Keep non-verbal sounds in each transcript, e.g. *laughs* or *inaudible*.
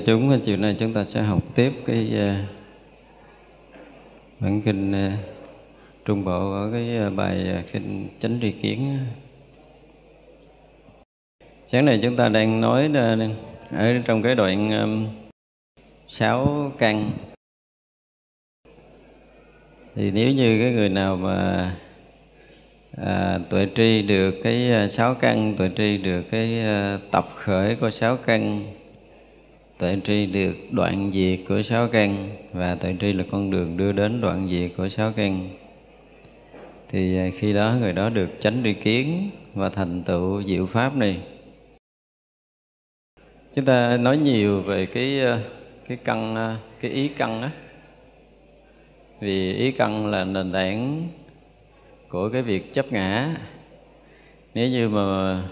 đại chúng chiều nay chúng ta sẽ học tiếp cái ờ, bản kinh ờ, trung bộ ở cái ờ, bài kinh chánh tri kiến sáng nay chúng ta đang nói ở trong cái đoạn sáu căn. Thì nếu như cái người nào mà à, tuệ tri được cái sáu căn tuệ tri được cái tập khởi của sáu căn tuệ tri được đoạn diệt của sáu căn và tuệ tri là con đường đưa đến đoạn diệt của sáu căn. Thì à, khi đó người đó được tránh tri kiến và thành tựu diệu pháp này. Chúng ta nói nhiều về cái à, cái căn à, cái ý căn á. Vì ý căn là nền tảng của cái việc chấp ngã. Nếu như mà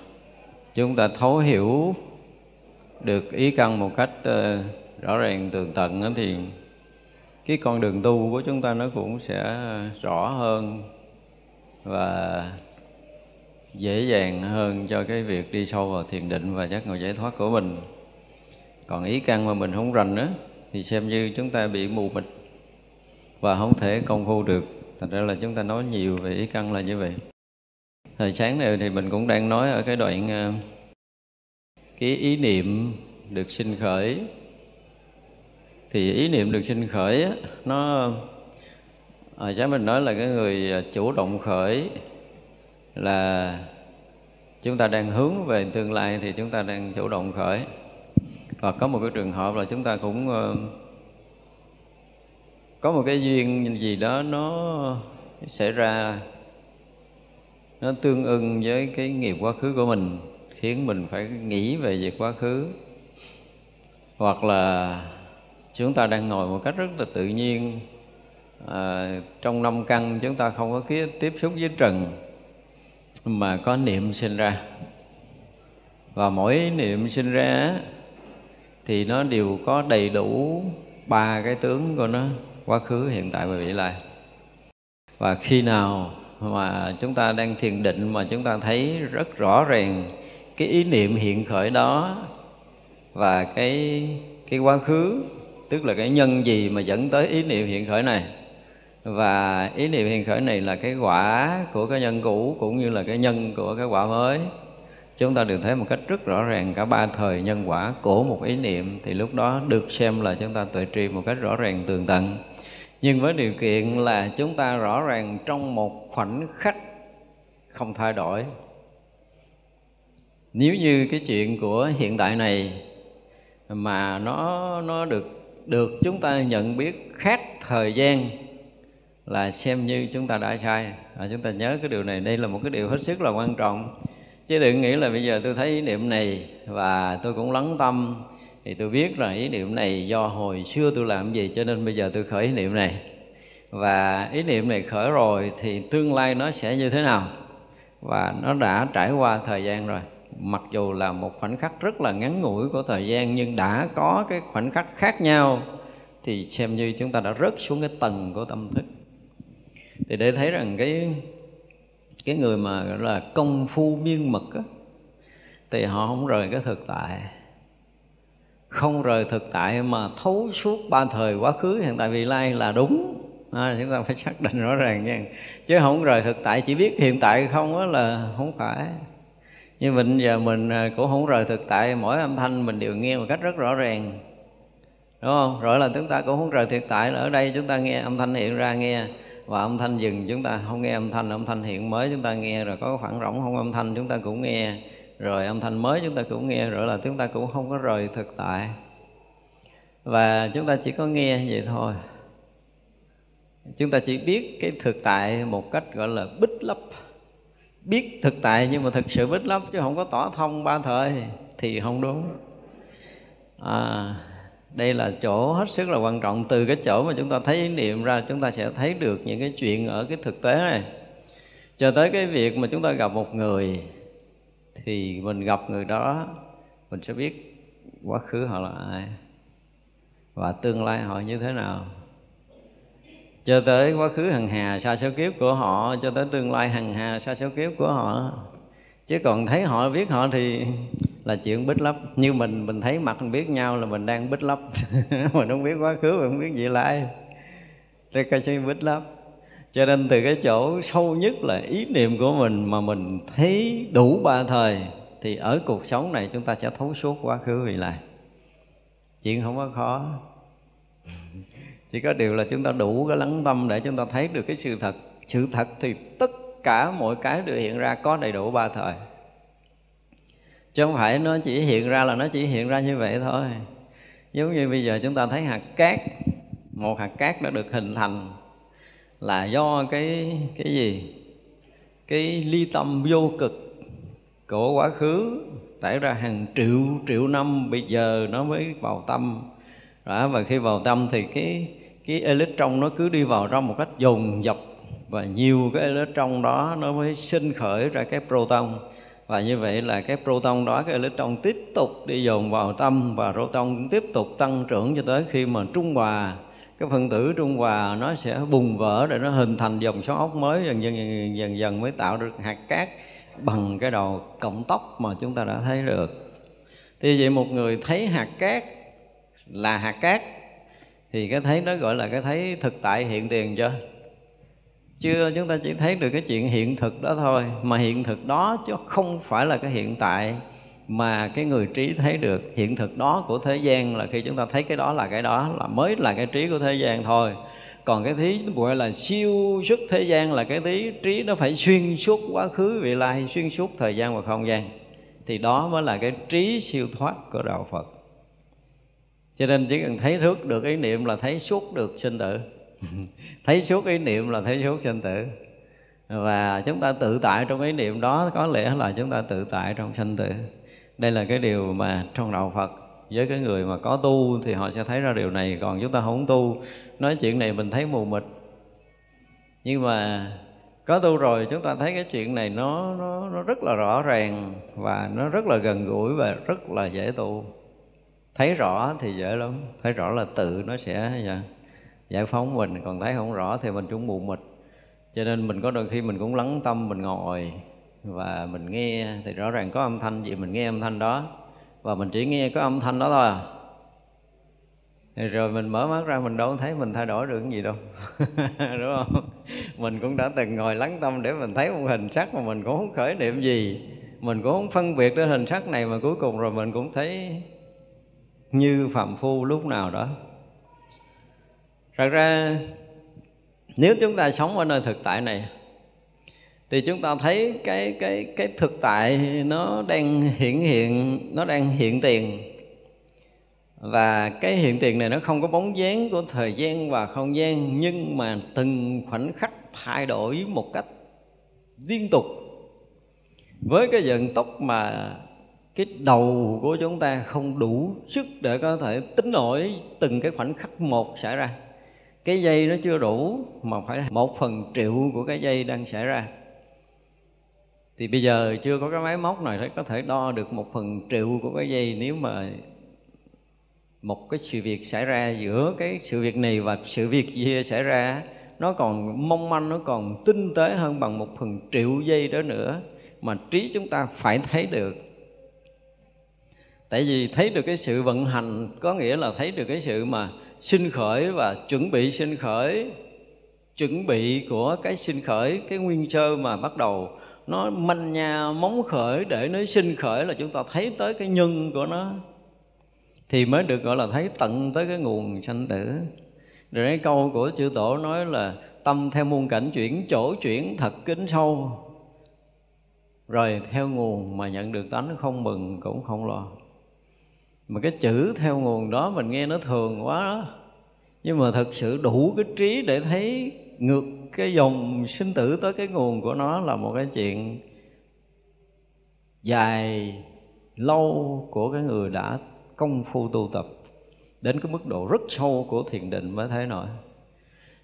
chúng ta thấu hiểu được ý căn một cách ờ, rõ ràng tường tận thì cái con đường tu của chúng ta nó cũng sẽ rõ hơn và dễ dàng hơn cho cái việc đi sâu vào thiền định và giác ngộ giải thoát của mình. Còn ý căn mà mình không rành á thì xem như chúng ta bị mù mịt và không thể công phu được. Thành ra là chúng ta nói nhiều về ý căn là như vậy. Thời sáng này thì mình cũng đang nói ở cái đoạn uh, cái ý niệm được sinh khởi thì ý niệm được sinh khởi nó à, chắc mình nói là cái người à, chủ động khởi là chúng ta đang hướng về tương lai thì chúng ta đang chủ động khởi. Và có một cái trường hợp là chúng ta cũng uh, có một cái duyên gì đó nó xảy ra nó tương ưng với cái nghiệp quá khứ của mình khiến mình phải nghĩ về việc quá khứ. Hoặc là chúng ta đang ngồi một cách rất là tự nhiên à, trong năm căn chúng ta không có tiếp xúc với trần mà có niệm sinh ra. Và mỗi niệm sinh ra thì nó đều có đầy đủ ba cái tướng của nó quá khứ hiện tại và vị lai. Và khi nào mà chúng ta đang thiền định mà chúng ta thấy rất rõ ràng cái ý niệm hiện khởi đó và cái cái quá khứ, tức là cái nhân gì mà dẫn tới ý niệm hiện khởi này. Và ý niệm hiện khởi này là cái quả của cái nhân cũ cũng như là cái nhân của cái quả mới. Chúng ta được thấy một cách rất rõ ràng cả ba thời nhân quả của một ý niệm thì lúc đó được xem là chúng ta tuệ tri một cách rõ ràng tường tận. Nhưng với điều kiện là chúng ta rõ ràng trong một khoảnh khắc không thay đổi nếu như cái chuyện của hiện tại này mà nó nó được được chúng ta nhận biết khác thời gian là xem như chúng ta đã sai. À, chúng ta nhớ cái điều này. Đây là một cái điều hết sức là quan trọng. Chứ đừng nghĩ là bây giờ tôi thấy ý niệm này và tôi cũng lắng tâm thì tôi biết là ý niệm này do hồi xưa tôi làm gì cho nên bây giờ tôi khởi ý niệm này. Và ý niệm này khởi rồi thì tương lai nó sẽ như thế nào? Và nó đã trải qua thời gian rồi mặc dù là một khoảnh khắc rất là ngắn ngủi của thời gian nhưng đã có cái khoảnh khắc khác nhau thì xem như chúng ta đã rớt xuống cái tầng của tâm thức. Thì để thấy rằng cái cái người mà gọi là công phu miên mật á, thì họ không rời cái thực tại. Không rời thực tại mà thấu suốt ba thời quá khứ hiện tại vị lai là đúng. À, chúng ta phải xác định rõ ràng nha. Chứ không rời thực tại chỉ biết hiện tại không á là không phải nhưng mình giờ mình à, cũng không rời thực tại, mỗi âm thanh mình đều nghe một cách rất rõ ràng. Đúng không? Rồi là chúng ta cũng không rời thực tại là ở đây chúng ta nghe âm thanh hiện ra nghe, và âm thanh dừng chúng ta không nghe âm thanh âm thanh hiện mới chúng ta nghe, rồi có khoảng rỗng không âm thanh chúng ta cũng nghe, rồi âm thanh mới chúng ta cũng nghe, rồi là chúng ta cũng không có rời thực tại. Và chúng ta chỉ có nghe vậy thôi. Chúng ta chỉ biết cái thực tại một cách gọi là bích lấp biết thực tại nhưng mà thực sự bích lấp chứ không có tỏ thông ba thời thì không đúng. À, đây là chỗ hết sức là quan trọng. Từ cái chỗ mà chúng ta thấy ý niệm ra chúng ta sẽ thấy được những cái chuyện ở cái thực tế này. Cho tới cái việc mà chúng ta gặp một người thì mình gặp người đó mình sẽ biết quá khứ họ là ai và tương lai họ như thế nào cho tới quá khứ hằng hà, xa số kiếp của họ, cho tới tương lai hằng hà, xa số kiếp của họ. Chứ còn thấy họ, biết họ thì là chuyện bích lấp. Như mình mình thấy mặt mình biết nhau là mình đang bích lấp. *laughs* Mình không biết quá khứ, mình không biết gì lại đây coi chơi bích lấp. Cho nên từ cái chỗ sâu nhất là ý niệm của mình mà mình thấy đủ ba thời, thì ở cuộc sống này chúng ta sẽ thấu suốt quá khứ vị lại chuyện không có khó. *laughs* chỉ có điều là chúng ta đủ cái lắng tâm để chúng ta thấy được cái sự thật. Sự thật thì tất cả mọi cái đều hiện ra có đầy đủ ba thời. Chứ không phải nó chỉ hiện ra là nó chỉ hiện ra như vậy thôi. Giống như bây giờ chúng ta thấy hạt cát một hạt cát đã được hình thành là do cái cái gì? Cái ly tâm vô cực của quá khứ trải ra hàng triệu triệu năm. Bây giờ nó mới vào tâm. Đó, và khi vào tâm thì cái cái electron nó cứ đi vào trong một cách dồn dập và nhiều cái electron đó nó mới sinh khởi ra cái proton. Và như vậy là cái proton đó cái electron tiếp tục đi dồn vào tâm và proton cũng tiếp tục tăng trưởng cho tới khi mà trung hòa cái phân tử trung hòa nó sẽ bùng vỡ để nó hình thành dòng xoắn ốc mới dần dần dần dần, dần mới tạo được hạt cát bằng cái đầu cộng tóc mà chúng ta đã thấy được. Thì vậy một người thấy hạt cát là hạt cát thì cái thấy nó gọi là cái thấy thực tại hiện tiền chưa? Chưa chúng ta chỉ thấy được cái chuyện hiện thực đó thôi. Mà hiện thực đó chứ không phải là cái hiện tại mà cái người trí thấy được. Hiện thực đó của thế gian là khi chúng ta thấy cái đó là cái đó, là mới là cái trí của thế gian thôi. Còn cái thí gọi là siêu xuất thế gian là cái tí trí nó phải xuyên suốt quá khứ vị lai, xuyên suốt thời gian và không gian. Thì đó mới là cái trí siêu thoát của đạo phật cho nên chỉ cần thấy thức được ý niệm là thấy suốt được sinh tử. *laughs* Thấy suốt ý niệm là thấy suốt sinh tử. Và chúng ta tự tại trong ý niệm đó, có lẽ là chúng ta tự tại trong sinh tử. Đây là cái điều mà trong đạo phật, với cái người mà có tu thì họ sẽ thấy ra điều này. Còn chúng ta không tu, nói chuyện này mình thấy mù mịt. Nhưng mà có tu rồi, chúng ta thấy cái chuyện này nó nó nó rất là rõ ràng và nó rất là gần gũi và rất là dễ tu thấy rõ thì dễ lắm. Thấy rõ là tự nó sẽ dạ, giải phóng mình. Còn thấy không rõ thì mình cũng mù mịt. Cho nên mình có đôi khi mình cũng lắng tâm, mình ngồi và mình nghe. Thì rõ ràng có âm thanh gì, mình nghe âm thanh đó. Và mình chỉ nghe có âm thanh đó thôi. À thì rồi mình mở mắt ra, mình đâu thấy mình thay đổi được cái gì đâu. *laughs* Đúng không? Mình cũng đã từng ngồi lắng tâm để mình thấy một hình sắc mà mình cũng không khởi niệm gì. Mình cũng không phân biệt đến hình sắc này mà cuối cùng rồi mình cũng thấy như phạm phu lúc nào đó. Thật ra, nếu chúng ta sống ở nơi thực tại này, thì chúng ta thấy cái cái cái thực tại nó đang hiện hiện, nó đang hiện tiền. Và cái hiện tiền này nó không có bóng dáng của thời gian và không gian, nhưng mà từng khoảnh khắc thay đổi một cách liên tục. Với cái vận tốc mà cái đầu của chúng ta không đủ sức để có thể tính nổi từng cái khoảnh khắc một xảy ra. Cái dây nó chưa đủ mà phải một phần triệu của cái dây đang xảy ra. Thì bây giờ chưa có cái máy móc nào có thể đo được một phần triệu của cái dây nếu mà một cái sự việc xảy ra giữa cái sự việc này và sự việc kia xảy ra, nó còn mong manh, nó còn tinh tế hơn bằng một phần triệu giây đó nữa mà trí chúng ta phải thấy được tại vì thấy được cái sự vận hành, có nghĩa là thấy được cái sự mà sinh khởi và chuẩn bị sinh khởi, chuẩn bị của cái sinh khởi, cái nguyên sơ mà bắt đầu nó manh nha, móng khởi để nó sinh khởi là chúng ta thấy tới cái nhân của nó. Thì mới được gọi là thấy tận tới cái nguồn sanh tử. Rồi cái câu của chư tổ nói là tâm theo muôn cảnh chuyển, chỗ chuyển thật kính sâu. Rồi theo nguồn mà nhận được tánh không mừng cũng không lo mà cái chữ theo nguồn đó mình nghe nó thường quá đó. Nhưng mà thật sự đủ cái trí để thấy ngược cái dòng sinh tử tới cái nguồn của nó là một cái chuyện dài, lâu của cái người đã công phu tu tập đến cái mức độ rất sâu của thiền định mới thấy nổi.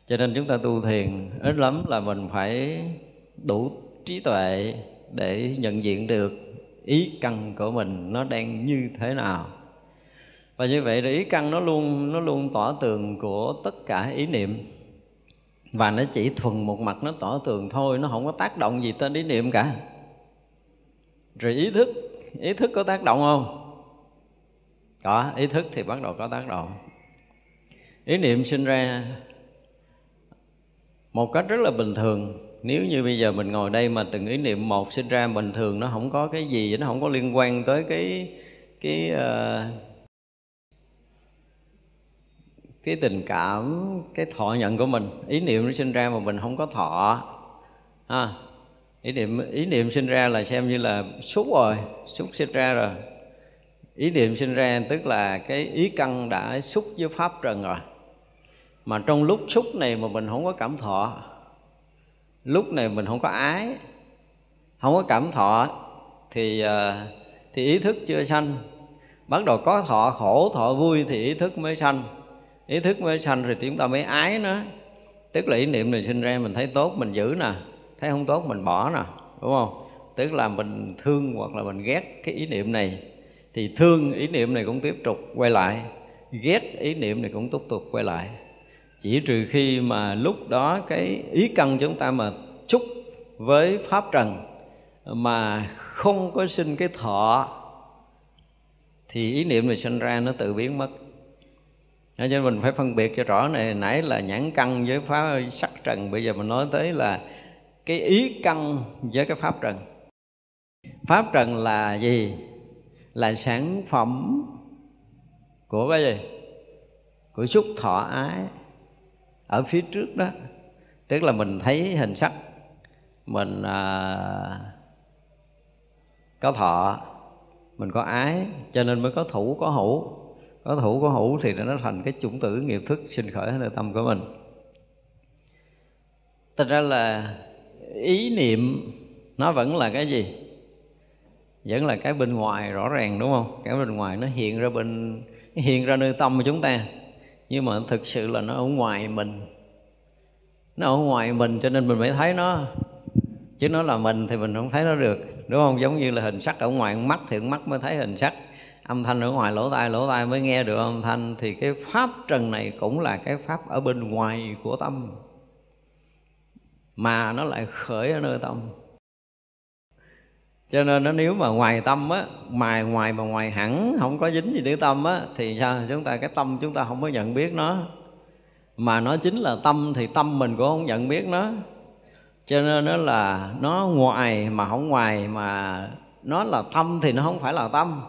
Cho nên chúng ta tu thiền ít lắm là mình phải đủ trí tuệ để nhận diện được ý căn của mình nó đang như thế nào và như vậy là ý căn nó luôn nó luôn tỏ tường của tất cả ý niệm. Và nó chỉ thuần một mặt nó tỏ tường thôi nó không có tác động gì tới ý niệm cả. Rồi ý thức ý thức có tác động không? Có ý thức thì bắt đầu có tác động. Ý niệm sinh ra một cách rất là bình thường. Nếu như bây giờ mình ngồi đây mà từng ý niệm một sinh ra bình thường nó không có cái gì nó không có liên quan tới cái cái uh, cái tình cảm, cái thọ nhận của mình. Ý niệm nó sinh ra mà mình không có thọ. Ha. Ý niệm ý niệm sinh ra là xem như là xúc rồi xúc sinh ra rồi. Ý niệm sinh ra tức là cái ý căn đã xúc với pháp trần rồi. Mà trong lúc xúc này mà mình không có cảm thọ, lúc này mình không có ái, không có cảm thọ, thì ờ, thì ý thức chưa sanh. Bắt đầu có thọ khổ, thọ vui thì ý thức mới sanh ý thức mới sanh rồi chúng ta mới ái nó. Tức là ý niệm này sinh ra mình thấy tốt, mình giữ nè. Thấy không tốt, mình bỏ nè. Đúng không? Tức là mình thương hoặc là mình ghét cái ý niệm này, thì thương ý niệm này cũng tiếp tục quay lại. Ghét ý niệm này cũng tiếp tục quay lại. Chỉ trừ khi mà lúc đó cái ý căn chúng ta mà chúc với pháp trần mà không có sinh cái thọ, thì ý niệm này sinh ra nó tự biến mất cho nên mình phải phân biệt cho rõ này nãy là nhãn căn với pháp sắc trần bây giờ mình nói tới là cái ý căn với cái pháp trần. Pháp trần là gì? Là sản phẩm của cái gì? Của xúc thọ ái ở phía trước đó. Tức là mình thấy hình sắc mình à, có thọ mình có ái cho nên mới có thủ có hữu có thủ có hữu thì nó thành cái chủng tử nghiệp thức sinh khởi nơi tâm của mình. Thật ra là ý niệm nó vẫn là cái gì? Vẫn là cái bên ngoài rõ ràng, đúng không? Cái bên ngoài nó hiện ra bên hiện ra nơi tâm của chúng ta. Nhưng mà thực sự là nó ở ngoài mình. Nó ở ngoài mình cho nên mình mới thấy nó. Chứ nó là mình thì mình không thấy nó được, đúng không? Giống như là hình sắc ở ngoài mắt thì mắt mới thấy hình sắc âm thanh ở ngoài lỗ tai lỗ tai mới nghe được âm thanh. Thì cái pháp trần này cũng là cái pháp ở bên ngoài của tâm, mà nó lại khởi ở nơi tâm. Cho nên nó nếu mà ngoài tâm á ngoài ngoài mà ngoài hẳn, không có dính gì đến tâm á, thì sao? Chúng ta, cái tâm chúng ta không có nhận biết nó. Mà nó chính là tâm thì tâm mình cũng không nhận biết nó. Cho nên nó là, nó ngoài mà không ngoài mà nó là tâm thì nó không phải là tâm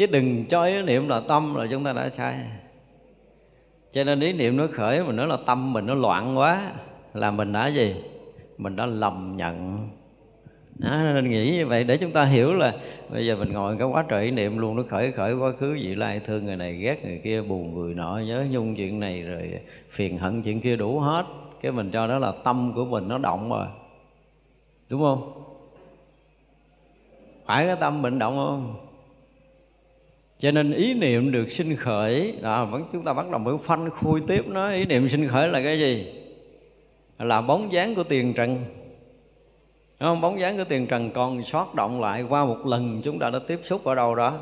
chứ đừng cho ý niệm là tâm rồi chúng ta đã sai. Cho nên ý niệm nó khởi mà nó là tâm mình nó loạn quá là mình đã gì? Mình đã lầm nhận. Đó, nên nghĩ như vậy để chúng ta hiểu là bây giờ mình ngồi cái quá trời ý niệm luôn nó khởi khởi quá khứ vị lai thương người này ghét người kia buồn người nọ nhớ nhung chuyện này rồi phiền hận chuyện kia đủ hết. Cái mình cho đó là tâm của mình nó động rồi. Đúng không? Phải cái tâm mình động không? Cho nên ý niệm được sinh khởi, đó, vẫn chúng ta bắt đầu mới phanh khui tiếp nó. Ý niệm sinh khởi là cái gì? Là bóng dáng của tiền trần. Đúng không? bóng dáng của tiền trần còn sót động lại qua một lần, chúng ta đã tiếp xúc ở đâu đó.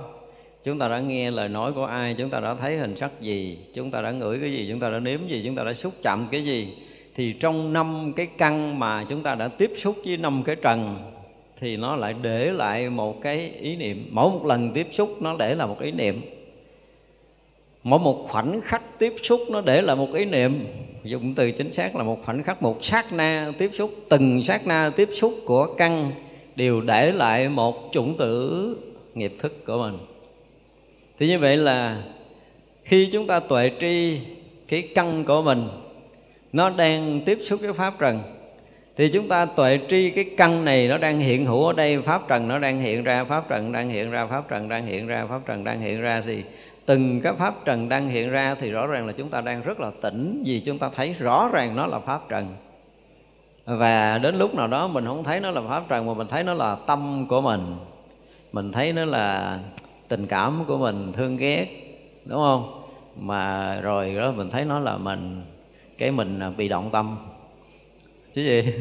Chúng ta đã nghe lời nói của ai, chúng ta đã thấy hình sắc gì, chúng ta đã ngửi cái gì, chúng ta đã nếm gì, chúng ta đã xúc chạm cái gì. Thì trong năm cái căn mà chúng ta đã tiếp xúc với năm cái trần thì nó lại để lại một cái ý niệm. Mỗi một lần tiếp xúc nó để là một ý niệm. Mỗi một khoảnh khắc tiếp xúc nó để lại một ý niệm. Dùng từ chính xác là một khoảnh khắc, một sát na tiếp xúc, từng sát na tiếp xúc của căn đều để lại một chủng tử nghiệp thức của mình. Thì như vậy là khi chúng ta tuệ tri cái căn của mình, nó đang tiếp xúc với pháp trần thì chúng ta tuệ tri cái căn này nó đang hiện hữu ở đây, pháp trần nó đang hiện ra, pháp trần đang hiện ra, pháp trần đang hiện ra, pháp trần đang hiện ra thì từng cái pháp trần đang hiện ra thì rõ ràng là chúng ta đang rất là tỉnh vì chúng ta thấy rõ ràng nó là pháp trần. Và đến lúc nào đó mình không thấy nó là pháp trần mà mình thấy nó là tâm của mình. Mình thấy nó là tình cảm của mình, thương ghét, đúng không? Mà rồi đó mình thấy nó là mình, cái mình bị động tâm chứ gì?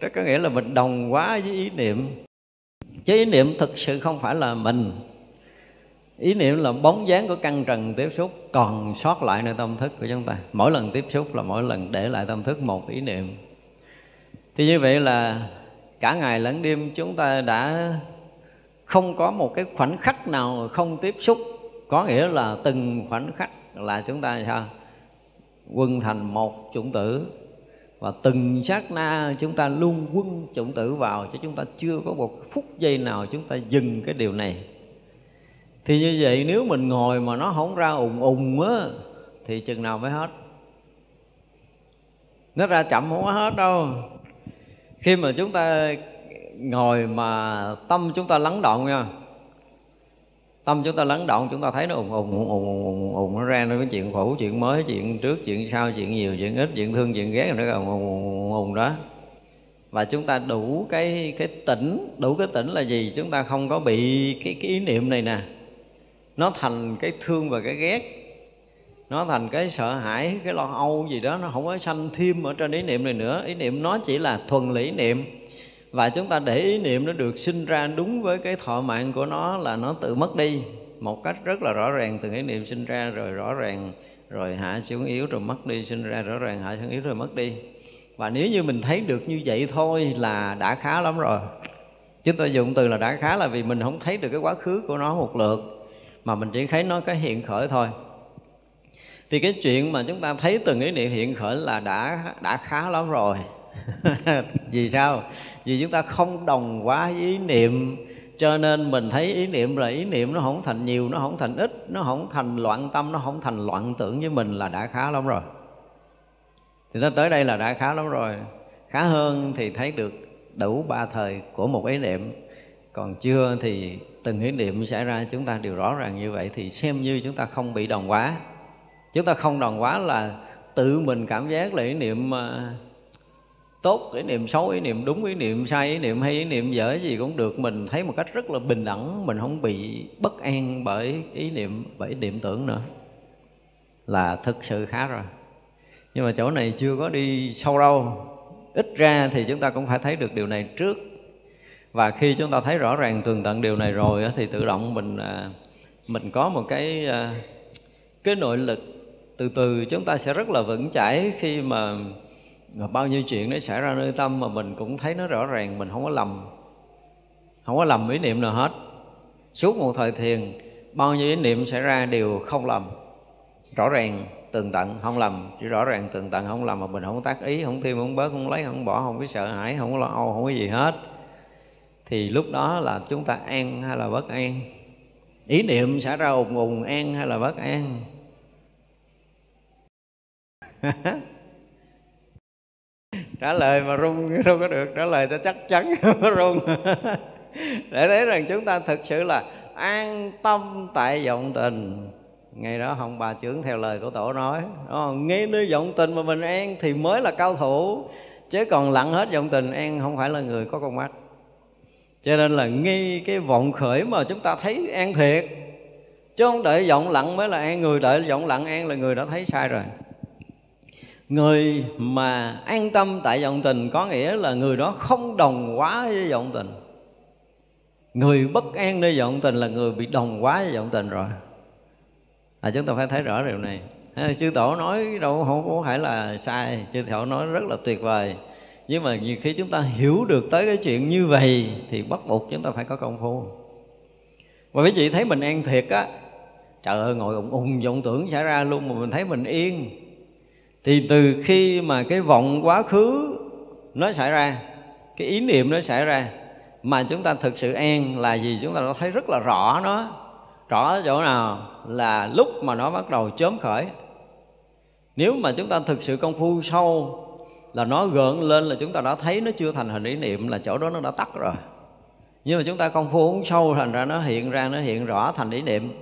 Đó có nghĩa là mình đồng quá với ý niệm. Chứ ý niệm thực sự không phải là mình. Ý niệm là bóng dáng của căn trần tiếp xúc còn sót lại nơi tâm thức của chúng ta. Mỗi lần tiếp xúc là mỗi lần để lại tâm thức một ý niệm. Thì như vậy là cả ngày lẫn đêm chúng ta đã không có một cái khoảnh khắc nào không tiếp xúc. Có nghĩa là từng khoảnh khắc là chúng ta sao? Quân thành một chủng tử và từng sát na chúng ta luôn quân chủng tử vào cho chúng ta chưa có một phút giây nào chúng ta dừng cái điều này. Thì như vậy nếu mình ngồi mà nó không ra ùng ùng á, thì chừng nào mới hết? Nó ra chậm không có hết đâu. Khi mà chúng ta ngồi mà tâm chúng ta lắng động nha tâm chúng ta lắng động, chúng ta thấy nó ùng ùng ùng ùng ùng ùng nó ra nó cái chuyện khổ, chuyện mới, chuyện trước, chuyện sau, chuyện nhiều, chuyện ít, chuyện thương, chuyện ghét, nó ùng ùng ùng ùng đó. Và chúng ta đủ cái cái tỉnh, đủ cái tỉnh là gì? Chúng ta không có bị cái cái ý niệm này nè. Nó thành cái thương và cái ghét. Nó thành cái sợ hãi, cái lo âu gì đó, nó không có sanh thêm ở trên ý niệm này nữa. Ý niệm nó chỉ là thuần lý niệm và chúng ta để ý niệm nó được sinh ra đúng với cái thọ mạng của nó là nó tự mất đi một cách rất là rõ ràng. Từ ý niệm sinh ra rồi rõ ràng, rồi hạ xuống yếu rồi mất đi, sinh ra rõ ràng, hạ xuống yếu rồi mất đi. Và nếu như mình thấy được như vậy thôi là đã khá lắm rồi. Chúng tôi dùng từ là đã khá là vì mình không thấy được cái quá khứ của nó một lượt, mà mình chỉ thấy nó cái hiện khởi thôi. Thì cái chuyện mà chúng ta thấy từng ý niệm hiện khởi là đã đã khá lắm rồi. *laughs* vì sao? Vì chúng ta không đồng quá với ý niệm. Cho nên mình thấy ý niệm là ý niệm nó không thành nhiều, nó không thành ít, nó không thành loạn tâm, nó không thành loạn tưởng với mình là đã khá lắm rồi. Thì nó tới đây là đã khá lắm rồi. Khá hơn thì thấy được đủ ba thời của một ý niệm. Còn chưa thì từng ý niệm xảy ra, chúng ta đều rõ ràng như vậy thì xem như chúng ta không bị đồng quá. Chúng ta không đồng quá là tự mình cảm giác là ý niệm à, tốt ý niệm xấu, ý niệm đúng, ý niệm sai, ý niệm hay, ý niệm dở gì cũng được. Mình thấy một cách rất là bình đẳng, mình không bị bất an bởi ý niệm, bởi ý niệm tưởng nữa. Là thực sự khá rồi. Nhưng mà chỗ này chưa có đi sâu đâu. Ít ra thì chúng ta cũng phải thấy được điều này trước. Và khi chúng ta thấy rõ ràng tường tận điều này rồi thì tự động mình à, mình có một cái à, cái nội lực từ từ. Chúng ta sẽ rất là vững chãi khi mà bao nhiêu chuyện nó xảy ra nơi tâm mà mình cũng thấy nó rõ ràng, mình không có lầm. Không có lầm ý niệm nào hết. Suốt một thời thiền, bao nhiêu ý niệm xảy ra đều không lầm. Rõ ràng tường tận không lầm chỉ rõ ràng tường tận không lầm mà mình không tác ý, không thêm, không bớt, không lấy, không bỏ, không có sợ hãi, không có lo âu, không có gì hết. Thì lúc đó là chúng ta an hay là bất an? Ý niệm xảy ra ùng ùng an hay là bất an? *laughs* trả lời mà run đâu *laughs* có được. Trả lời ta chắc chắn run *laughs* để thấy rằng chúng ta thực sự là an tâm tại vọng tình. Ngày đó không bà trưởng theo lời của tổ nói nghe nơi vọng tình mà mình an thì mới là cao thủ. Chứ còn lặng hết vọng tình, an không phải là người có con mắt. Cho nên là nghi cái vọng khởi mà chúng ta thấy an thiệt. Chứ không đợi vọng lặng mới là an, người đợi vọng lặng an là người đã thấy sai rồi người mà an tâm tại vọng tình có nghĩa là người đó không đồng quá với vọng tình. Người bất an nơi vọng tình là người bị đồng quá với vọng tình rồi. À, chúng ta phải thấy rõ điều này. Chư tổ nói đâu không có phải là sai. Chư tổ nói rất là tuyệt vời. Nhưng mà nhiều khi chúng ta hiểu được tới cái chuyện như vậy thì bắt buộc chúng ta phải có công phu. Và quý vị thấy mình an thiệt á trời ơi ngồi ùng ùng vọng tưởng xảy ra luôn mà mình thấy mình yên thì từ khi mà cái vọng quá khứ nó xảy ra, cái ý niệm nó xảy ra, mà chúng ta thực sự an là gì? Chúng ta đã thấy rất là rõ nó. Rõ chỗ nào là lúc mà nó bắt đầu chớm khởi. Nếu mà chúng ta thực sự công phu sâu là nó gợn lên là chúng ta đã thấy nó chưa thành hình ý niệm là chỗ đó nó đã tắt rồi. Nhưng mà chúng ta công phu uống sâu thành ra nó hiện ra, nó hiện rõ thành ý niệm.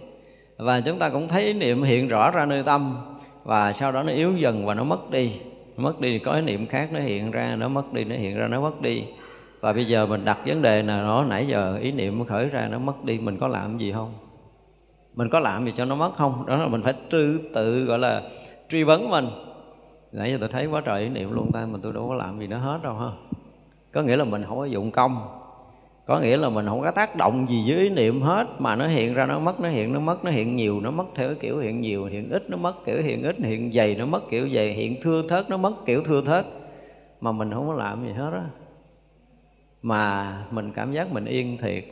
Và chúng ta cũng thấy ý niệm hiện rõ ra nơi tâm và sau đó nó yếu dần và nó mất đi. Mất đi có ý niệm khác nó hiện ra, nó mất đi, nó hiện ra, nó mất đi. Và bây giờ mình đặt vấn đề là nó nãy giờ ý niệm nó khởi ra nó mất đi, mình có làm gì không? Mình có làm gì cho nó mất không? Đó là mình phải tự tự, gọi là, truy vấn mình. Nãy giờ tôi thấy quá trời ý niệm luôn ta, mà tôi đâu có làm gì nó hết đâu ha. Có nghĩa là mình không có dụng công có nghĩa là mình không có tác động gì với ý niệm hết, mà nó hiện ra nó mất, nó hiện, nó mất, nó hiện nhiều, nó mất theo cái kiểu hiện nhiều, hiện ít nó mất, kiểu hiện ít, hiện dày nó mất, kiểu dày, hiện thưa thớt nó mất, kiểu thưa thớt. Mà mình không có làm gì hết á. Mà mình cảm giác mình yên thiệt.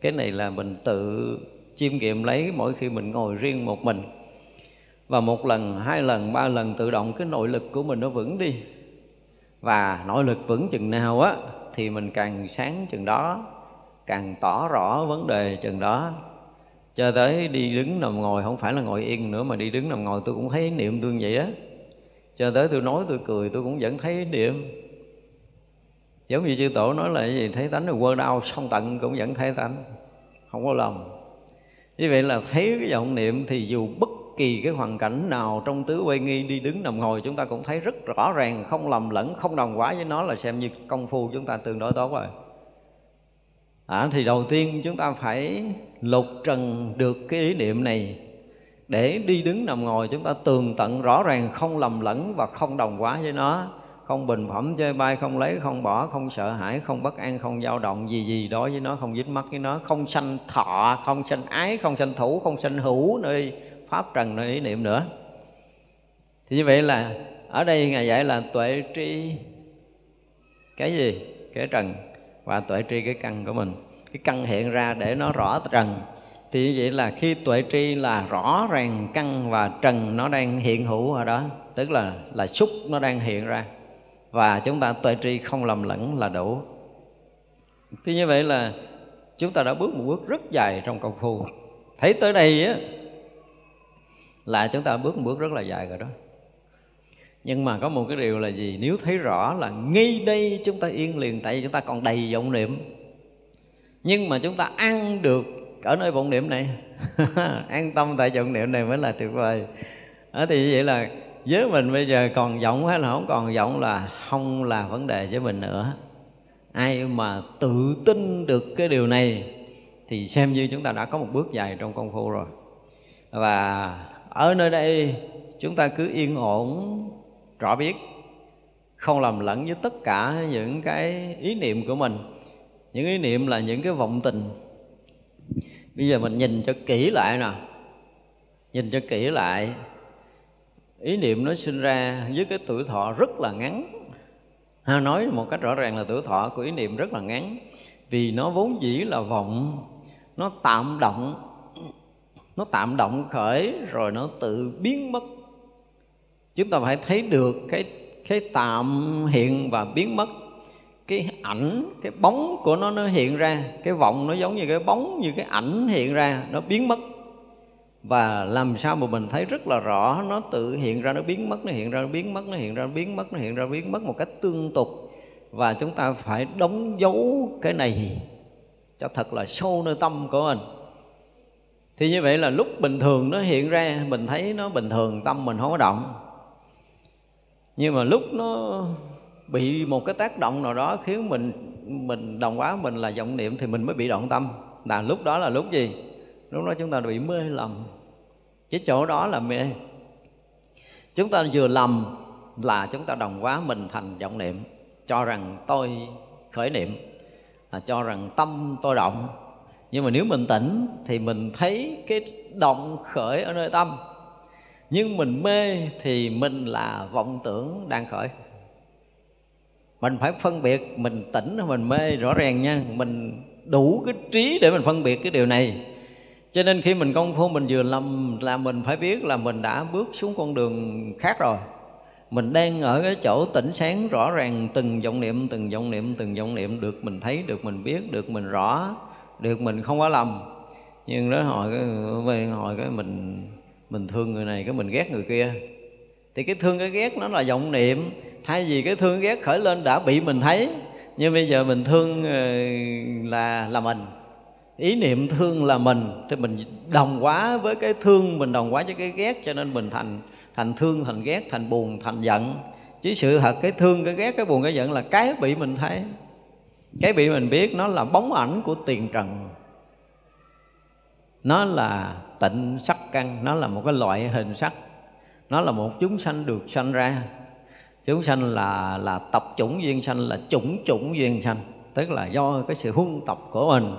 Cái này là mình tự chiêm nghiệm lấy mỗi khi mình ngồi riêng một mình. Và một lần, hai lần, ba lần tự động cái nội lực của mình nó vững đi. Và nội lực vững chừng nào á, thì mình càng sáng chừng đó càng tỏ rõ vấn đề chừng đó. Cho tới đi đứng nằm ngồi, không phải là ngồi yên nữa mà đi đứng nằm ngồi, tôi cũng thấy niệm tương vậy á. Cho tới tôi nói, tôi cười, tôi cũng vẫn thấy niệm. Giống như chư tổ nói là cái gì? Thấy tánh rồi quơ đau, song tận cũng vẫn thấy tánh. Không có lầm. Như vậy là thấy cái vọng niệm thì dù bất kỳ cái hoàn cảnh nào trong tứ quay nghi đi đứng nằm ngồi, chúng ta cũng thấy rất rõ ràng, không lầm lẫn, không đồng quả với nó là xem như công phu chúng ta tương đối tốt rồi à, thì đầu tiên chúng ta phải lục trần được cái ý niệm này. Để đi đứng nằm ngồi chúng ta tường tận rõ ràng không lầm lẫn và không đồng quá với nó. Không bình phẩm chơi bay không lấy không bỏ không sợ hãi không bất an không dao động gì gì đó với nó không dính mắc với nó không sanh thọ không sanh ái không sanh thủ không sanh hữu nơi pháp trần nơi ý niệm nữa. Thì như vậy là ở đây ngài dạy là tuệ tri cái gì? Cái trần và tuệ tri cái căn của mình. Cái căn hiện ra để nó rõ trần. Thì như vậy là khi tuệ tri là rõ ràng căn và trần, nó đang hiện hữu ở đó. Tức là là xúc nó đang hiện ra. Và chúng ta tuệ tri không lầm lẫn là đủ. Thì như vậy là chúng ta đã bước một bước rất dài trong công phu. Thấy tới đây á, là chúng ta bước một bước rất là dài rồi đó nhưng mà có một cái điều là gì? Nếu thấy rõ là ngay đây chúng ta yên liền, tại vì chúng ta còn đầy vọng niệm. Nhưng mà chúng ta ăn được ở nơi vọng niệm này, *laughs* an tâm tại vọng niệm này mới là tuyệt vời. Đó thì như vậy là với mình bây giờ còn vọng hay là không còn vọng là không là vấn đề với mình nữa. Ai mà tự tin được cái điều này thì xem như chúng ta đã có một bước dài trong công phu rồi. Và ở nơi đây chúng ta cứ yên ổn rõ biết, không làm lẫn với tất cả những cái ý niệm của mình. Những ý niệm là những cái vọng tình. Bây giờ mình nhìn cho kỹ lại nè. Nhìn cho kỹ lại, ý niệm nó sinh ra với cái tuổi thọ rất là ngắn. Ha, nói một cách rõ ràng là tuổi thọ của ý niệm rất là ngắn. Vì nó vốn dĩ là vọng, nó tạm động. Nó tạm động khởi, rồi nó tự biến mất chúng ta phải thấy được cái cái tạm hiện và biến mất. Cái ảnh, cái bóng của nó nó hiện ra. Cái vọng nó giống như cái bóng, như cái ảnh hiện ra, nó biến mất. Và làm sao mà mình thấy rất là rõ, nó tự hiện ra, nó biến mất, nó hiện ra, nó biến mất, nó hiện ra, nó biến mất, nó hiện ra, nó biến mất một cách tương tục. Và chúng ta phải đóng dấu cái này cho thật là sâu nơi tâm của mình. Thì như vậy là lúc bình thường nó hiện ra, mình thấy nó bình thường, tâm mình không có động nhưng mà lúc nó bị một cái tác động nào đó khiến mình mình đồng quá mình là vọng niệm thì mình mới bị động tâm. Là lúc đó là lúc gì? Lúc đó chúng ta bị mê lầm. Cái chỗ đó là mê. Chúng ta vừa lầm là chúng ta đồng quá mình thành vọng niệm. Cho rằng tôi khởi niệm, là cho rằng tâm tôi động. Nhưng mà nếu mình tỉnh thì mình thấy cái động khởi ở nơi tâm nhưng mình mê thì mình là vọng tưởng đang khởi. Mình phải phân biệt, mình tỉnh hay mình mê, rõ ràng nha. Mình đủ cái trí để mình phân biệt cái điều này. Cho nên khi mình công phu, mình vừa lầm là mình phải biết là mình đã bước xuống con đường khác rồi. Mình đang ở cái chỗ tỉnh sáng, rõ ràng từng vọng niệm, từng vọng niệm, từng vọng niệm. Được mình thấy, được mình biết, được mình rõ, được mình không có lầm. Nhưng đó hỏi cái hỏi cái mình mình thương người này, cái mình ghét người kia. Thì cái thương, cái ghét nó là vọng niệm. Thay vì cái thương ghét khởi lên đã bị mình thấy nhưng bây giờ mình thương ờ, là là mình. Ý niệm thương là mình, thì mình đồng quá với cái thương, mình đồng quá với cái ghét, cho nên mình thành thành thương, thành ghét, thành buồn, thành giận. Chứ sự thật, cái thương, cái ghét, cái buồn, cái giận là cái bị mình thấy. Cái bị mình biết nó là bóng ảnh của tiền trần. Nó là tịnh sắc căn. Nó là một cái loại hình sắc. Nó là một chúng sanh được sanh ra. Chúng sanh là là tập chủng duyên sanh, là chủng chủng duyên sanh. Tức là do cái sự huân tập của mình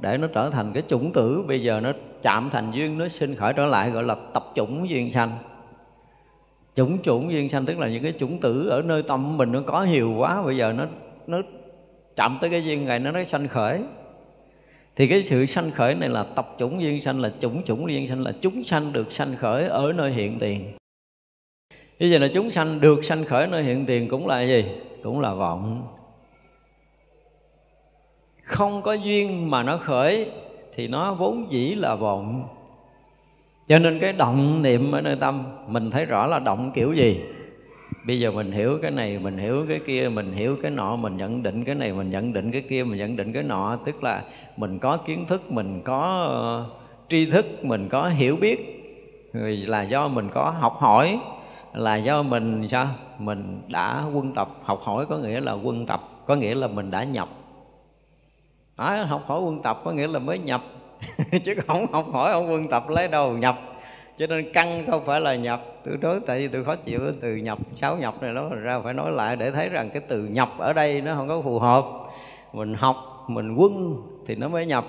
để nó trở thành cái chủng tử. Bây giờ nó chạm thành duyên, nó sinh khởi trở lại, gọi là tập chủng duyên sanh. Chủng chủng duyên sanh, tức là những cái chủng tử ở nơi tâm mình nó có nhiều quá. Bây giờ nó nó chạm tới cái duyên này, nó nó sanh khởi thì cái sự sanh khởi này là tập chủng duyên sanh, là chủng chủng duyên sanh, là chúng sanh được sanh khởi ở nơi hiện tiền. Bây giờ là chúng sanh được sanh khởi nơi hiện tiền cũng là gì? Cũng là vọng. Không có duyên mà nó khởi thì nó vốn dĩ là vọng. Cho nên cái động niệm ở nơi tâm, mình thấy rõ là động kiểu gì? Bây giờ mình hiểu cái này mình hiểu cái kia mình hiểu cái nọ mình nhận định cái này mình nhận định cái kia mình nhận định cái nọ. Tức là mình có kiến thức mình có uh, tri thức mình có hiểu biết. Là do mình có học hỏi là do mình sao? Mình đã quân tập. Học hỏi có nghĩa là quân tập có nghĩa là mình đã nhập. À, học hỏi quân tập có nghĩa là mới nhập. *laughs* Chứ không học hỏi không quân tập lấy đâu nhập cho nên căn không phải là nhập. Tôi nói tại vì tôi khó chịu cái từ nhập, sáu nhập này nó ra phải nói lại để thấy rằng cái từ nhập ở đây nó không có phù hợp. Mình học, mình quân thì nó mới nhập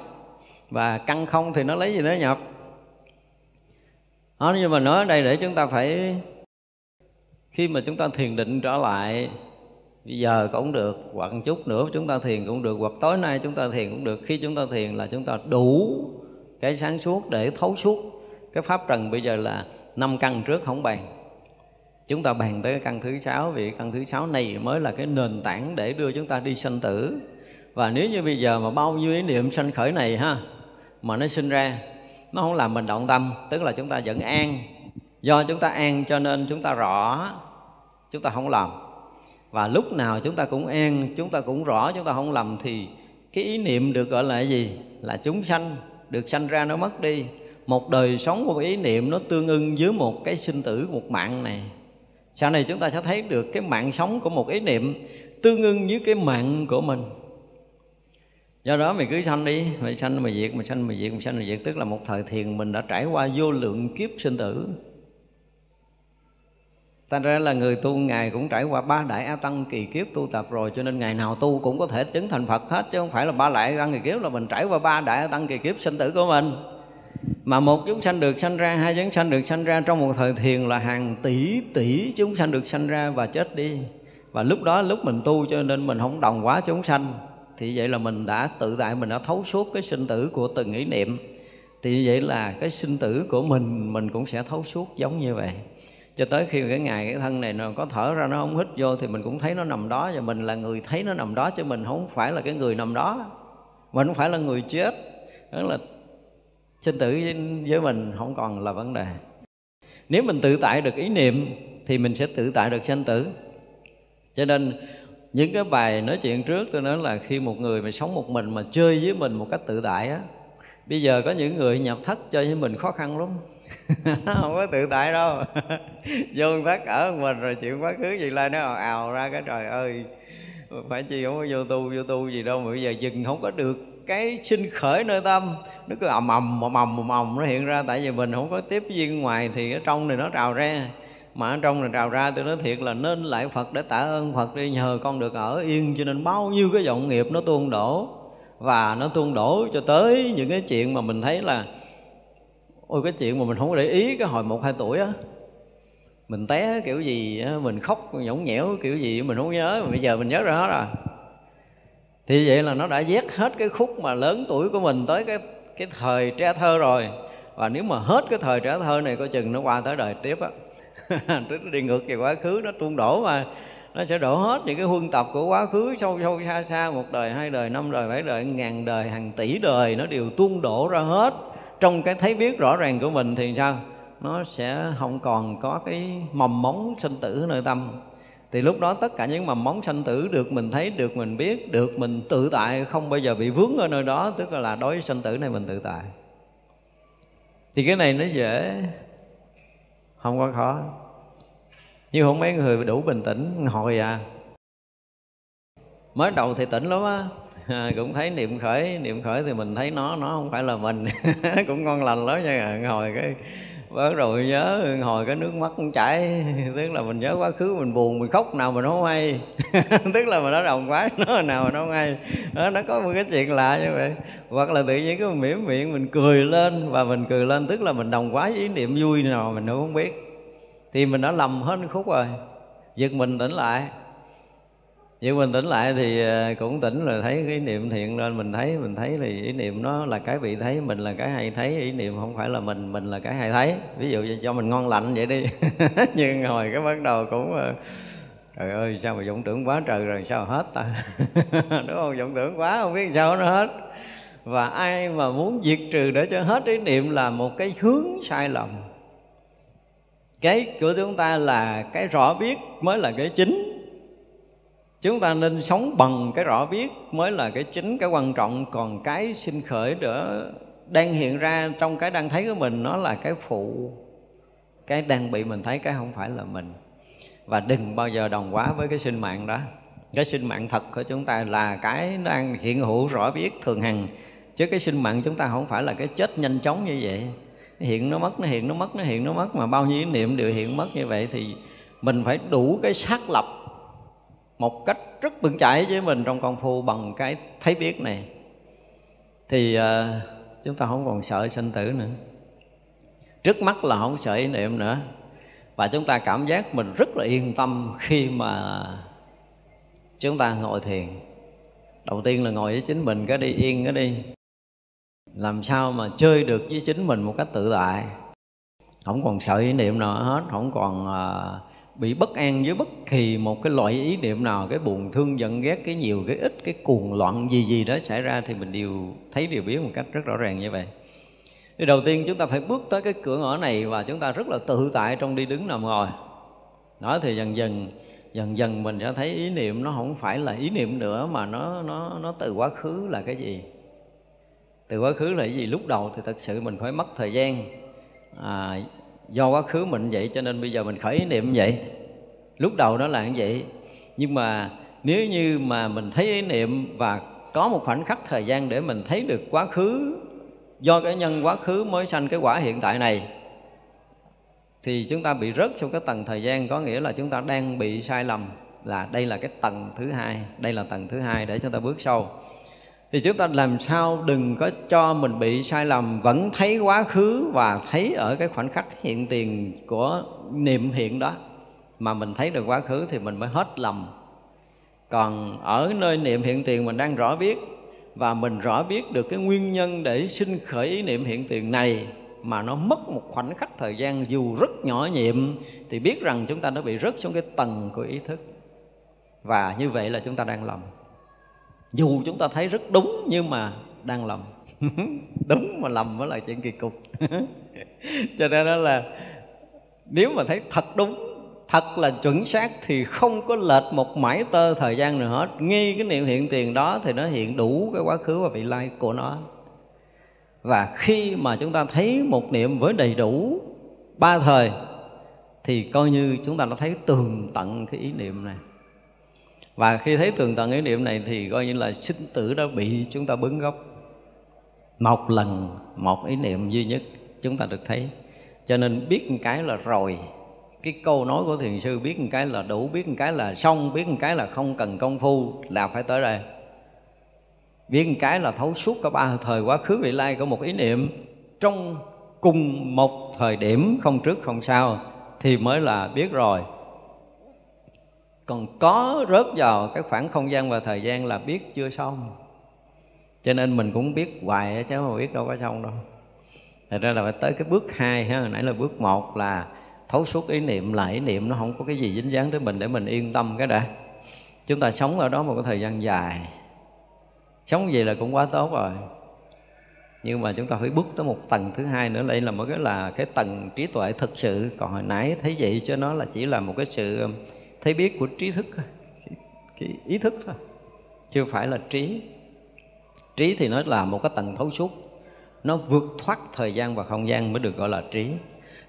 và căn không thì nó lấy gì nó nhập. Đó nhưng mà nói ở đây để chúng ta phải, khi mà chúng ta thiền định trở lại, bây giờ cũng được, hoặc một chút nữa chúng ta thiền cũng được, hoặc tối nay chúng ta thiền cũng được, khi chúng ta thiền là chúng ta đủ cái sáng suốt để thấu suốt cái pháp trần bây giờ là năm căn trước không bàn. Chúng ta bàn tới cái căn thứ sáu, vì căn thứ sáu này mới là cái nền tảng để đưa chúng ta đi sanh tử. Và nếu như bây giờ mà bao nhiêu ý niệm sanh khởi này ha, mà nó sinh ra, nó không làm mình động tâm, tức là chúng ta vẫn an. Do chúng ta an cho nên chúng ta rõ, chúng ta không làm. Và lúc nào chúng ta cũng an, chúng ta cũng rõ, chúng ta không lầm thì cái ý niệm được gọi là gì? Là chúng sanh, được sanh ra nó mất đi một đời sống của một ý niệm nó tương ưng với một cái sinh tử, một mạng này. Sau này chúng ta sẽ thấy được cái mạng sống của một ý niệm tương ưng với cái mạng của mình. Do đó mày cứ sanh đi, mày sanh mày diệt, mày sanh mày diệt, mày sanh mày diệt. Tức là một thời thiền mình đã trải qua vô lượng kiếp sinh tử. Thành ra là người tu, Ngài cũng trải qua ba đại A Tăng kỳ kiếp tu tập rồi, Cho nên ngày nào tu cũng có thể chứng thành Phật hết, Chứ không phải là ba đại A Tăng kỳ kiếp, là mình trải qua ba đại A Tăng kỳ kiếp sinh tử của mình. Mà một chúng sanh được sanh ra, hai chúng sanh được sanh ra Trong một thời thiền là hàng tỷ tỷ chúng sanh được sanh ra và chết đi. Và lúc đó lúc mình tu cho nên mình không đồng quá chúng sanh Thì vậy là mình đã tự tại mình đã thấu suốt cái sinh tử của từng ý niệm. Thì vậy là cái sinh tử của mình mình cũng sẽ thấu suốt giống như vậy. Cho tới khi cái ngày cái thân này nó có thở ra nó không hít vô thì mình cũng thấy nó nằm đó và mình là người thấy nó nằm đó chứ mình không phải là cái người nằm đó. Mình không phải là người chết đó là sinh tử với mình không còn là vấn đề. Nếu mình tự tại được ý niệm thì mình sẽ tự tại được sinh tử. Cho nên những cái bài nói chuyện trước tôi nói là khi một người mà sống một mình mà chơi với mình một cách tự tại á bây giờ có những người nhập thất chơi với mình khó khăn lắm. *laughs* Không có tự tại đâu. *laughs* Vô thất ở mình rồi chuyện quá khứ gì lai nó ào, ào ra cái trời ơi. Phải chi không có vô tu vô tu gì đâu mà bây giờ dừng không có được cái sinh khởi nơi tâm. Nó cứ ầm ầm ầm ầm ầm ầm nó hiện ra. Tại vì mình không có tiếp duyên ngoài thì ở trong này nó trào ra. Mà ở trong này trào ra tôi nói thiệt là nên lại Phật để tạ ơn Phật đi. Nhờ con được ở yên cho nên bao nhiêu cái vọng nghiệp nó tuôn đổ. Và nó tuôn đổ cho tới những cái chuyện mà mình thấy là, ôi, cái chuyện mà mình không có để ý cái hồi một, hai tuổi á. Mình té kiểu gì mình khóc nhõng nhẽo kiểu gì mình không nhớ. Mà bây giờ mình nhớ ra hết rồi thì vậy là nó đã vét hết cái khúc mà lớn tuổi của mình tới cái cái thời trẻ thơ rồi. Và nếu mà hết cái thời trẻ thơ này, coi chừng nó qua tới đời tiếp á. *laughs* Tức nó đi ngược về quá khứ, nó tuôn đổ mà. Nó sẽ đổ hết những cái huân tập của quá khứ, sâu sâu, xa xa, một đời, hai đời, năm đời, bảy đời, ngàn đời, hàng tỷ đời, nó đều tuôn đổ ra hết. Trong cái thấy biết rõ ràng của mình thì sao? Nó sẽ không còn có cái mầm móng sinh tử nơi tâm thì lúc đó tất cả những mầm móng sanh tử được mình thấy được mình biết được mình tự tại không bao giờ bị vướng ở nơi đó tức là đối với sanh tử này mình tự tại. Thì cái này nó dễ không có khó. Nhưng không mấy người đủ bình tĩnh hồi à. Mới đầu thì tỉnh lắm á. *laughs* À, cũng thấy niệm khởi niệm khởi thì mình thấy nó nó không phải là mình. *laughs* Cũng ngon lành lắm nha hồi cái bắt rồi nhớ hồi cái nước mắt cũng chảy. *laughs* Tức là mình nhớ quá khứ mình buồn mình khóc nào mà nó không hay. *laughs* Tức là mình nó đồng quá *laughs* nó nào mà nó không hay. Đó, nó có một cái chuyện lạ như vậy. Hoặc là tự nhiên cái mình mỉm miệng mình cười lên và mình cười lên tức là mình đồng quá với ý niệm vui nào mình cũng không biết. Thì mình đã lầm hết khúc rồi. Giật mình tỉnh lại nhưng mình tỉnh lại thì ờ, cũng tỉnh là thấy cái ý niệm thiện lên, mình thấy mình thấy thì ý niệm nó là cái bị thấy, mình là cái hay thấy, ý niệm không phải là mình mình là cái hay thấy. Ví dụ cho mình ngon lạnh vậy đi. *laughs* Nhưng hồi cái bắt đầu cũng ờ, trời ơi, sao mà vọng tưởng quá trời rồi, sao hết ta? *laughs* Đúng không? Vọng tưởng quá, không biết sao nó hết. Và ai mà muốn diệt trừ để cho hết ý niệm là một cái hướng sai lầm. Cái của chúng ta là cái rõ biết mới là cái chính chúng ta nên sống bằng cái rõ biết mới là cái chính, cái quan trọng. Còn cái sinh khởi nữa đang hiện ra trong cái đang thấy của mình, nó là cái phụ, cái đang bị mình thấy, cái không phải là mình. Và đừng bao giờ đồng quá với cái sinh mạng đó. Cái sinh mạng thật của chúng ta là cái đang hiện hữu rõ biết thường hằng. Chứ cái sinh mạng chúng ta không phải là cái chết nhanh chóng như vậy. Hiện, nó mất, nó hiện, nó mất, nó hiện, nó mất. Mà bao nhiêu niệm đều hiện mất như vậy thì mình phải đủ cái xác lập một cách rất vững chãi với mình trong công phu bằng cái thấy biết này. Thì uh, chúng ta không còn sợ sinh tử nữa. Trước mắt là không sợ ý niệm nữa. Và chúng ta cảm giác mình rất là yên tâm khi mà chúng ta ngồi thiền. Đầu tiên là ngồi với chính mình cái đi yên cái đi. Làm sao mà chơi được với chính mình một cách tự tại? Không còn sợ ý niệm nào hết không còn uh, bị bất an với bất kỳ một cái loại ý niệm nào cái buồn thương giận ghét cái nhiều cái ít cái cuồng loạn gì gì đó xảy ra thì mình đều thấy đều biết một cách rất rõ ràng như vậy. Thì đầu tiên chúng ta phải bước tới cái cửa ngõ này và chúng ta rất là tự tại trong đi đứng nằm ngồi. Đó thì dần dần dần dần mình sẽ thấy ý niệm nó không phải là ý niệm nữa mà nó nó nó từ quá khứ là cái gì? Từ quá khứ là cái gì? Lúc đầu thì thật sự mình phải mất thời gian à, do quá khứ mình vậy, cho nên bây giờ mình khởi ý niệm vậy. Lúc đầu nó là như vậy. Nhưng mà nếu như mà mình thấy ý niệm và có một khoảnh khắc thời gian để mình thấy được quá khứ, do cái nhân quá khứ mới sanh cái quả hiện tại này, thì chúng ta bị rớt trong cái tầng thời gian, có nghĩa là chúng ta đang bị sai lầm là đây là cái tầng thứ hai, đây là tầng thứ hai để chúng ta bước sâu thì chúng ta làm sao đừng có cho mình bị sai lầm, vẫn thấy quá khứ và thấy ở cái khoảnh khắc hiện tiền của niệm hiện đó. Mà mình thấy được quá khứ thì mình mới hết lầm. Còn ở nơi niệm hiện tiền mình đang rõ biết và mình rõ biết được cái nguyên nhân để sinh khởi ý niệm hiện tiền này mà nó mất một khoảnh khắc thời gian dù rất nhỏ nhiệm, thì biết rằng chúng ta đã bị rớt xuống cái tầng của ý thức. Và như vậy là chúng ta đang lầm dù chúng ta thấy rất đúng nhưng mà đang lầm. *laughs* Đúng mà lầm mới là chuyện kỳ cục. *laughs* Cho nên đó là nếu mà thấy thật đúng, thật là chuẩn xác thì không có lệch một mãi tơ thời gian nào hết. Nghi cái niệm hiện tiền đó thì nó hiện đủ cái quá khứ và vị lai của nó. Và khi mà chúng ta thấy một niệm với đầy đủ ba thời thì coi như chúng ta đã thấy tường tận cái ý niệm này và khi thấy tường tận ý niệm này thì coi như là sinh tử đã bị chúng ta bứng gốc. Một lần, một ý niệm duy nhất chúng ta được thấy. Cho nên biết một cái là rồi. Cái câu nói của thiền sư biết một cái là đủ, biết một cái là xong, biết một cái là không cần công phu là phải tới đây. Biết một cái là thấu suốt cả ba thời quá khứ vị lai của một ý niệm. Trong cùng một thời điểm, không trước, không sau, thì mới là biết rồi còn có rớt vào cái khoảng không gian và thời gian là biết chưa xong. Cho nên mình cũng biết hoài chứ mà biết đâu có xong đâu. Thật ra là phải tới cái bước hai ha, nãy là bước một là thấu suốt ý niệm là ý niệm nó không có cái gì dính dáng tới mình để mình yên tâm cái đã. Chúng ta sống ở đó một cái thời gian dài. Sống gì là cũng quá tốt rồi. Nhưng mà chúng ta phải bước tới một tầng thứ hai nữa, đây là một cái là cái tầng trí tuệ thực sự. Còn hồi nãy thấy vậy cho nó là chỉ là một cái sự thấy biết của trí thức thôi. Cái ý thức thôi. Chưa phải là trí. Trí thì nó là một cái tầng thấu suốt. Nó vượt thoát thời gian và không gian mới được gọi là trí.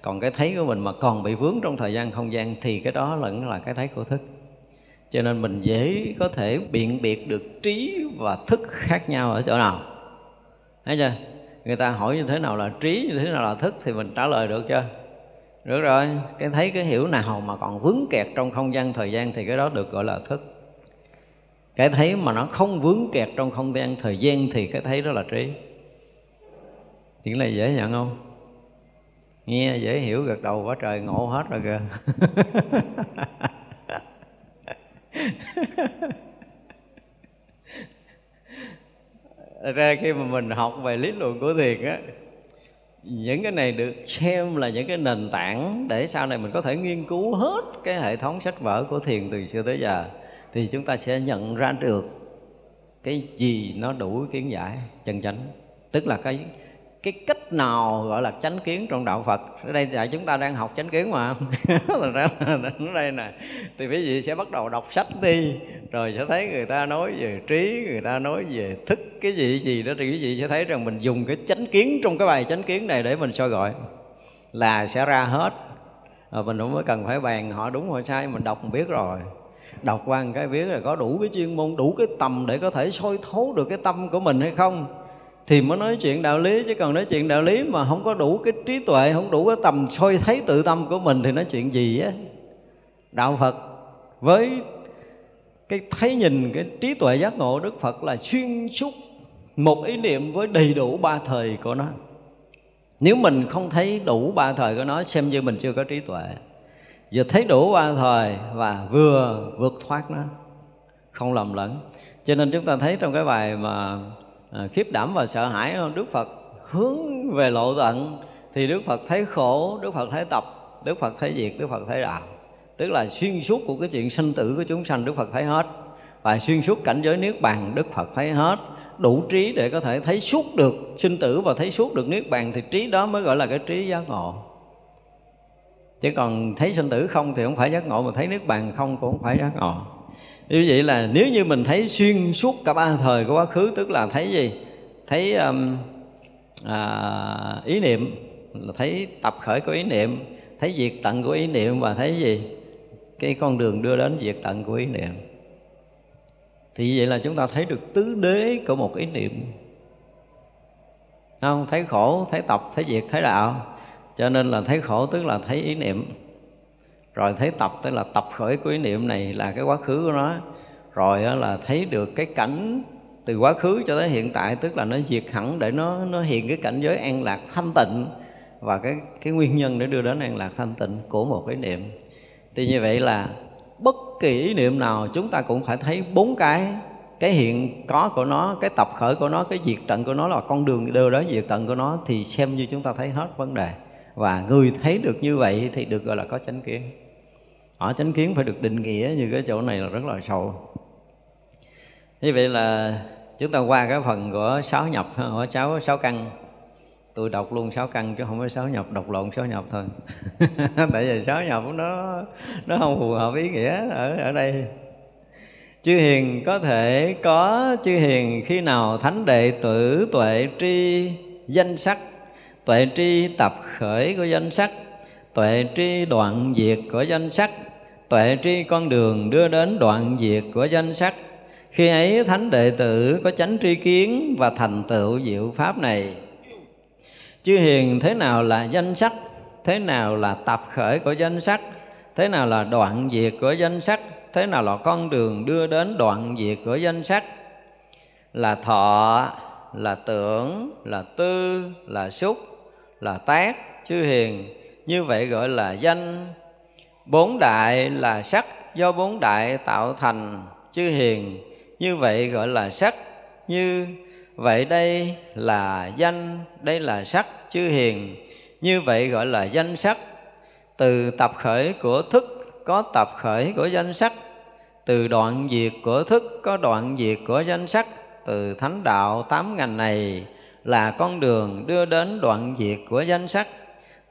Còn cái thấy của mình mà còn bị vướng trong thời gian không gian thì cái đó vẫn là cái thấy của thức. Cho nên mình dễ có thể biện biệt được trí và thức khác nhau ở chỗ nào. Thấy chưa? Người ta hỏi như thế nào là trí, như thế nào là thức thì mình trả lời được chưa? Được rồi, cái thấy cái hiểu nào mà còn vướng kẹt trong không gian thời gian thì cái đó được gọi là thức. Cái thấy mà nó không vướng kẹt trong không gian thời gian thì cái thấy đó là trí. Chuyện này dễ nhận không? Nghe dễ hiểu gật đầu quá trời ngộ hết rồi kìa. *laughs* Ra khi mà mình học về lý luận của thiền á những cái này được xem là những cái nền tảng để sau này mình có thể nghiên cứu hết cái hệ thống sách vở của thiền từ xưa tới giờ, thì chúng ta sẽ nhận ra được cái gì nó đủ kiến giải chân chánh. Tức là cái cái cách nào gọi là chánh kiến trong đạo Phật? Ở đây là chúng ta đang học chánh kiến mà. *laughs* Thành ra ở đây nè, thì quý vị sẽ bắt đầu đọc sách đi, rồi sẽ thấy người ta nói về trí, người ta nói về thức, cái gì gì đó, thì quý vị sẽ thấy rằng mình dùng cái chánh kiến trong cái bài chánh kiến này để mình soi gọi. Là sẽ ra hết. Rồi mình không mới cần phải bàn họ đúng họ sai, mình đọc mình biết rồi. Đọc qua một cái biết là có đủ cái chuyên môn, đủ cái tầm để có thể soi thấu được cái tâm của mình hay không thì mới nói chuyện đạo lý, chứ còn nói chuyện đạo lý mà không có đủ cái trí tuệ, không đủ cái tầm soi thấy tự tâm của mình thì nói chuyện gì á? Đạo phật. Với cái thấy nhìn, cái trí tuệ giác ngộ đức phật là xuyên suốt một ý niệm với đầy đủ ba thời của nó. Nếu mình không thấy đủ ba thời của nó, xem như mình chưa có trí tuệ. Vừa thấy đủ ba thời và vừa vượt thoát nó, không lầm lẫn. Cho nên chúng ta thấy trong cái bài mà à, khiếp đảm và sợ hãi đức phật. Hướng về lộ tận thì đức phật thấy khổ đức phật thấy tập đức phật thấy diệt đức phật thấy đạo. Tức là xuyên suốt của cái chuyện sinh tử của chúng sanh đức phật thấy hết. Và xuyên suốt cảnh giới niết bàn đức phật thấy hết. Đủ trí để có thể thấy suốt được sinh tử và thấy suốt được niết bàn thì trí đó mới gọi là cái trí giác ngộ. Chứ còn thấy sinh tử không thì không phải giác ngộ mà thấy niết bàn không cũng không phải giác ngộ như vậy là nếu như mình thấy xuyên suốt cả ba thời của quá khứ tức là thấy gì? Thấy um, à, ý niệm là thấy tập khởi của ý niệm thấy diệt tận của ý niệm và thấy gì? Cái con đường đưa đến diệt tận của ý niệm. Thì vậy là chúng ta thấy được tứ đế của một ý niệm. Không? Thấy khổ thấy tập thấy diệt thấy đạo. Cho nên là thấy khổ tức là thấy ý niệm rồi thấy tập, tức là tập khởi của ý niệm này là cái quá khứ của nó. Rồi là thấy được cái cảnh từ quá khứ cho tới hiện tại, tức là nó diệt hẳn để nó nó hiện cái cảnh giới an lạc thanh tịnh. Và cái cái nguyên nhân để đưa đến an lạc thanh tịnh của một ý niệm. Thì như vậy là bất kỳ ý niệm nào chúng ta cũng phải thấy bốn cái cái hiện có của nó, cái tập khởi của nó, cái diệt tận của nó là con đường đưa đến diệt tận của nó, thì xem như chúng ta thấy hết vấn đề. Và người thấy được như vậy thì được gọi là có chánh kiến họ chánh kiến phải được định nghĩa như cái chỗ này là rất là sâu. Như vậy là chúng ta qua cái phần của sáu nhập của sáu sáu căn. Tôi đọc luôn sáu căn chứ không phải sáu nhập, đọc lộn sáu nhập thôi. *laughs* Tại vì sáu nhập nó nó không phù hợp ý nghĩa ở ở đây. Chư hiền có thể có, chư hiền khi nào thánh đệ tử tuệ tri danh sắc? Tuệ tri tập khởi của danh sắc, tuệ tri đoạn diệt của danh sắc tuệ tri con đường đưa đến đoạn diệt của danh sắc khi ấy, thánh đệ tử có chánh tri kiến và thành tựu diệu pháp này. Chư hiền, thế nào là danh sắc thế nào là tập khởi của danh sắc thế nào là đoạn diệt của danh sắc thế nào là con đường đưa đến đoạn diệt của danh sắc là thọ, là tưởng, là tư, là xúc, là tác chư hiền. Như vậy gọi là danh bốn đại là sắc, do bốn đại tạo thành chư hiền. Như vậy gọi là sắc, như vậy đây là danh, đây là sắc chư hiền. Như vậy gọi là danh sắc. Từ tập khởi của thức, có tập khởi của danh sắc. Từ đoạn diệt của thức, có đoạn diệt của danh sắc. Từ thánh đạo tám ngành này là con đường đưa đến đoạn diệt của danh sắc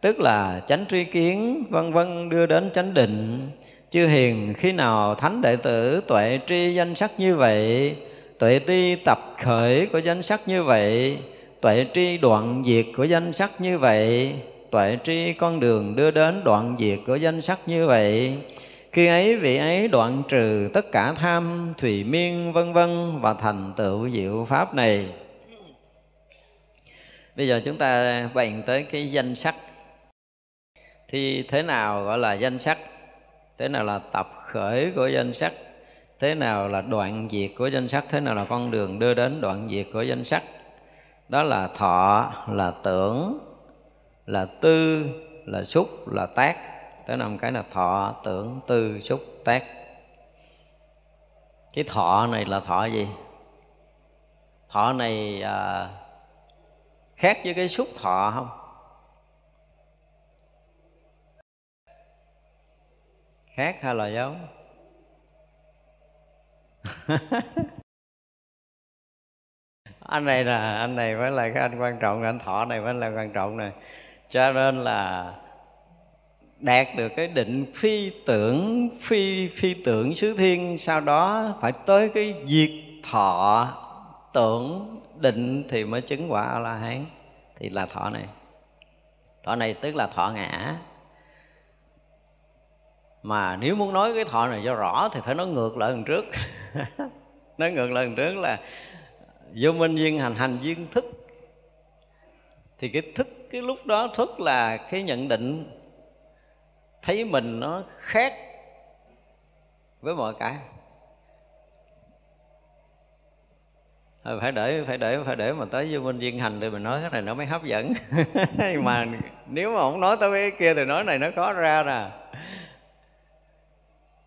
tức là chánh tri kiến, vân vân đưa đến chánh định. Chư hiền khi nào thánh đệ tử tuệ tri danh sắc như vậy, tuệ ti tập khởi của danh sắc như vậy, tuệ tri đoạn diệt của danh sắc như vậy, tuệ tri con đường đưa đến đoạn diệt của danh sắc như vậy. Khi ấy vị ấy đoạn trừ tất cả tham, thùy miên, vân vân và thành tựu diệu pháp này. Bây giờ chúng ta bàn tới cái danh sắc thì thế nào gọi là danh sắc? Thế nào là tập khởi của danh sắc? Thế nào là đoạn diệt của danh sắc? Thế nào là con đường đưa đến đoạn diệt của danh sắc? Đó là thọ là tưởng là tư là xúc là tác. Tới năm cái là thọ tưởng tư xúc tác. Cái thọ này là thọ gì? Thọ này à, khác với cái xúc thọ không? Khác hay là giống? *laughs* Anh này là, anh này mới là cái anh quan trọng anh thọ này mới là quan trọng này cho nên là đạt được cái định phi tưởng, phi phi tưởng xứ thiên, sau đó phải tới cái diệt thọ tưởng định thì mới chứng quả a la hán. Thì là thọ này. Thọ này tức là thọ ngã mà nếu muốn nói cái thọ này cho rõ thì phải nói ngược lại lần trước. *laughs* Nói ngược lại lần trước là vô minh duyên hành hành duyên thức. Thì cái thức, cái lúc đó thức là cái nhận định thấy mình nó khác với mọi cái. Phải để phải để phải để mà tới vô minh duyên hành thì mình nói cái này nó mới hấp dẫn. *laughs* Mà nếu mà không nói tới cái kia thì nói này nó khó ra nè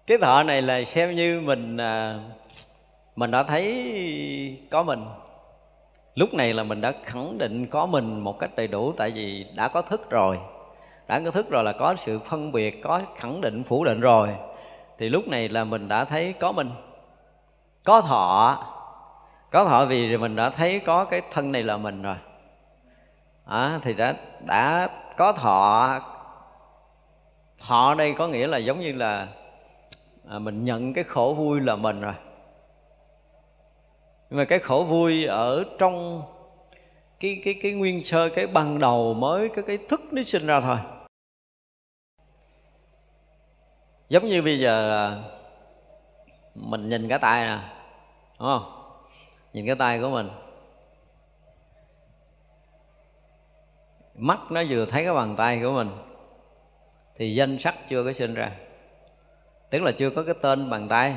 cái thọ này là xem như mình à, mình đã thấy có mình. Lúc này là mình đã khẳng định có mình một cách đầy đủ tại vì đã có thức rồi. Đã có thức rồi là có sự phân biệt có khẳng định phủ định rồi. Thì lúc này là mình đã thấy có mình. Có thọ. Có thọ vì mình đã thấy có cái thân này là mình rồi. À, thì đã đã có thọ. Thọ đây có nghĩa là giống như là à, mình nhận cái khổ vui là mình rồi. Nhưng mà cái khổ vui ở trong cái cái cái nguyên sơ cái ban đầu mới cái cái thức nó sinh ra thôi. Giống như bây giờ mình nhìn cái tay nè đúng không? Nhìn cái tay của mình. Mắt nó vừa thấy cái bàn tay của mình thì danh sắc chưa có sinh ra tức là chưa có cái tên bàn tay.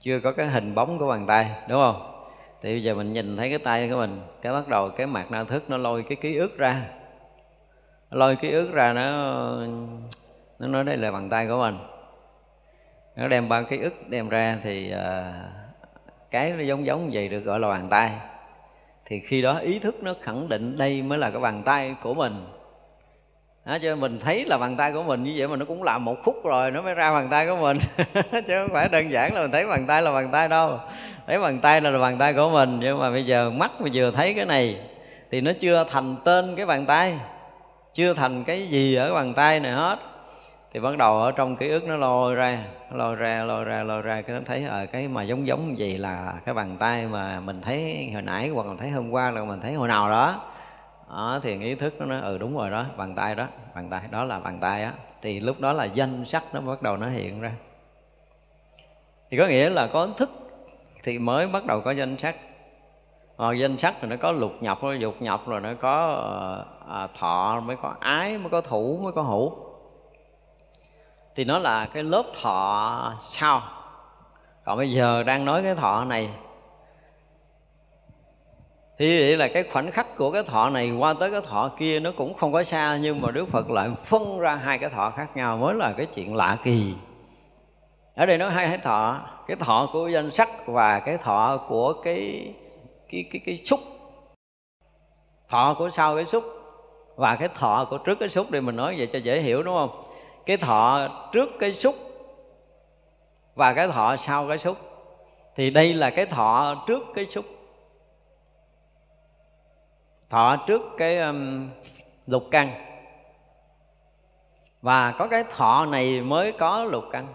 Chưa có cái hình bóng của bàn tay, đúng không? Thì bây giờ mình nhìn thấy cái tay của mình, cái bắt đầu cái mặt na thức nó lôi cái ký ức ra. Lôi ký ức ra nó nó nói đây là bàn tay của mình. Nó đem ba ký ức đem ra thì à, cái nó giống giống vậy được gọi là bàn tay. Thì khi đó ý thức nó khẳng định đây mới là cái bàn tay của mình đó, cho mình thấy là bàn tay của mình như vậy mà nó cũng làm một khúc rồi nó mới ra bàn tay của mình. *laughs* Chứ không phải đơn giản là mình thấy bàn tay là bàn tay đâu. Thấy bàn tay là, là bàn tay của mình. Nhưng mà bây giờ mắt mà vừa thấy cái này thì nó chưa thành tên cái bàn tay. Chưa thành cái gì ở cái bàn tay này hết. Thì bắt đầu ở trong ký ức nó lôi ra lôi ra lôi ra lôi ra. Cái nó thấy ở ờ, cái mà giống giống gì là cái bàn tay mà mình thấy hồi nãy hoặc là thấy hôm qua là mình thấy hồi nào đó đó, thì ý thức nó nói ừ đúng rồi đó bàn tay đó bàn tay đó là bàn tay á. Thì lúc đó là danh sắc nó bắt đầu nó hiện ra. Thì có nghĩa là có thức thì mới bắt đầu có danh sắc à, ờ, danh sắc thì nó có lục nhập rồi dục nhập rồi nó có ờ, à, thọ mới có ái mới có thủ mới có hữu. Thì nó là cái lớp thọ sau. Còn bây giờ đang nói cái thọ này thì vậy là cái khoảnh khắc của cái thọ này qua tới cái thọ kia nó cũng không có xa, nhưng mà đức phật lại phân ra hai cái thọ khác nhau, mới là cái chuyện lạ kỳ. Ở đây nói hai cái thọ cái thọ của danh sắc và cái thọ của cái cái cái cái xúc. Thọ của sau cái xúc và cái thọ của trước cái xúc để mình nói vậy cho dễ hiểu, đúng không? Cái thọ trước cái xúc và cái thọ sau cái xúc. Thì đây là cái thọ trước cái xúc thọ trước cái um, lục căn. Và có cái thọ này mới có lục căn.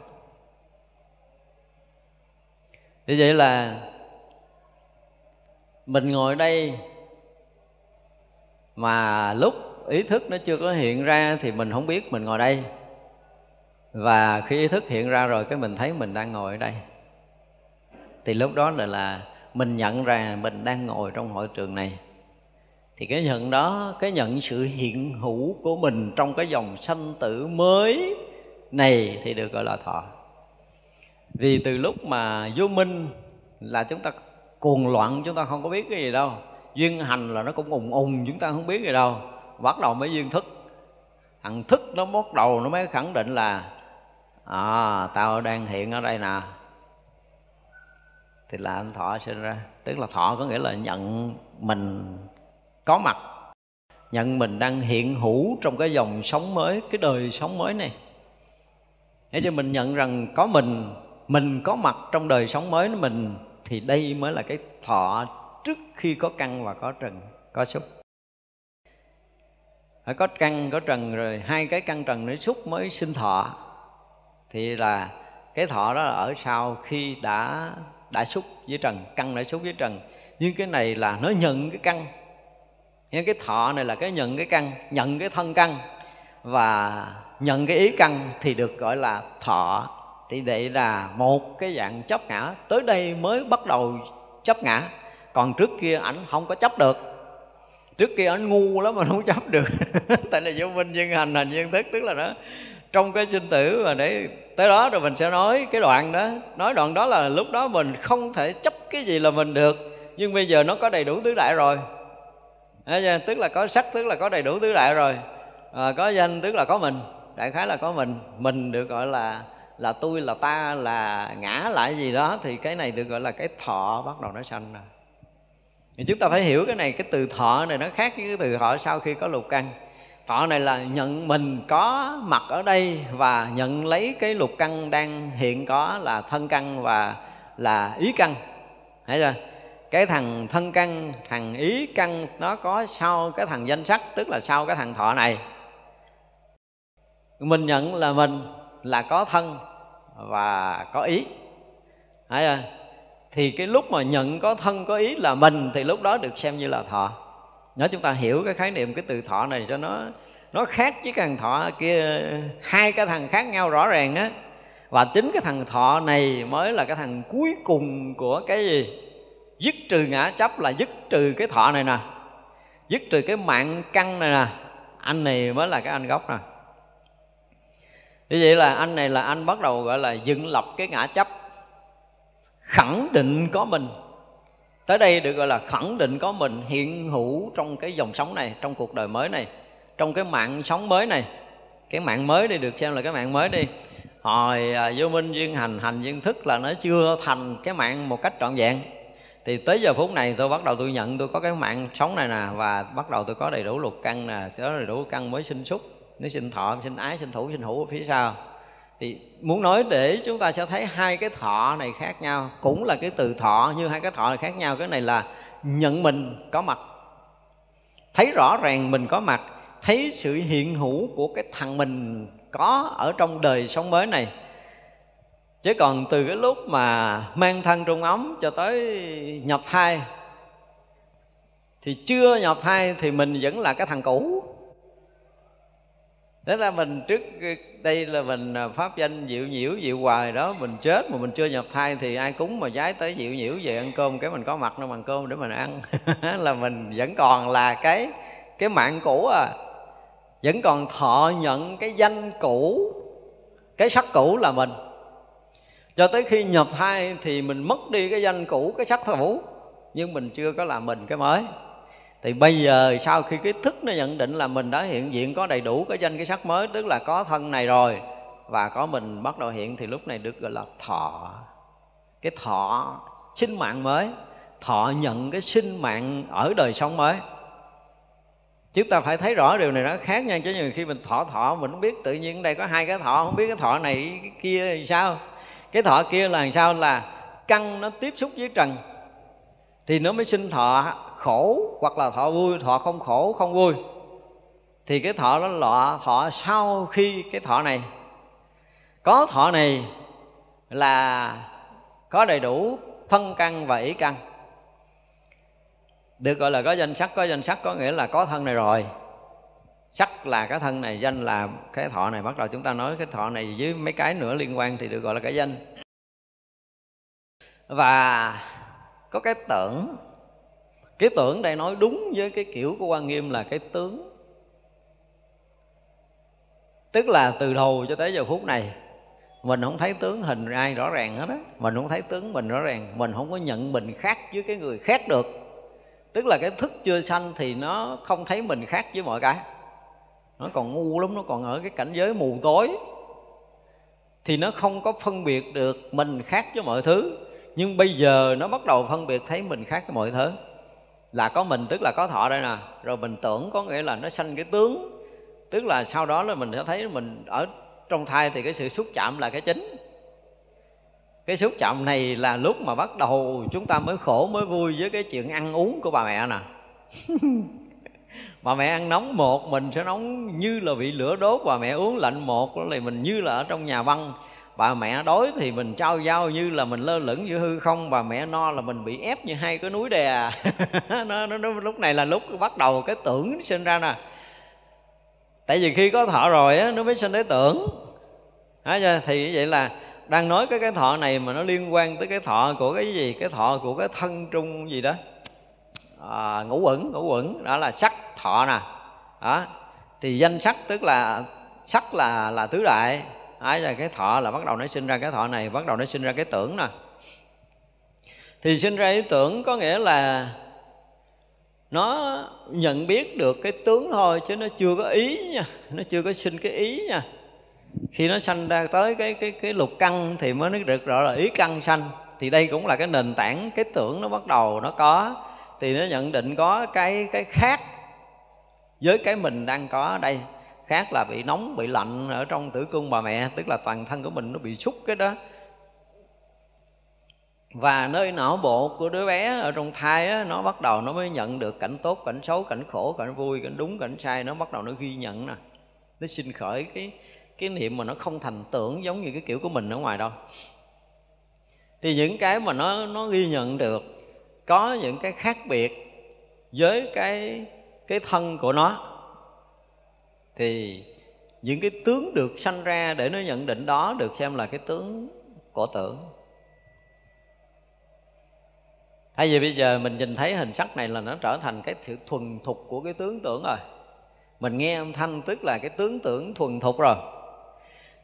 Như vậy là mình ngồi đây mà lúc ý thức nó chưa có hiện ra thì mình không biết mình ngồi đây. Và khi ý thức hiện ra rồi cái mình thấy mình đang ngồi ở đây. Thì lúc đó là là mình nhận ra mình đang ngồi trong hội trường này thì cái nhận đó, cái nhận sự hiện hữu của mình trong cái dòng sanh tử mới này thì được gọi là thọ. Vì từ lúc mà vô minh là chúng ta cuồng loạn, chúng ta không có biết cái gì đâu. Duyên hành là nó cũng ùng ùng, chúng ta không biết gì đâu. Bắt đầu mới duyên thức. Thằng thức nó bắt đầu nó mới khẳng định là à tao đang hiện ở đây nè. Thì là anh thọ sinh ra. Tức là thọ có nghĩa là nhận mình có mặt. Nhận mình đang hiện hữu trong cái dòng sống mới, cái đời sống mới này. Để cho mình nhận rằng có mình mình có mặt trong đời sống mới của mình, thì đây mới là cái thọ trước khi có căn và có trần, có xúc. Phải có căn, có trần rồi, hai cái căn trần nữa xúc mới sinh thọ. Thì là cái thọ đó là ở sau khi đã đã xúc với trần, căn đã xúc với trần. Nhưng cái này là nó nhận cái căn nhưng cái thọ này là cái nhận cái căn, nhận cái thân căn. Và nhận cái ý căn thì được gọi là thọ. Thì đây là một cái dạng chấp ngã. Tới đây mới bắt đầu chấp ngã. Còn trước kia ảnh không có chấp được. Trước kia ảnh ngu lắm mà *laughs* không chấp được. Tại là vô minh nhân hành hành nhân thức, tức là nó trong cái sinh tử mà để tới đó rồi mình sẽ nói cái đoạn đó. Nói đoạn đó là lúc đó mình không thể chấp cái gì là mình được. Nhưng bây giờ nó có đầy đủ tứ đại rồi à, tức là có sắc tức là có đầy đủ tứ đại rồi. À, có danh tức là có mình đại khái là có mình. Mình được gọi là là tôi là ta là ngã lại gì đó thì cái này được gọi là cái thọ bắt đầu nó sanh rồi thì chúng ta phải hiểu cái này cái từ thọ này nó khác với cái từ thọ sau khi có lục căn. Thọ này là nhận mình có mặt ở đây và nhận lấy cái lục căn đang hiện có là thân căn và là ý căn. Thấy chưa? Cái thằng thân căn thằng ý căn nó có sau cái thằng danh sắc, tức là sau cái thằng thọ này. Mình nhận là mình là có thân và có ý. Đấy chưa thì cái lúc mà nhận có thân, có ý là mình, thì lúc đó được xem như là thọ. Nếu chúng ta hiểu cái khái niệm cái từ thọ này cho nó nó khác với cái thằng thọ kia, hai cái thằng khác nhau rõ ràng á. Và chính cái thằng thọ này mới là cái thằng cuối cùng của cái gì? Dứt trừ ngã chấp là dứt trừ cái thọ này nè. Dứt trừ cái mạng căn này nè. Anh này mới là cái anh gốc nè. Như vậy là anh này là anh bắt đầu gọi là dựng lập cái ngã chấp. Khẳng định có mình. Tới đây được gọi là khẳng định có mình, hiện hữu trong cái dòng sống này, trong cuộc đời mới này, trong cái mạng sống mới này. Cái mạng mới đi, được xem là cái mạng mới đi. Hồi à, vô minh duyên hành hành duyên thức là nó chưa thành cái mạng một cách trọn vẹn thì tới giờ phút này tôi bắt đầu tôi nhận tôi có cái mạng sống này nè, và bắt đầu tôi có đầy đủ lục căn nè, có đầy đủ căn mới sinh xúc nó sinh thọ, sinh ái, sinh thủ, sinh hữu ở phía sau. Thì muốn nói để chúng ta sẽ thấy hai cái thọ này khác nhau, cũng là cái từ thọ như hai cái thọ này khác nhau. Cái này là nhận mình có mặt. Thấy rõ ràng mình có mặt, thấy sự hiện hữu của cái thằng mình có ở trong đời sống mới này chứ còn từ cái lúc mà mang thân trong ống cho tới nhập thai, thì chưa nhập thai thì mình vẫn là cái thằng cũ. Thế là mình trước đây là mình à, pháp danh diệu nhiễu, diệu hoài đó, Mình chết mà mình chưa nhập thai thì ai cúng mà giái tới diệu nhiễu về ăn cơm, Cái mình có mặt nó bằng cơm để mình ăn. *laughs* Là mình vẫn còn là cái cái mạng cũ à. Vẫn còn thọ nhận cái danh cũ, Cái sắc cũ là mình. Cho tới khi nhập thai thì mình mất đi cái danh cũ, cái sắc cũ. Nhưng mình chưa có làm mình cái mới. Thì bây giờ sau khi cái thức nó nhận định là mình đã hiện diện có đầy đủ cái danh cái sắc mới tức là có thân này rồi và có mình bắt đầu hiện thì lúc này được gọi là thọ. Cái thọ sinh mạng mới. Thọ nhận cái sinh mạng ở đời sống mới. Chúng ta phải thấy rõ điều này nó khác nha. Chứ nhiều khi mình thọ thọ mình không biết tự nhiên đây có hai cái thọ không biết cái thọ này cái kia thì sao? Cái thọ kia là làm sao? Là căn nó tiếp xúc với trần, thì nó mới sinh thọ khổ hoặc là thọ vui. Thọ không khổ, không vui. Thì cái thọ đó là thọ sau khi cái thọ này. Có thọ này là có đầy đủ thân căn và ý căn. Được gọi là có danh sắc, có danh sắc có nghĩa là có thân này rồi sắc là cái thân này danh là cái thọ này. Bắt đầu chúng ta nói cái thọ này với mấy cái nữa liên quan thì được gọi là cái danh. Và có cái tưởng. Cái tưởng đây nói đúng với cái kiểu của quan nghiêm là cái tướng. Tức là từ đầu cho tới giờ phút này, mình không thấy tướng hình ai rõ ràng hết á. Mình không thấy tướng mình rõ ràng. Mình không có nhận mình khác với cái người khác được. Tức là cái thức chưa sanh thì nó không thấy mình khác với mọi cái nó còn ngu lắm, nó còn ở cái cảnh giới mù tối. Thì nó không có phân biệt được mình khác với mọi thứ. Nhưng bây giờ nó bắt đầu phân biệt thấy mình khác với mọi thứ. Là có mình, tức là có thọ đây nè. Rồi mình tưởng có nghĩa là nó sanh cái tướng. Tức là sau đó là mình sẽ thấy mình ở trong thai thì cái sự xúc chạm là cái chính. Cái xúc chạm này là lúc mà bắt đầu chúng ta mới khổ, mới vui với cái chuyện ăn uống của bà mẹ nè. *laughs* *laughs* bà mẹ ăn nóng một mình sẽ nóng như là bị lửa đốt. Bà mẹ uống lạnh một là mình như là ở trong nhà băng. Bà mẹ đói thì mình trao dao như là mình lơ lửng giữa hư không. Bà mẹ no là mình bị ép như hai cái núi đè. *laughs* Nó, nó, nó, lúc này là lúc bắt đầu cái tưởng sinh ra nè. Tại vì khi có thọ rồi á nó mới sinh tới tưởng. Đó, thì vậy là đang nói cái cái thọ này mà nó liên quan tới cái thọ của cái gì? Cái thọ của cái thân trung gì đó à, ngũ uẩn ngũ uẩn đó là sắc thọ nè. Đó. Thì danh sắc tức là sắc là là tứ đại. Ấy là cái thọ là bắt đầu nó sinh ra cái thọ này bắt đầu nó sinh ra cái tưởng nè. Thì sinh ra ý tưởng có nghĩa là nó nhận biết được cái tướng thôi chứ nó chưa có ý nha. Nó chưa có sinh cái ý nha. Khi nó sanh ra tới cái cái cái lục căn thì mới nó được rõ là ý căn sanh. Thì đây cũng là cái nền tảng cái tưởng nó bắt đầu nó có thì nó nhận định có cái cái khác với cái mình đang có ở đây. Khác là bị nóng bị lạnh ở trong tử cung bà mẹ tức là toàn thân của mình nó bị xúc cái đó. Và nơi não bộ của đứa bé ở trong thai á, nó bắt đầu nó mới nhận được cảnh tốt cảnh xấu cảnh khổ cảnh vui cảnh đúng cảnh sai. Nó bắt đầu nó ghi nhận nè. Nó sinh khởi cái cái niệm mà nó không thành tưởng giống như cái kiểu của mình ở ngoài đâu. Thì những cái mà nó nó ghi nhận được có những cái khác biệt với cái cái thân của nó. Thì những cái tướng được sanh ra để nó nhận định đó được xem là cái tướng của tưởng thay vì bây giờ mình nhìn thấy hình sắc này là nó trở thành cái sự thuần thục của cái tướng tưởng rồi. Mình nghe âm thanh tức là cái tướng tưởng thuần thục rồi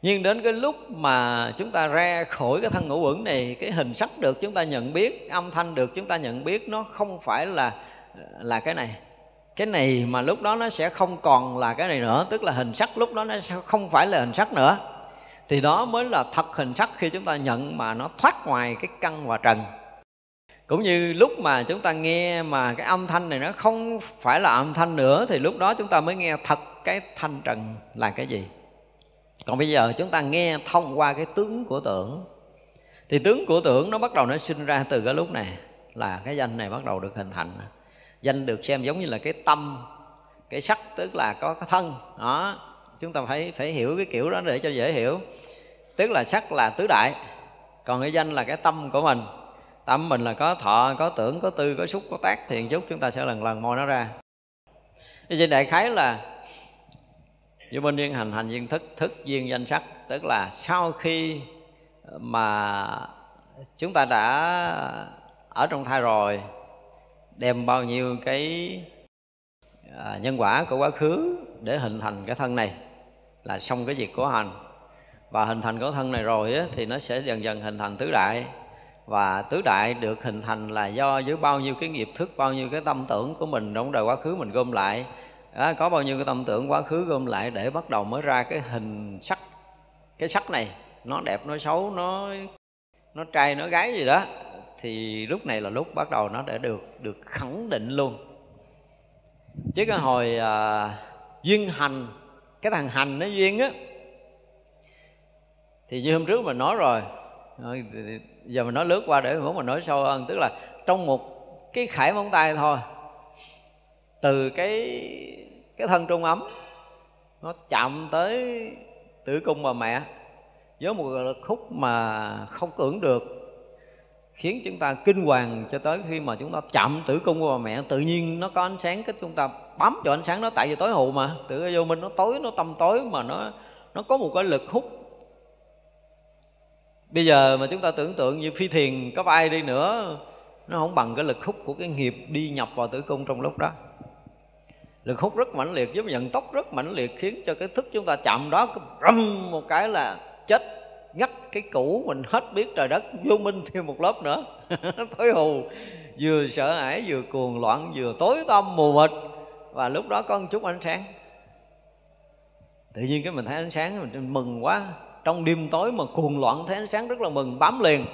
nhưng đến cái lúc mà chúng ta ra khỏi cái thân ngũ uẩn này, cái hình sắc được chúng ta nhận biết, âm thanh được chúng ta nhận biết, nó không phải là là cái này. Cái này mà lúc đó nó sẽ không còn là cái này nữa, tức là hình sắc lúc đó nó sẽ không phải là hình sắc nữa. Thì đó mới là thật hình sắc khi chúng ta nhận mà nó thoát ngoài cái căn và trần. Cũng như lúc mà chúng ta nghe mà cái âm thanh này nó không phải là âm thanh nữa, thì lúc đó chúng ta mới nghe thật cái thanh trần là cái gì còn bây giờ chúng ta nghe thông qua cái tướng của tưởng. Thì tướng của tưởng nó bắt đầu nó sinh ra từ cái lúc này, là cái danh này bắt đầu được hình thành. Danh được xem giống như là cái tâm, cái sắc, tức là có cái thân. Đó, chúng ta phải phải hiểu cái kiểu đó để cho dễ hiểu. Tức là sắc là tứ đại, còn cái danh là cái tâm của mình. Tâm mình là có thọ, có tưởng, có tư, có xúc, có tác thì chút chúng ta sẽ lần lần moi nó ra. Như vậy đại khái là vô minh duyên hành hành duyên thức thức duyên danh sắc tức là sau khi mà chúng ta đã ở trong thai rồi đem bao nhiêu cái à, nhân quả của quá khứ để hình thành cái thân này là xong cái việc của hành. Và hình thành cái thân này rồi á, thì nó sẽ dần dần hình thành tứ đại. Và tứ đại được hình thành là do với bao nhiêu cái nghiệp thức bao nhiêu cái tâm tưởng của mình trong đời quá khứ mình gom lại đó, có bao nhiêu cái tâm tưởng quá khứ gom lại để bắt đầu mới ra cái hình sắc cái sắc này. Nó đẹp nó xấu nó nó trai nó gái gì đó. Thì lúc này là lúc bắt đầu nó đã được được khẳng định luôn. Chứ cái hồi à, duyên hành cái thằng hành nó duyên á thì như hôm trước mình nói rồi giờ mình nói lướt qua để muốn mình nói sâu hơn. Tức là trong một cái khải móng tay thôi từ cái cái thân trung ấm, nó chạm tới tử cung bà mẹ. Với một lực hút mà không cưỡng được, khiến chúng ta kinh hoàng cho tới khi mà chúng ta chạm tử cung của bà mẹ. Tự nhiên nó có ánh sáng cái chúng ta bám cho ánh sáng nó tại vì tối hụ mà. Tự vô minh nó tối, nó tâm tối mà nó nó có một cái lực hút. Bây giờ mà chúng ta tưởng tượng như phi thiền, có ai đi nữa, nó không bằng cái lực hút của cái nghiệp đi nhập vào tử cung trong lúc đó lực hút rất mạnh liệt giúp nhận tốc rất mạnh liệt, khiến cho cái thức chúng ta chậm đó cứ râm một cái là chết, ngắt cái cũ mình hết biết trời đất, vô minh thêm một lớp nữa. *laughs* Tối hù, vừa sợ hãi vừa cuồng loạn, vừa tối tâm mù mịt. Và lúc đó có một chút ánh sáng. Tự nhiên cái mình thấy ánh sáng, mình mừng quá. Trong đêm tối mà cuồng loạn thấy ánh sáng rất là mừng, bám liền.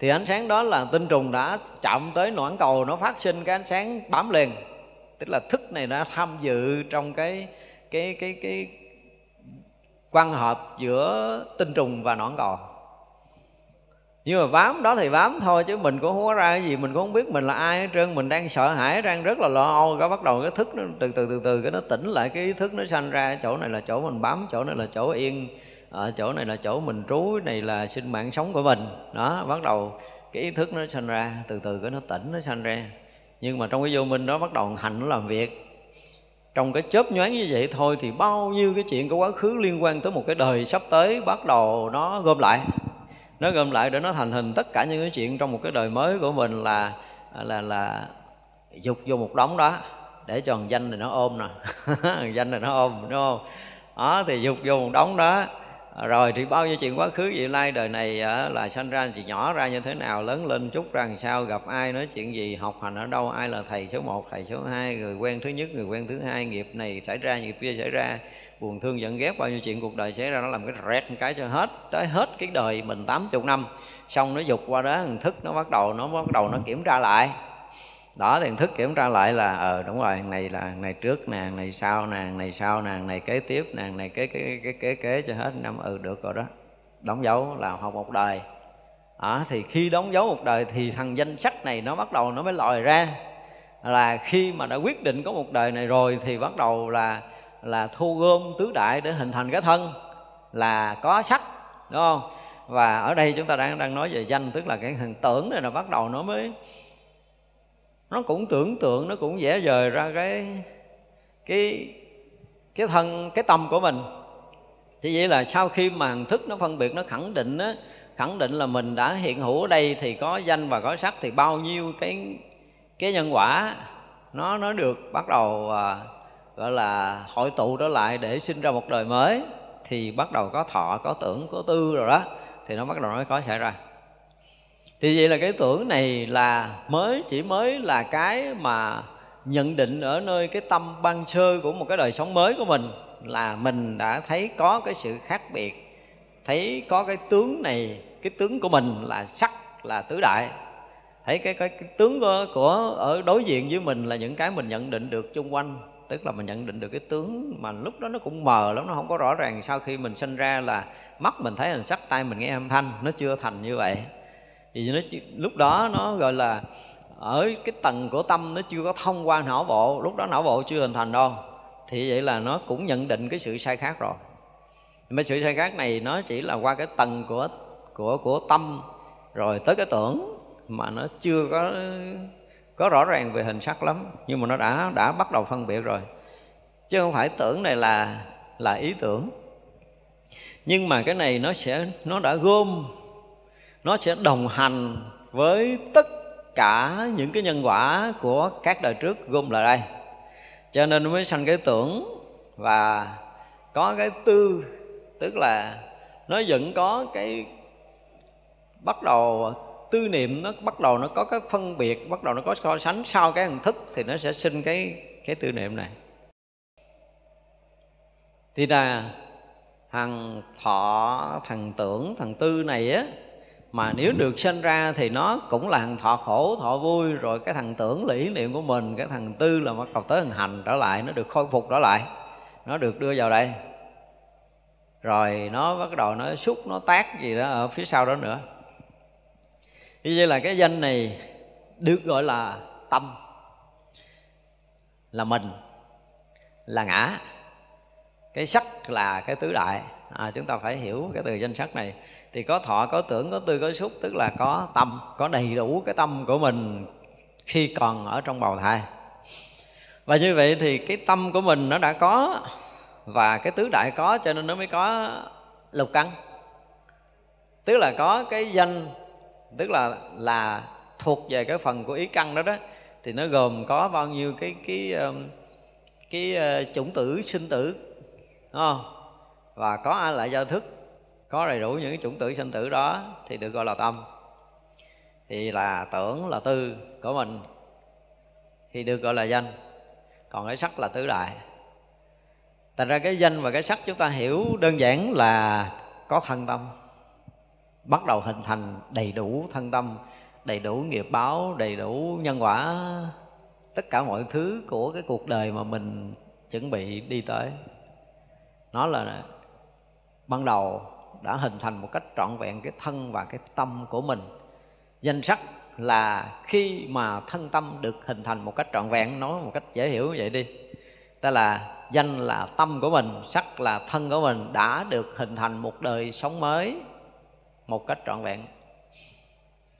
Thì ánh sáng đó là tinh trùng đã chạm tới noãn cầu, nó phát sinh cái ánh sáng bám liền tức là thức này đã tham dự trong cái cái cái cái quan hợp giữa tinh trùng và nõn cò. Nhưng mà bám đó thì bám thôi, chứ mình cũng không có ra cái gì, mình cũng không biết mình là ai hết trơn, mình đang sợ hãi, đang rất là lo âu, cái bắt đầu cái thức nó từ từ từ từ, cái nó tỉnh lại, cái ý thức nó sanh ra, chỗ này là chỗ mình bám, chỗ này là chỗ yên ở chỗ này là chỗ mình trú, này là sinh mạng sống của mình. Đó, bắt đầu cái ý thức nó sanh ra, từ từ cái nó tỉnh, nó sanh ra nhưng mà trong cái vô minh đó bắt đầu hành nó làm việc. Trong cái chớp nhoáng như vậy thôi thì bao nhiêu cái chuyện của quá khứ liên quan tới một cái đời sắp tới bắt đầu nó gom lại. Nó gom lại để nó thành hình tất cả những cái chuyện trong một cái đời mới của mình là là là dục vô một đống đó. Để cho danh này nó ôm nè. *laughs* Danh này nó ôm, đúng không? Đó, thì dục vô một đống đó rồi thì bao nhiêu chuyện quá khứ vị lai đời này ờ, là sanh ra thì nhỏ ra như thế nào? Lớn lên chút ra làm sao? Gặp ai nói chuyện gì? Học hành ở đâu? Ai là thầy số 1, thầy số 2 người quen thứ nhất người quen thứ hai? Nghiệp này xảy ra nghiệp kia xảy ra. Buồn thương giận ghét bao nhiêu chuyện cuộc đời xảy ra nó làm cái rẹt một cái cho hết tới hết cái đời mình 80 năm. Xong nó dục qua đó thức nó bắt đầu nó bắt đầu nó kiểm tra lại đó thì thức kiểm tra lại là ờ đúng rồi này là này trước nè này sau nè này sau nè này kế tiếp nè này kế kế kế kế kế cho hết năm ừ được rồi đó. Đóng dấu là học một đời. Đó, thì khi đóng dấu một đời thì thằng danh sách này nó bắt đầu nó mới lòi ra. Là khi mà đã quyết định có một đời này rồi thì bắt đầu là là thu gom tứ đại để hình thành cái thân là có sắc đúng không? Và ở đây chúng ta đang đang nói về danh tức là cái hình tưởng này là bắt đầu nó mới nó cũng tưởng tượng nó cũng vẽ vời ra cái cái cái thân cái tâm của mình. Thì vậy là sau khi màn thức nó phân biệt nó khẳng định á khẳng định là mình đã hiện hữu ở đây thì có danh và có sắc thì bao nhiêu cái cái nhân quả nó nó được bắt đầu à, gọi là hội tụ trở lại để sinh ra một đời mới thì bắt đầu có thọ có tưởng có tư rồi đó thì nó bắt đầu nó có xảy ra thì vậy là cái tưởng này là mới chỉ mới là cái mà nhận định ở nơi cái tâm ban sơ của một cái đời sống mới của mình là mình đã thấy có cái sự khác biệt thấy có cái tướng này cái tướng của mình là sắc là tứ đại. Thấy cái cái, cái tướng của, của ở đối diện với mình là những cái mình nhận định được chung quanh tức là mình nhận định được cái tướng mà lúc đó nó cũng mờ lắm nó không có rõ ràng sau khi mình sinh ra là mắt mình thấy hình sắc tay mình nghe âm thanh nó chưa thành như vậy thì nó lúc đó nó gọi là ở cái tầng của tâm nó chưa có thông qua não bộ, lúc đó não bộ chưa hình thành đâu. Thì vậy là nó cũng nhận định cái sự sai khác rồi. Mà sự sai khác này nó chỉ là qua cái tầng của của của tâm, rồi tới cái tưởng mà nó chưa có có rõ ràng về hình sắc lắm. Nhưng mà nó đã đã bắt đầu phân biệt rồi. Chứ không phải tưởng này là là ý tưởng. Nhưng mà cái này nó sẽ, nó đã gom nó sẽ đồng hành với tất cả những cái nhân quả của các đời trước gom lại đây. Cho nên mới sanh cái tưởng và có cái tư, tức là nó vẫn có cái bắt đầu, tư niệm nó bắt đầu nó có cái phân biệt, bắt đầu nó có so sánh. Sau cái hình thức thì nó sẽ sinh cái cái tư niệm này. Thì là thằng thọ, thằng tưởng, thằng tư này á mà nếu được sinh ra thì nó cũng là thằng thọ khổ thọ vui rồi cái thằng tưởng là ý niệm của mình cái thằng tư là bắt đầu tới thằng hành trở lại nó được khôi phục trở lại. Nó được đưa vào đây. Rồi nó bắt đầu nó xúc nó tác gì đó ở phía sau đó nữa. Như vậy là cái danh này được gọi là tâm là mình là ngã. Cái sắc là cái tứ đại. À, chúng ta phải hiểu cái từ danh sắc này thì có thọ có tưởng có tư có xúc tức là có tâm có đầy đủ cái tâm của mình khi còn ở trong bào thai. Và như vậy thì cái tâm của mình nó đã có và cái tứ đại có cho nên nó mới có lục căn. Tức là có cái danh tức là là thuộc về cái phần của ý căn đó đó thì nó gồm có bao nhiêu cái cái cái, cái chủng tử sinh tử đúng không? Và có ai lại giao thức có đầy đủ những cái chủng tử sinh tử đó thì được gọi là tâm. Thì là tưởng là tư của mình, thì được gọi là danh. Còn cái sắc là tứ đại. Thành ra cái danh và cái sắc chúng ta hiểu đơn giản là có thân tâm, bắt đầu hình thành đầy đủ thân tâm, đầy đủ nghiệp báo, đầy đủ nhân quả, tất cả mọi thứ của cái cuộc đời mà mình chuẩn bị đi tới. Nó là ban đầu đã hình thành một cách trọn vẹn cái thân và cái tâm của mình. Danh sắc là khi mà thân tâm được hình thành một cách trọn vẹn, nói một cách dễ hiểu như vậy đi. Ta là danh là tâm của mình, sắc là thân của mình đã được hình thành một đời sống mới một cách trọn vẹn.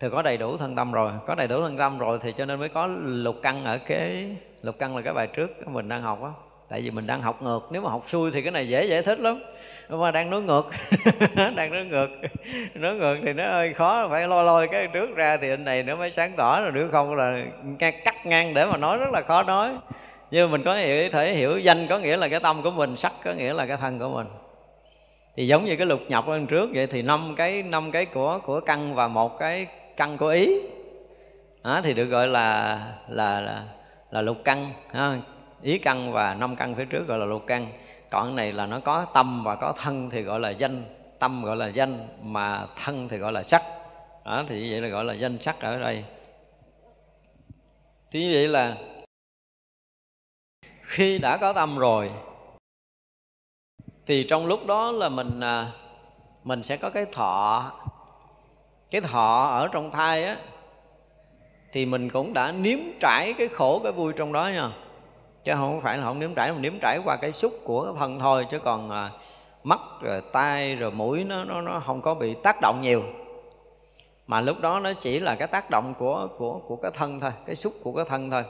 Thì có đầy đủ thân tâm rồi, có đầy đủ thân tâm rồi thì cho nên mới có lục căn ở cái, lục căn là cái bài trước mình đang học á tại vì mình đang học ngược nếu mà học xuôi thì cái này dễ giải thích lắm. Nhưng mà đang nói ngược. *laughs* Đang nói ngược. Nói ngược thì nó hơi khó phải lôi lôi cái trước ra thì anh này nó mới sáng tỏ rồi nếu không là cắt ngang để mà nói rất là khó nói. Nhưng mình có hiểu thể hiểu danh có nghĩa là cái tâm của mình sắc có nghĩa là cái thân của mình. Thì giống như cái lục nhập hơn trước vậy thì năm cái năm cái của của căn và một cái căn của ý. Đó, thì được gọi là là là, là lục căn ha ý căn và năm căn phía trước gọi là lục căn. Còn cái này là nó có tâm và có thân thì gọi là danh. Tâm gọi là danh mà thân thì gọi là sắc. Đó, thì vậy là gọi là danh sắc ở đây. Thì như vậy là khi đã có tâm rồi, thì trong lúc đó là mình à, mình sẽ có cái thọ. Cái thọ ở trong thai á, thì mình cũng đã nếm trải cái khổ cái vui trong đó nha chứ không phải là không nếm trải mà nếm trải qua cái xúc của cái thân thôi chứ còn à, mắt rồi tai rồi mũi nó nó nó không có bị tác động nhiều. Mà lúc đó nó chỉ là cái tác động của của của cái thân thôi cái xúc của cái thân thôi.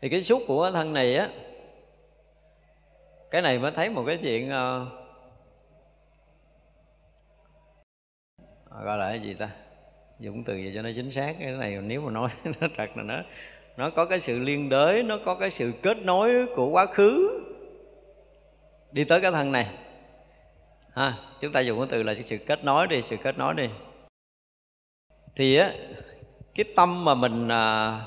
Thì cái xúc của cái thân này á cái này mới thấy một cái chuyện uh, gọi là cái gì ta? Dùng từ gì cho nó chính xác cái này nếu mà nói *laughs* nó thật là nó nó có cái sự liên đới nó có cái sự kết nối của quá khứ. Đi tới cái thân này. Ha chúng ta dùng cái từ là sự kết nối đi sự kết nối đi. Thì á cái tâm mà mình à,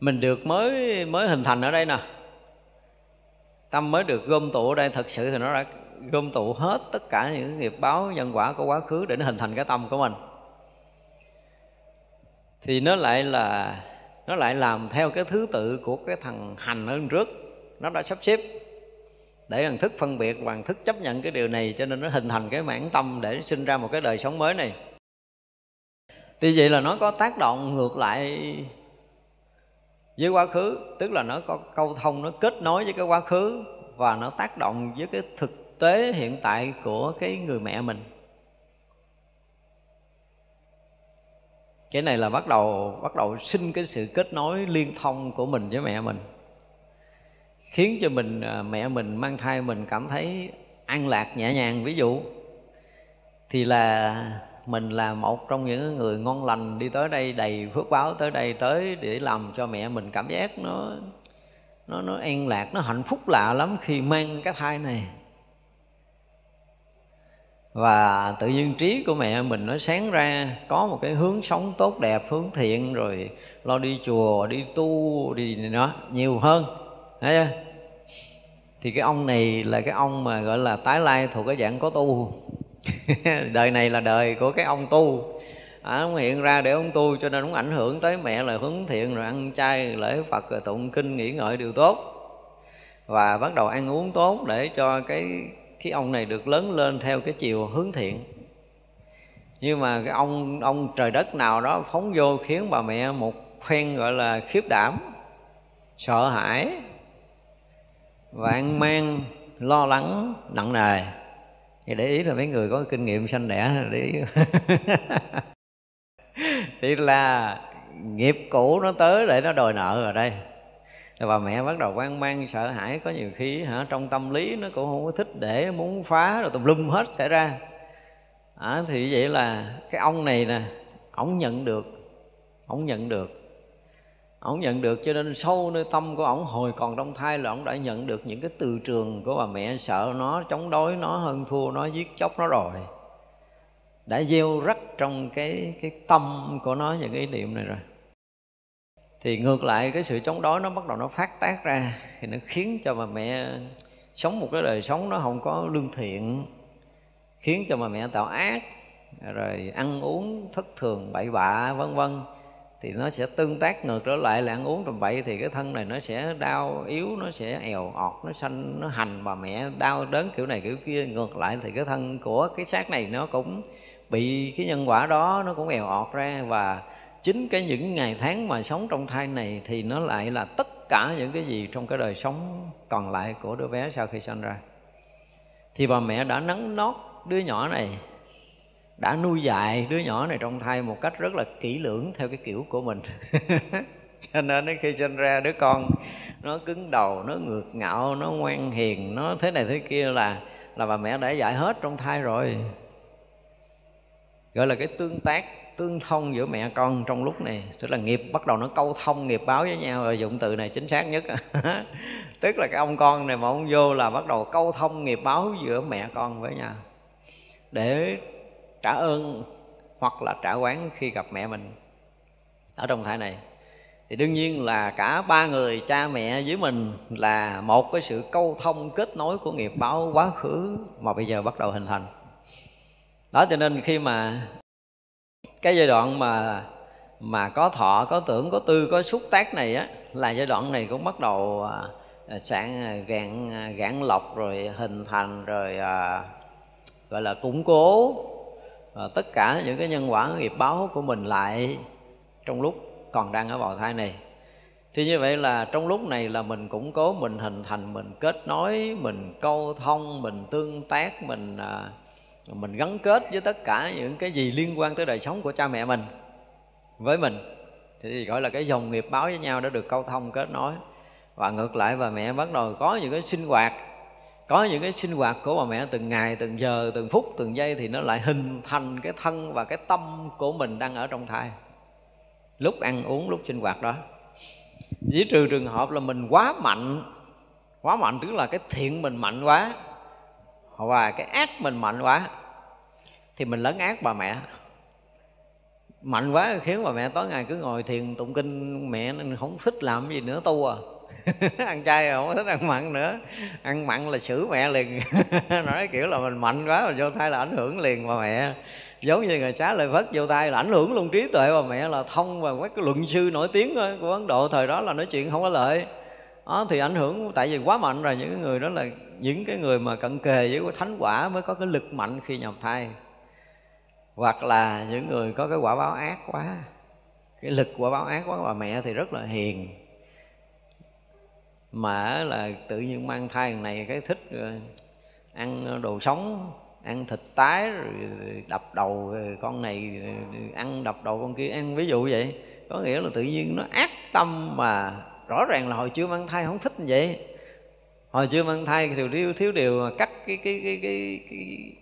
mình được mới mới hình thành ở đây nè. Tâm mới được gom tụ ở đây thật sự thì nó đã gom tụ hết tất cả những nghiệp báo nhân quả của quá khứ để nó hình thành cái tâm của mình thì nó lại là, nó lại làm theo cái thứ tự của cái thằng hành ở trước. Nó đã sắp xếp để thằng thức phân biệt và thức chấp nhận cái điều này, cho nên nó hình thành cái mảng tâm để sinh ra một cái đời sống mới này. Thì vậy là nó có tác động ngược lại với quá khứ, tức là nó có câu thông, nó kết nối với cái quá khứ và nó tác động với cái thực tế hiện tại của cái người mẹ mình. Cái này là bắt đầu bắt đầu sinh cái sự kết nối liên thông của mình với mẹ mình. Khiến cho mình à, mẹ mình mang thai mình cảm thấy an lạc, nhẹ nhàng. Ví dụ, thì là mình là một trong những người ngon lành đi tới đây, đầy phước báo tới đây, tới để làm cho mẹ mình cảm giác nó nó nó an lạc, nó hạnh phúc lạ lắm khi mang cái thai này và tự nhiên trí của mẹ mình nó sáng ra có một cái hướng sống tốt đẹp hướng thiện rồi lo đi chùa đi tu đi nó nhiều hơn. Thấy chưa? Thì cái ông này là cái ông mà gọi là tái lai thuộc cái dạng có tu. *laughs* Đời này là đời của cái ông tu. À, ông hiện ra để ông tu cho nên cũng ảnh hưởng tới mẹ là hướng thiện rồi ăn chay lễ phật rồi tụng kinh nghĩ ngợi điều tốt. Và bắt đầu ăn uống tốt để cho cái cái ông này được lớn lên theo cái chiều hướng thiện. Nhưng mà cái ông ông trời đất nào đó phóng vô khiến bà mẹ một phen gọi là khiếp đảm, sợ hãi và mang, lo lắng, nặng nề. Thì để ý là mấy người có kinh nghiệm sanh đẻ, để ý. *laughs* Thì là nghiệp cũ nó tới để nó đòi nợ ở đây và mẹ bắt đầu quan mang sợ hãi có nhiều khi hả trong tâm lý nó cũng không có thích để muốn phá rồi tùm lum hết xảy ra. À, thì vậy là cái ông này nè ổng nhận được ổng nhận được ổng nhận được cho nên sâu nơi tâm của ổng hồi còn trong thai là ổng đã nhận được những cái từ trường của bà mẹ sợ nó chống đối nó hơn thua nó giết chóc nó rồi. Đã gieo rắc trong cái cái tâm của nó những cái ý niệm này rồi thì ngược lại, cái sự chống đối nó bắt đầu nó phát tác ra, thì nó khiến cho bà mẹ sống một cái đời sống nó không có lương thiện, khiến cho bà mẹ tạo ác, rồi ăn uống thất thường, bậy bạ, vân vân. Thì nó sẽ tương tác ngược trở lại là ăn uống tầm bậy, thì cái thân này nó sẽ đau yếu, nó sẽ èo ọt, nó xanh, nó hành. Bà mẹ đau đớn kiểu này kiểu kia, ngược lại thì cái thân của cái xác này nó cũng bị cái nhân quả đó nó cũng èo ọt ra. Và chính cái những ngày tháng mà sống trong thai này thì nó lại là tất cả những cái gì trong cái đời sống còn lại của đứa bé sau khi sinh ra. Thì bà mẹ đã nắng nót đứa nhỏ này, đã nuôi dạy đứa nhỏ này trong thai một cách rất là kỹ lưỡng theo cái kiểu của mình. *laughs* Cho nên khi sinh ra đứa con, nó cứng đầu, nó ngược ngạo, nó ngoan hiền, nó thế này thế kia là là bà mẹ đã dạy hết trong thai rồi. Gọi là cái tương tác tương thông giữa mẹ con trong lúc này. Tức là nghiệp bắt đầu nó câu thông, nghiệp báo với nhau rồi dụng từ này chính xác nhất. *laughs* Tức là cái ông con này mà ông vô là bắt đầu câu thông, nghiệp báo giữa mẹ con với nhau. Để trả ơn hoặc là trả quán khi gặp mẹ mình. Ở trong thai này, thì đương nhiên là cả ba người, cha mẹ với mình là một cái sự câu thông kết nối của nghiệp báo quá khứ mà bây giờ bắt đầu hình thành. Đó, cho nên khi mà cái giai đoạn mà mà có thọ có tưởng có tư có xúc tác này á là giai đoạn này cũng bắt đầu à, à sạn à, gạn à, gạn lọc rồi hình thành rồi à, gọi là củng cố à, tất cả những cái nhân quả nghiệp báo của mình lại trong lúc còn đang ở bào thai này. Thì như vậy là trong lúc này là mình củng cố mình hình thành mình kết nối mình câu thông mình tương tác mình à, mình gắn kết với tất cả những cái gì liên quan tới đời sống của cha mẹ mình với mình. Thì gọi là cái dòng nghiệp báo với nhau đã được câu thông kết nối. Và ngược lại, bà mẹ bắt đầu có những cái sinh hoạt, có những cái sinh hoạt của bà mẹ từng ngày, từng giờ, từng phút, từng giây thì nó lại hình thành cái thân và cái tâm của mình đang ở trong thai. Lúc ăn uống, lúc sinh hoạt đó. Chỉ trừ trường hợp là mình quá mạnh quá mạnh tức là cái thiện mình mạnh quá và cái ác mình mạnh quá. Thì mình lấn ác bà mẹ. Mạnh quá khiến bà mẹ tối ngày cứ ngồi thiền tụng kinh mẹ nên không thích làm gì nữa, tu à. *laughs* Ăn chay không thích ăn mặn nữa. Ăn mặn là xử mẹ liền. *laughs* Nói kiểu là mình mạnh quá mà vô thai là ảnh hưởng liền bà mẹ. Giống như người xá lợi phất vô tay là ảnh hưởng luôn trí tuệ bà mẹ là thông và mấy cái luận sư nổi tiếng của ấn độ thời đó là nói chuyện không có lợi đó, thì ảnh hưởng tại vì quá mạnh rồi những người đó là những cái người mà cận kề với cái thánh quả mới có cái lực mạnh khi nhập thai. Hoặc là những người có cái quả báo ác quá cái lực quả báo ác quá bà mẹ thì rất là hiền. Mà là tự nhiên mang thai này cái thích ờ, ăn đồ sống ăn thịt tái rồi ờ, đập đầu ờ, con này ăn đập đầu con kia. Ăn ví dụ vậy có nghĩa là tự nhiên nó ác tâm mà rõ ràng là hồi chưa mang thai không thích như vậy. Hồi chưa mang thai thì thiếu thiếu điều cắt cái cái cái cái, cái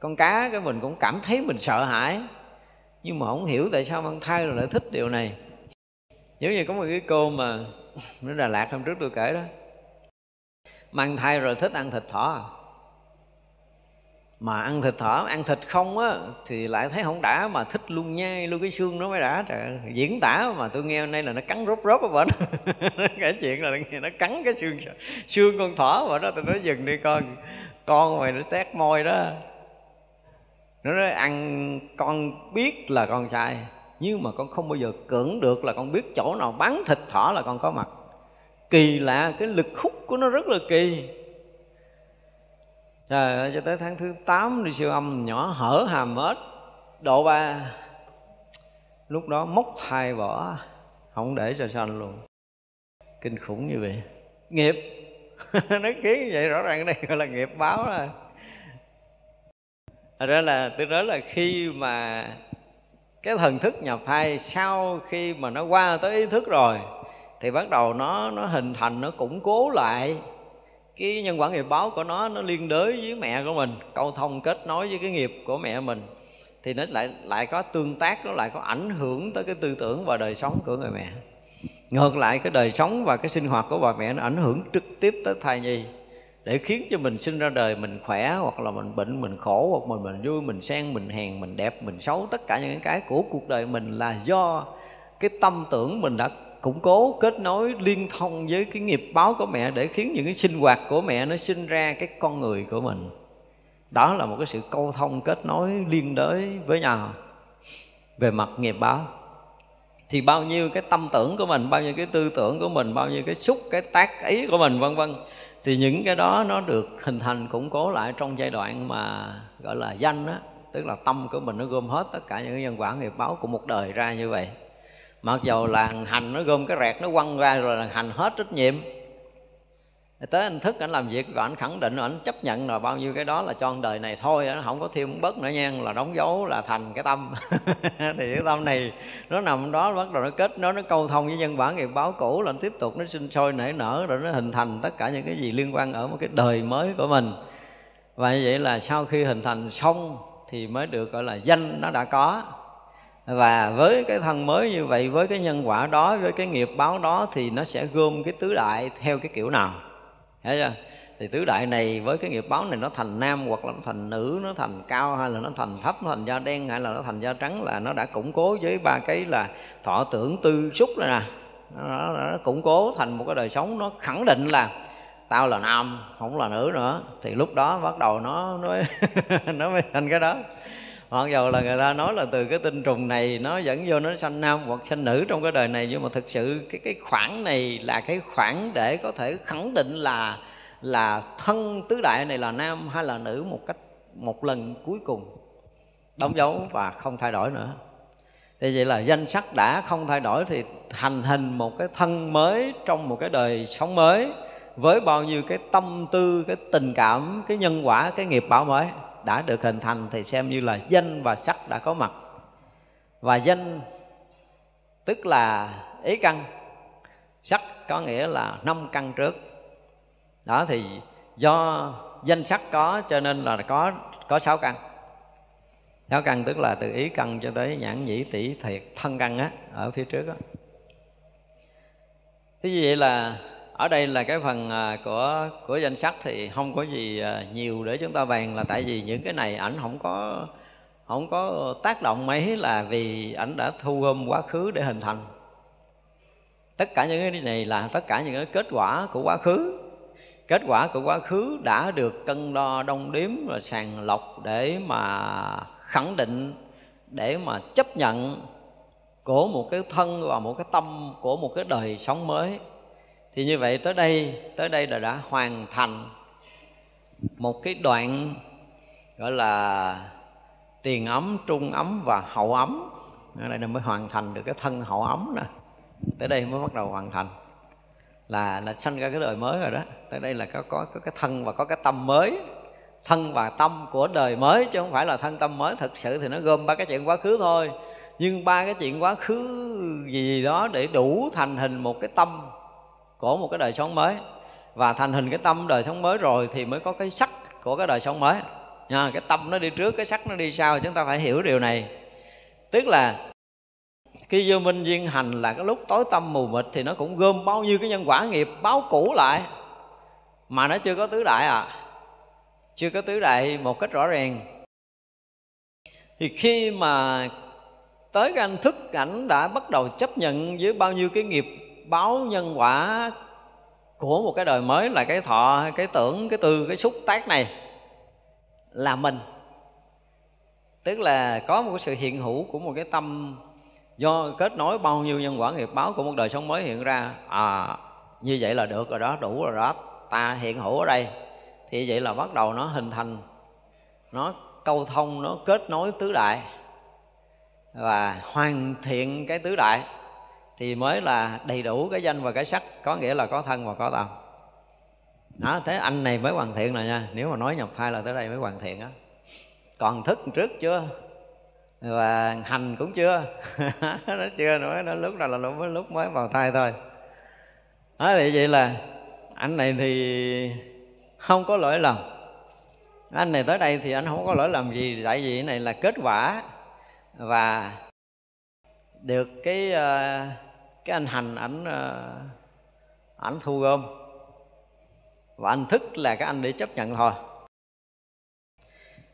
con cá cái mình cũng cảm thấy mình sợ hãi. Nhưng mà không hiểu tại sao mang thai rồi lại thích điều này. Giống như có một cái cô mà *laughs* nó Đà Lạt hôm trước tôi kể đó. Mang thai rồi thích ăn thịt thỏ à? Mà ăn thịt thỏ ăn thịt không á, thì lại thấy không đã mà thích luôn nhai luôn cái xương nó mới đã. Trời diễn tả mà tôi nghe hôm nay là nó cắn rốt rốt ở bển *laughs* cái chuyện là nó cắn cái xương xương con thỏ mà đó. Tôi nói, dừng đi con con mày nó tét môi đó. Nó nói, ăn, con biết là con sai, nhưng mà con không bao giờ cưỡng được là con biết chỗ nào bắn thịt thỏ là con có mặt. Kỳ lạ, cái lực hút của nó rất là kỳ trời ơi, cho tới tháng thứ 8 đi siêu âm nhỏ hở hàm hết độ ba. Lúc đó móc thai bỏ không để cho sanh luôn. Kinh khủng như vậy. Nghiệp. *laughs* Nó kiến vậy, rõ ràng đây gọi là nghiệp báo rồi Thật ra là, tôi nói là khi mà cái thần thức nhập thai, sau khi mà nó qua tới ý thức rồi, thì bắt đầu nó nó hình thành, nó củng cố lại cái nhân quả nghiệp báo của nó nó liên đới với mẹ của mình, câu thông kết nối với cái nghiệp của mẹ mình. Thì nó lại lại có tương tác, nó lại có ảnh hưởng tới cái tư tưởng và đời sống của người mẹ. Ngược lại, cái đời sống và cái sinh hoạt của bà mẹ nó ảnh hưởng trực tiếp tới thai nhi, để khiến cho mình sinh ra đời mình khỏe, hoặc là mình bệnh, mình khổ, hoặc mình mình vui, mình sang, mình hèn, mình đẹp, mình xấu. Tất cả những cái của cuộc đời mình là do cái tâm tưởng mình đã củng cố, kết nối, liên thông với cái nghiệp báo của mẹ để khiến những cái sinh hoạt của mẹ nó sinh ra cái con người của mình. Đó là một cái sự câu thông kết nối liên đới với nhau về mặt nghiệp báo. Thì bao nhiêu cái tâm tưởng của mình, bao nhiêu cái tư tưởng của mình, bao nhiêu cái xúc, cái tác ý của mình, vân vân, thì những cái đó nó được hình thành, củng cố lại trong giai đoạn mà, gọi là, danh á, tức là tâm của mình nó gom hết tất cả những cái nhân quả nghiệp báo của một đời ra như vậy mặc dầu là hành nó gom cái rẹt nó quăng ra rồi là hành hết trách nhiệm. Tới anh thức anh làm việc và anh khẳng định anh chấp nhận là bao nhiêu cái đó là cho đời này thôi nó không có thêm bớt nữa nha, là đóng dấu là thành cái tâm. *laughs* Thì cái tâm này nó nằm đó, bắt đầu nó kết nó nó câu thông với nhân bản nghiệp báo cũ, là nó tiếp tục nó sinh sôi nảy nở, rồi nó hình thành tất cả những cái gì liên quan ở một cái đời mới của mình. Và như vậy là sau khi hình thành xong thì mới được gọi là danh nó đã có và với cái thân mới như vậy với cái nhân quả đó với cái nghiệp báo đó thì nó sẽ gom cái tứ đại theo cái kiểu nào. Thấy chưa? Thì tứ đại này với cái nghiệp báo này nó thành nam hoặc là nó thành nữ nó thành cao hay là nó thành thấp nó thành da đen hay là nó thành da trắng là nó đã củng cố với ba cái là thọ tưởng tư xúc rồi nè. Nó, nó, nó củng cố thành một cái đời sống nó khẳng định là tao là nam không là nữ nữa. Thì lúc đó bắt đầu nó nó *laughs* nó mới thành cái đó hoặc dầu là người ta nói là từ cái tinh trùng này nó dẫn vô nó sanh nam hoặc sanh nữ trong cái đời này, nhưng mà thực sự cái cái khoảng này là cái khoảng để có thể khẳng định là là thân tứ đại này là nam hay là nữ một cách, một lần cuối cùng. Đóng dấu và không thay đổi nữa. Thì vậy là danh sắc đã không thay đổi thì thành hình một cái thân mới trong một cái đời sống mới với bao nhiêu cái tâm tư, cái tình cảm, cái nhân quả, cái nghiệp bảo mới đã được hình thành thì xem như là danh và sắc đã có mặt. Và danh tức là ý căn, sắc có nghĩa là năm căn trước. Đó thì do danh sắc có cho nên là có có sáu căn. Sáu căn tức là từ ý căn cho tới nhãn nhĩ tỷ thiệt thân căn á, ở phía trước á. Thế như vậy là ở đây là cái phần à, của của danh sách thì không có gì à, nhiều để chúng ta bàn là tại vì những cái này ảnh không có không có tác động mấy là vì ảnh đã thu gom quá khứ để hình thành. Tất cả những cái này là tất cả những cái kết quả của quá khứ. Kết quả của quá khứ đã được cân đo, đong đếm và sàng lọc để mà khẳng định, để mà chấp nhận của một cái thân và một cái tâm của một cái đời sống mới thì như vậy tới đây tới đây là đã hoàn thành một cái đoạn gọi là tiền ấm trung ấm và hậu ấm. Ở đây mới hoàn thành được cái thân hậu ấm nè. Tới đây mới bắt đầu hoàn thành. Là là sanh ra cái đời mới rồi đó. Tới đây là có có có cái thân và có cái tâm mới. Thân và tâm của đời mới chứ không phải là thân tâm mới. Thực sự thì nó gom ba cái chuyện quá khứ thôi. Nhưng ba cái chuyện quá khứ gì, gì đó để đủ thành hình một cái tâm của một cái đời sống mới. Và thành hình cái tâm đời sống mới rồi thì mới có cái sắc của cái đời sống mới. Nha, cái tâm nó đi trước, cái sắc nó đi sau, chúng ta phải hiểu điều này. Tức là khi vô minh duyên hành là cái lúc tối tâm mù mịt thì nó cũng gom bao nhiêu cái nhân quả nghiệp báo cũ lại. Mà nó chưa có tứ đại à chưa có tứ đại một cách rõ ràng. Thì khi mà tới cái anh thức cảnh đã bắt đầu chấp nhận với bao nhiêu cái nghiệp báo nhân quả của một cái đời mới là cái thọ, cái tưởng, cái tư, cái xúc tác này là mình. Tức là có một sự hiện hữu của một cái tâm do kết nối bao nhiêu nhân quả nghiệp báo của một đời sống mới hiện ra. À như vậy là được rồi đó, đủ rồi đó. Ta hiện hữu ở đây. Thì vậy là bắt đầu nó hình thành, nó câu thông, nó kết nối tứ đại và hoàn thiện cái tứ đại thì mới là đầy đủ cái danh và cái sắc có nghĩa là có thân và có tâm. Đó thế anh này mới hoàn thiện rồi nha. Nếu mà nói nhập thai là tới đây mới hoàn thiện á. Còn thức trước chưa? Và hành cũng chưa. *laughs* Nó chưa nữa nó lúc nào là lúc mới lúc mới vào thai thôi. Đó thì vậy là anh này thì không có lỗi lầm. Anh này tới đây thì anh không có lỗi lầm gì tại vì cái này là kết quả và được cái uh, cái anh hành ảnh ờ, ảnh thu gom. Và anh thức là cái anh để chấp nhận thôi.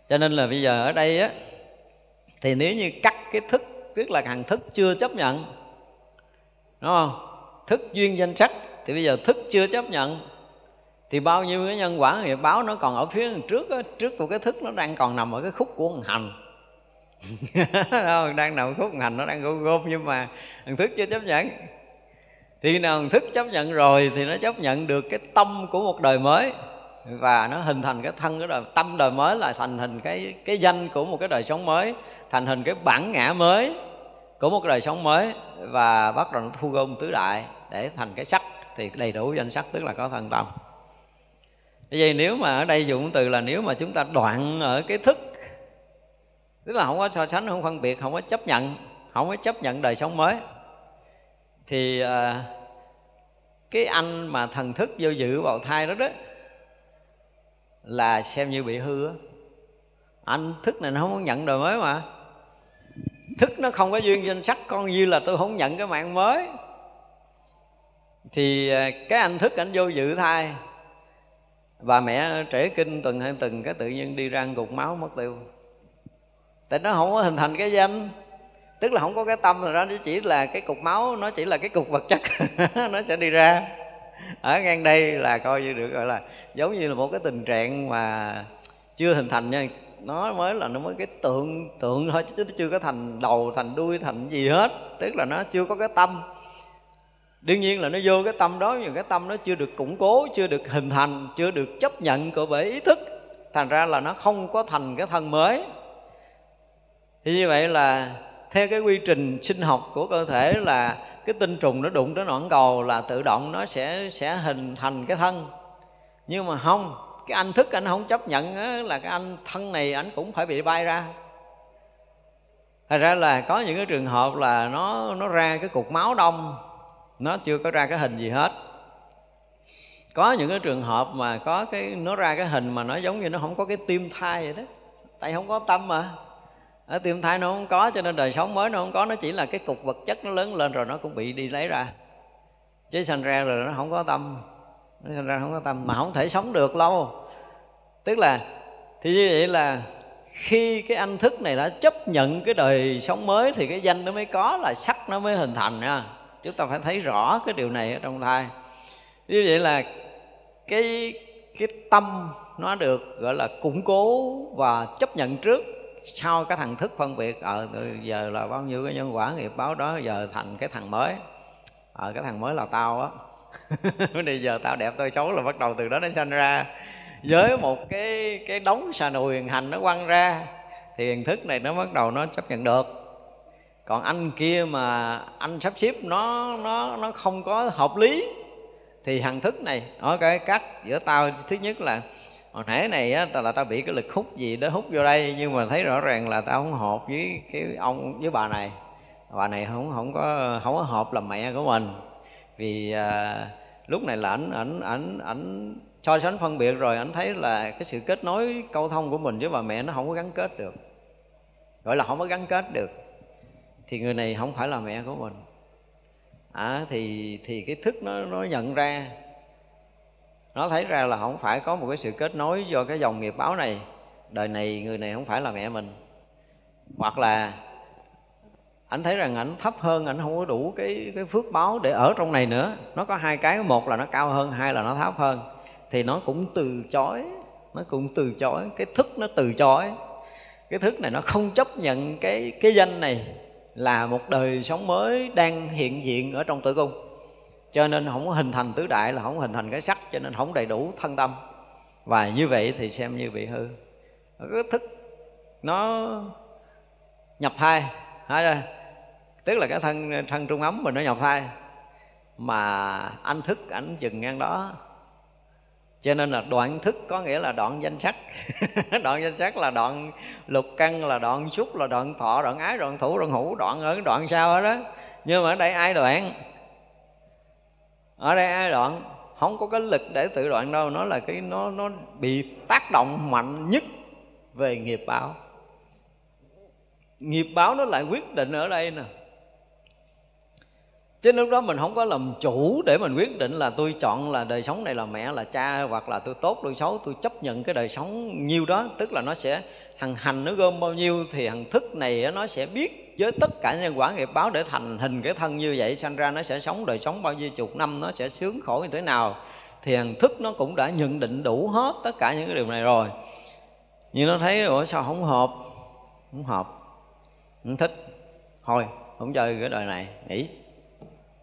Cho nên là bây giờ ở đây á thì nếu như cắt cái thức tức là hàng thức chưa chấp nhận đúng không? Thức duyên danh sách thì bây giờ thức chưa chấp nhận thì bao nhiêu cái nhân quả nghiệp báo nó còn ở phía trước á, trước của cái thức nó đang còn nằm ở cái khúc của hành không, đang nằm khúc hành, nó đang gom gom nhưng mà thằng thức chưa chấp nhận. Thì nào thằng thức chấp nhận rồi thì nó chấp nhận được cái tâm của một đời mới. Và nó hình thành cái thân cái đời, tâm đời mới là thành hình cái cái danh của một cái đời sống mới, thành hình cái bản ngã mới của một cái đời sống mới. Và bắt đầu nó thu gom tứ đại để thành cái sắc, thì đầy đủ danh sắc, tức là có thân tâm. Vậy nếu mà ở đây dùng từ là nếu mà chúng ta đoạn ở cái thức tức là không có so sánh không phân biệt không có chấp nhận không có chấp nhận đời sống mới. Thì à, cái anh mà thần thức vô dự vào thai đó đó là xem như bị hư á. Anh thức này nó không nhận đời mới mà. Thức nó không có duyên danh sắc con như là tôi không nhận cái mạng mới. Thì ờ, cái anh thức anh vô dự thai bà mẹ trễ kinh tuần hai tuần cái tự nhiên đi ra gục máu mất tiêu tại nó không có hình thành cái danh. Tức là không có cái tâm rồi đó, nó chỉ là cái cục máu, nó chỉ là cái cục vật chất. *laughs* Nó sẽ đi ra. Ở ngang đây là coi như được gọi là, giống như là một cái tình trạng mà chưa hình thành nha. Nó mới là nó mới cái tượng tượng thôi, chứ nó chưa có thành đầu, thành đuôi, thành gì hết. Tức là nó chưa có cái tâm. Đương nhiên là nó vô cái tâm đó, nhưng cái tâm nó chưa được củng cố, chưa được hình thành, chưa được chấp nhận của bởi ý thức. Thành ra là nó không có thành cái thân mới thì như vậy là theo cái quy trình sinh học của cơ thể là cái tinh trùng nó đụng tới ngọn cầu là tự động nó sẽ sẽ hình thành cái thân. Nhưng mà không, cái anh thức anh không chấp nhận là cái anh thân này anh cũng phải bị bay ra. Thật ra là có những cái trường hợp là nó nó ra cái cục máu đông, nó chưa có ra cái hình gì hết. Có những cái trường hợp mà có cái, nó ra cái hình mà nó giống như nó không có cái tim thai vậy đó. Tại không có tâm mà ở tim thai nó không có, cho nên đời sống mới nó không có. Nó chỉ là cái cục vật chất nó lớn lên rồi nó cũng bị đi lấy ra. Chứ sanh ra rồi nó không có tâm. Nó sanh ra không có tâm mà không thể sống được lâu. Tức là, thì như vậy là khi cái anh thức này đã chấp nhận cái đời sống mới thì cái danh nó mới có, là sắc nó mới hình thành nha chúng ta phải thấy rõ cái điều này ở trong thai. Như vậy là cái cái tâm nó được gọi là củng cố và chấp nhận trước sau cái thằng thức phân biệt ờ à, giờ là bao nhiêu cái nhân quả nghiệp báo đó giờ thành cái thằng mới. Ờ à, cái thằng mới là tao á. *laughs* Bây giờ tao đẹp tôi xấu là bắt đầu từ đó nó sanh ra. Với một cái cái đống xà nùi hành nó quăng ra thì hiền thức này nó bắt đầu nó chấp nhận được. Còn anh kia mà anh sắp xếp nó nó nó không có hợp lý thì hằng thức này ok cắt giữa tao thứ nhất là hồi nãy này á là tao bị cái lực hút gì đó hút vô đây nhưng mà thấy rõ ràng là tao không hợp với cái ông với bà này. Bà này không không có không có hợp là mẹ của mình. Vì à, lúc này là ảnh ảnh ảnh ảnh so sánh phân biệt rồi ảnh thấy là cái sự kết nối câu thông của mình với bà mẹ nó không có gắn kết được. Gọi là không có gắn kết được. Thì người này không phải là mẹ của mình. À, thì thì cái thức nó nó nhận ra nó thấy ra là không phải có một cái sự kết nối do cái dòng nghiệp báo này. Đời này, người này không phải là mẹ mình. Hoặc là anh thấy rằng ảnh thấp hơn, ảnh không có đủ cái cái phước báo để ở trong này nữa. Nó có hai cái, một là nó cao hơn, hai là nó thấp hơn. Thì nó cũng từ chối, nó cũng từ chối. Cái thức nó từ chối. Cái thức này nó không chấp nhận cái cái danh này là một đời sống mới đang hiện diện ở trong tử cung cho nên không có hình thành tứ đại là không hình thành cái sắc, cho nên không đầy đủ thân tâm. Và như vậy thì xem như bị hư. Cái thức nó nhập thai hay là tức là cái thân thân trung ấm mình nó nhập thai. Mà anh thức ảnh dừng ngang đó. Cho nên là đoạn thức có nghĩa là đoạn danh sắc. *laughs* Đoạn danh sắc là đoạn lục căn, là đoạn xúc, là đoạn thọ, đoạn ái, đoạn thủ, đoạn hữu, đoạn ở đoạn sau đó nhưng mà ở đây ai đoạn? Ở đây ai đoạn? Không có cái lực để tự đoạn đâu. Nó là cái, nó nó bị tác động mạnh nhất về nghiệp báo. Nghiệp báo nó lại quyết định ở đây nè. Chứ lúc đó mình không có làm chủ để mình quyết định là tôi chọn là đời sống này là mẹ, là cha, hoặc là tôi tốt, tôi xấu, tôi chấp nhận cái đời sống nhiêu đó. Tức là nó sẽ thằng hành nó gom bao nhiêu thì thằng thức này nó sẽ biết với tất cả nhân quả nghiệp báo để thành hình cái thân như vậy, sanh ra nó sẽ sống đời sống bao nhiêu chục năm, nó sẽ sướng khổ như thế nào, thì hằng thức nó cũng đã nhận định đủ hết tất cả những cái điều này rồi. Nhưng nó thấy, ủa, sao không hợp? Không hợp. Không thích. Thôi, không chơi cái đời này, nghỉ.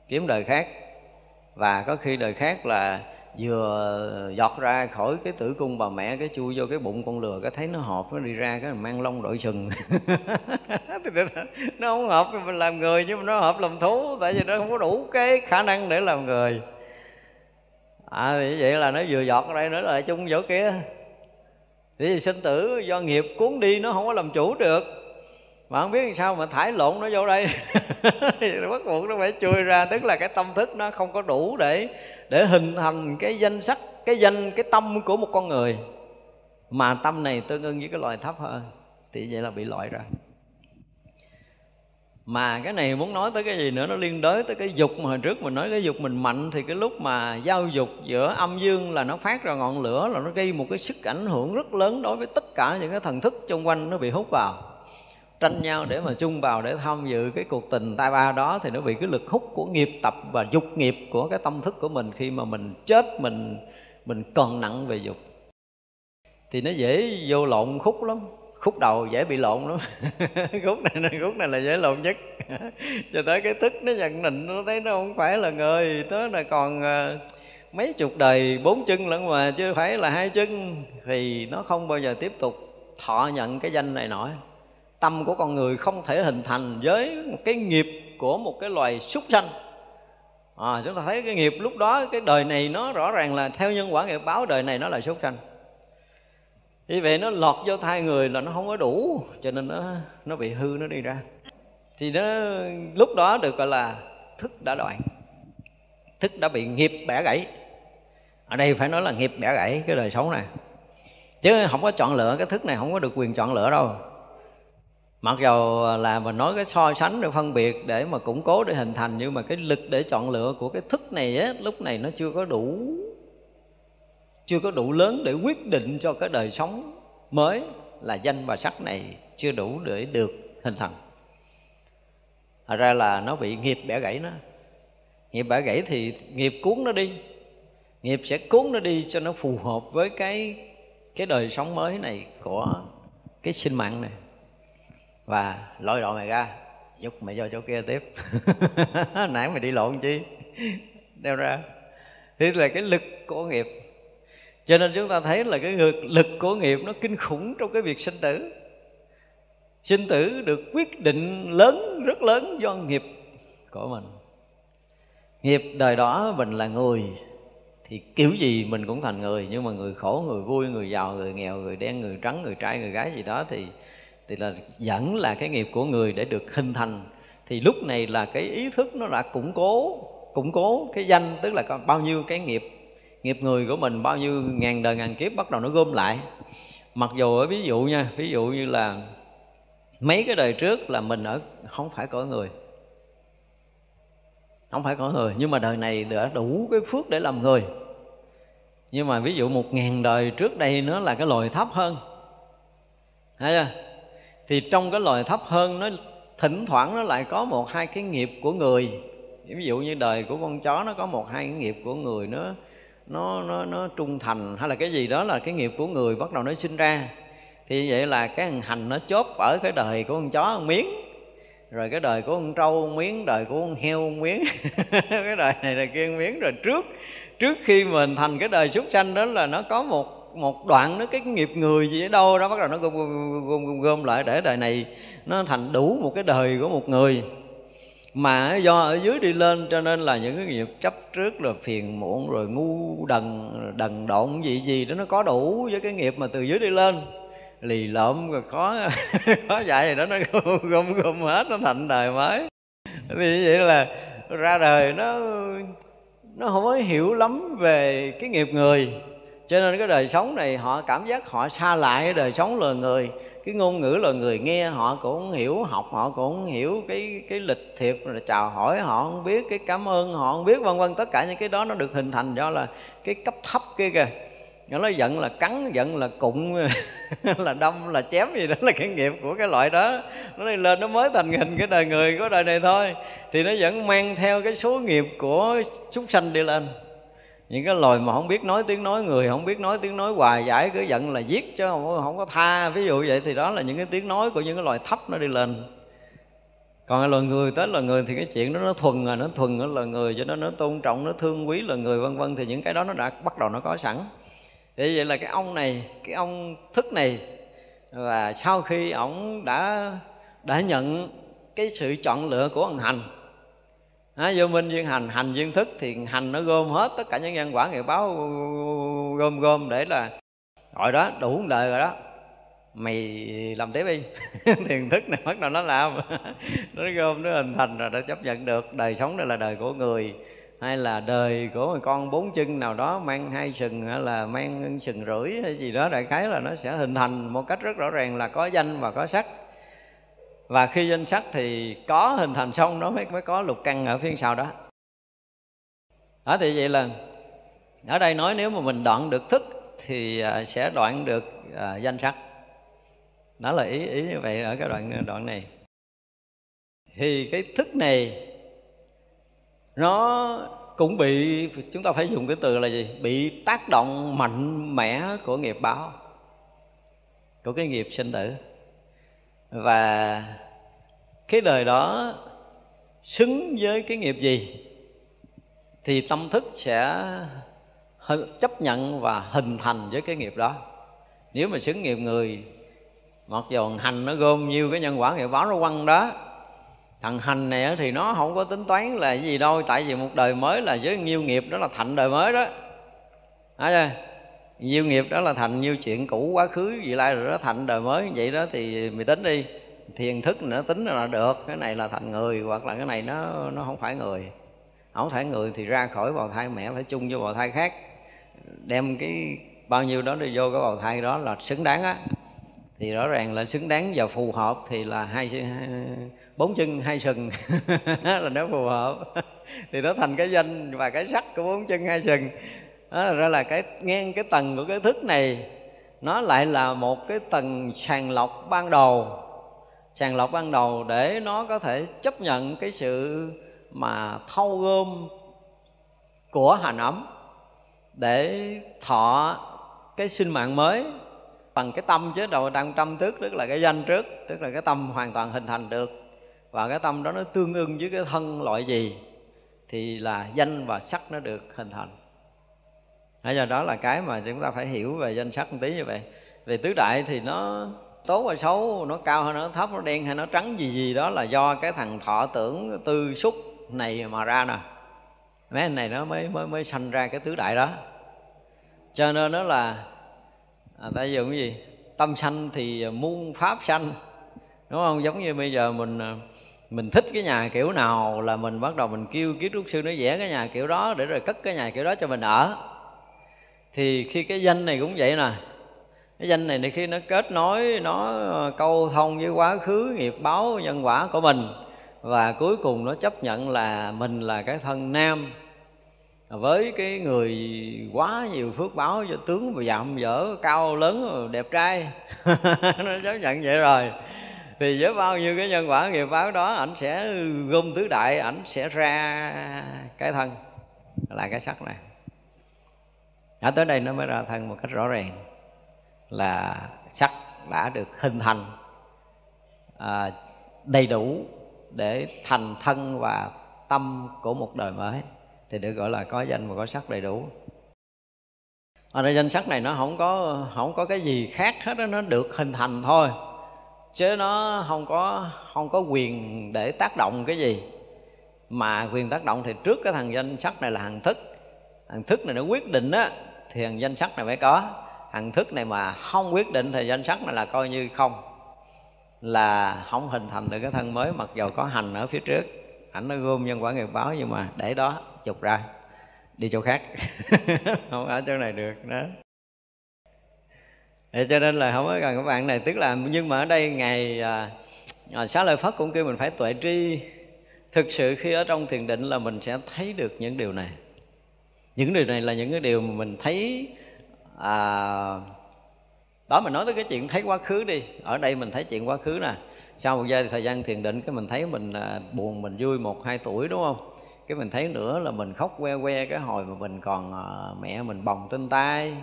Kiếm đời khác. Và có khi đời khác là vừa giọt ra khỏi cái tử cung bà mẹ, cái chui vô cái bụng con lừa, cái thấy nó hợp, nó đi ra cái mang lông đội sừng. *laughs* Nó không hợp mình làm người nhưng mà nó hợp làm thú, tại vì nó không có đủ cái khả năng để làm người. À thì vậy là nó vừa giọt ở đây nữa là chung chỗ kia. Thì sinh tử do nghiệp cuốn đi, nó không có làm chủ được mà không biết làm sao mà thải lộn nó vô đây. *laughs* Bắt buộc nó phải chui ra, tức là cái tâm thức nó không có đủ để để hình thành cái danh sắc, cái danh, cái tâm của một con người. Mà tâm này tương ưng với cái loài thấp hơn, thì vậy là bị loại ra. Mà cái này muốn nói tới cái gì nữa, nó liên đới tới cái dục. Mà hồi trước mình nói cái dục mình mạnh, thì cái lúc mà giao dục giữa âm dương là nó phát ra ngọn lửa, là nó gây một cái sức ảnh hưởng rất lớn đối với tất cả những cái thần thức xung quanh nó bị hút vào tranh nhau để mà chung vào để tham dự cái cuộc tình tai ba đó thì nó bị cái lực hút của nghiệp tập và dục nghiệp của cái tâm thức của mình khi mà mình chết, mình mình còn nặng về dục. Thì nó dễ vô lộn khúc lắm, khúc đầu dễ bị lộn lắm. *laughs* Khúc này là, khúc này là dễ lộn nhất. *laughs* Cho tới cái thức nó nhận định nó thấy nó không phải là người nó là còn ờ, mấy chục đời, bốn chân lẫn mà, chứ phải là hai chân, thì nó không bao giờ tiếp tục thọ nhận cái danh này nổi tâm của con người không thể hình thành với một cái nghiệp của một cái loài súc sanh. À, chúng ta thấy cái nghiệp lúc đó cái đời này nó rõ ràng là theo nhân quả nghiệp báo đời này nó là súc sanh. Vì vậy nó lọt vô thai người là nó không có đủ cho nên nó nó bị hư nó đi ra. Thì nó lúc đó được gọi là thức đã đoạn. Thức đã bị nghiệp bẻ gãy. Ở đây phải nói là nghiệp bẻ gãy cái đời sống này. Chứ không có chọn lựa cái thức này không có được quyền chọn lựa đâu mặc dầu là mình nói cái so sánh để phân biệt để mà củng cố để hình thành, nhưng mà cái lực để chọn lựa của cái thức này á, lúc này nó chưa có đủ, chưa có đủ lớn để quyết định cho cái đời sống mới là danh và sắc này chưa đủ để được hình thành. Thật ra là nó bị nghiệp bẻ gãy nó. Nghiệp bẻ gãy thì nghiệp cuốn nó đi. Nghiệp sẽ cuốn nó đi cho nó phù hợp với cái cái đời sống mới này của cái sinh mạng này và lôi đồ mày ra, giúp mày cho chỗ kia tiếp. *laughs* Nãy mày đi lộn chi? Đeo ra. Thì là cái lực của nghiệp. Cho nên chúng ta thấy là cái lực của nghiệp nó kinh khủng trong cái việc sinh tử. Sinh tử được quyết định lớn, rất lớn do nghiệp của mình. Nghiệp đời đó mình là người, thì kiểu gì mình cũng thành người. Nhưng mà người khổ, người vui, người giàu, người nghèo, người đen, người trắng, người trai, người gái gì đó thì thì là vẫn là cái nghiệp của người để được hình thành. Thì lúc này là cái ý thức nó đã củng cố củng cố cái danh, tức là có bao nhiêu cái nghiệp nghiệp người của mình, bao nhiêu ngàn đời ngàn kiếp bắt đầu nó gom lại. Mặc dù ở ví dụ nha, ví dụ như là mấy cái đời trước là mình ở, không phải có người. Không phải có người, nhưng mà đời này đã đủ cái phước để làm người. Nhưng mà ví dụ một ngàn đời trước đây nó là cái loài thấp hơn. Thấy chưa? Thì trong cái loài thấp hơn, nó thỉnh thoảng nó lại có một hai cái nghiệp của người. Ví dụ như đời của con chó, nó có một hai cái nghiệp của người, nó nó nó nó trung thành hay là cái gì đó là cái nghiệp của người bắt đầu nó sinh ra. Thì vậy là cái hành nó chốt ở cái đời của con chó con miếng. Rồi cái đời của con trâu miếng, đời của con heo miếng. *laughs* Cái đời này là kia miếng. Rồi trước trước khi mình thành cái đời súc sanh đó là nó có một một đoạn nó cái nghiệp người gì ở đâu đó bắt đầu nó gom gom, gom, gom, gom lại để đời này nó thành đủ một cái đời của một người. Mà do ở dưới đi lên cho nên là những cái nghiệp chấp trước là phiền muộn rồi ngu đần đần độn gì gì đó nó có đủ với cái nghiệp mà từ dưới đi lên. Lì lợm rồi khó *laughs* khó dạy đó nó gom gom hết nó thành đời mới. Vì vậy là ra đời nó nó không có hiểu lắm về cái nghiệp người cho nên cái đời sống này họ cảm giác họ xa lại cái đời sống lời người. Cái ngôn ngữ lời người nghe họ cũng hiểu, học họ cũng hiểu cái cái lịch thiệp, rồi chào hỏi họ, không biết cái cảm ơn họ, không biết vân vân. Tất cả những cái đó nó được hình thành do là cái cấp thấp kia kìa. Nó giận là cắn, giận là cụng, *laughs* là đâm, là chém gì đó là cái nghiệp của cái loại đó. Nó đi lên, nó mới thành hình cái đời người của đời này thôi. Thì nó vẫn mang theo cái số nghiệp của súc sanh đi lên những cái loài mà không biết nói tiếng nói người không biết nói tiếng nói hòa giải cứ giận là giết chứ không, không có tha. Ví dụ vậy thì đó là những cái tiếng nói của những cái loài thấp nó đi lên. Còn loài người tới loài người thì cái chuyện đó nó thuần rồi nó thuần ở loài người cho nên nó tôn trọng nó thương quý loài người vân vân thì những cái đó nó đã bắt đầu nó có sẵn. Thì vậy là cái ông này cái ông thức này và sau khi ổng đã đã nhận cái sự chọn lựa của ông hành à, vô minh duyên hành. Hành duyên thức thì hành nó gom hết tất cả những nhân quả nghiệp báo gom gom để là gọi đó đủ một đời rồi đó. Mày làm tiếp đi. *laughs* Thiền thức này bắt đầu nó làm. *laughs* Nó gom nó hình thành rồi nó chấp nhận được. Đời sống đây là đời của người. Hay là đời của một con bốn chân nào đó mang hai sừng hay là mang sừng rưỡi hay gì đó đại khái là nó sẽ hình thành một cách rất rõ ràng là có danh và có sắc và khi danh sắc thì có hình thành xong nó mới mới có lục căn ở phía sau đó. Đó thì vậy là ở đây nói nếu mà mình đoạn được thức thì à, sẽ đoạn được à, danh sắc đó là ý ý như vậy ở cái đoạn đoạn này. Thì cái thức này nó cũng bị chúng ta phải dùng cái từ là gì? Bị tác động mạnh mẽ của nghiệp báo của cái nghiệp sinh tử và cái đời đó xứng với cái nghiệp gì thì tâm thức sẽ chấp nhận và hình thành với cái nghiệp đó nếu mà xứng nghiệp người, mặc dù hành nó gom nhiêu cái nhân quả nghiệp báo nó quăng đó, thằng hành này thì nó không có tính toán là gì đâu, tại vì một đời mới là với nhiêu nghiệp, đó là thành đời mới đó Đấy chưa? Nhiêu nghiệp đó là thành nhiêu chuyện cũ quá khứ vị lai rồi đó thành đời mới. Vậy đó thì mày tính đi. Thiền thức nữa tính là được. Cái này là thành người hoặc là cái này nó nó không phải người. Không phải người thì ra khỏi bào thai mẹ phải chung với bào thai khác. Đem cái bao nhiêu đó đi vô cái bào thai đó là xứng đáng á. Thì rõ ràng là xứng đáng và phù hợp thì là hai, hai bốn chân hai sừng. *laughs* Là nó phù hợp *laughs* thì nó thành cái danh và cái sắc của bốn chân hai sừng đó, ra là cái ngang cái tầng của cái thức này, nó lại là một cái tầng sàng lọc ban đầu. Sàng lọc ban đầu để nó có thể chấp nhận cái sự mà thâu gom của hành ấm để thọ cái sinh mạng mới bằng cái tâm chứ đầu đang tâm trước tức là cái danh trước, tức là cái tâm hoàn toàn hình thành được. Và cái tâm đó nó tương ưng với cái thân loại gì thì là danh và sắc nó được hình thành. Bây giờ đó là cái mà chúng ta phải hiểu về danh sắc một tí như vậy. Về tứ đại thì nó tốt hay xấu, nó cao hay nó thấp, nó đen hay nó trắng gì gì đó là do cái thằng thọ tưởng tư xúc này mà ra nè. Mấy anh này nó mới mới mới sanh ra cái tứ đại đó. Cho nên nó là à, ta dùng cái gì? Tâm sanh thì muôn pháp sanh. Đúng không? Giống như bây giờ mình à, mình thích cái nhà kiểu nào là mình bắt đầu mình kêu kiến trúc sư nó vẽ cái nhà kiểu đó để rồi cất cái nhà kiểu đó cho mình ở thì khi cái danh này cũng vậy nè. Cái danh này thì khi nó kết nối, nó ờ, câu thông với quá khứ, nghiệp báo, nhân quả của mình và cuối cùng nó chấp nhận là mình là cái thân nam. Với cái người quá nhiều phước báo cho tướng và dạm dở, cao, lớn, đẹp trai. *laughs* Nó chấp nhận vậy rồi. Thì với bao nhiêu cái nhân quả, nghiệp báo đó, ảnh sẽ gom tứ đại, ảnh sẽ ra cái thân. Là cái sắc này ở tới đây nó mới ra thân một cách rõ ràng là sắc đã được hình thành à, đầy đủ để thành thân và tâm của một đời mới. Thì được gọi là có danh và có sắc đầy đủ. Ở đây danh sắc này nó không có không có cái gì khác hết đó, nó được hình thành thôi. Chứ nó không có không có quyền để tác động cái gì. Mà quyền tác động thì trước cái thằng danh sắc này là hằng thức hằng thức này nó quyết định á thì thằng danh sắc này mới có. Hằng thức này mà không quyết định thì danh sắc này là coi như không là không hình thành được cái thân mới mặc dầu có hành ở phía trước. Ảnh nó gom nhân quả nghiệp báo nhưng mà để đó chụp ra đi chỗ khác. *laughs* Không ở chỗ này được đó. Để cho nên là không có cần các bạn này. Tức là nhưng mà ở đây ngày à, à, xá lợi phất cũng kêu mình phải tuệ tri. Thực sự khi ở trong thiền định là mình sẽ thấy được những điều này những điều này là những cái điều mà mình thấy à, đó mình nói tới cái chuyện thấy quá khứ đi. Ở đây mình thấy chuyện quá khứ nè. Sau một giai thời gian thiền định cái mình thấy mình à, buồn mình vui một hai tuổi đúng không? Cái mình thấy nữa là mình khóc que que cái hồi mà mình còn à, mẹ mình bồng trên tay.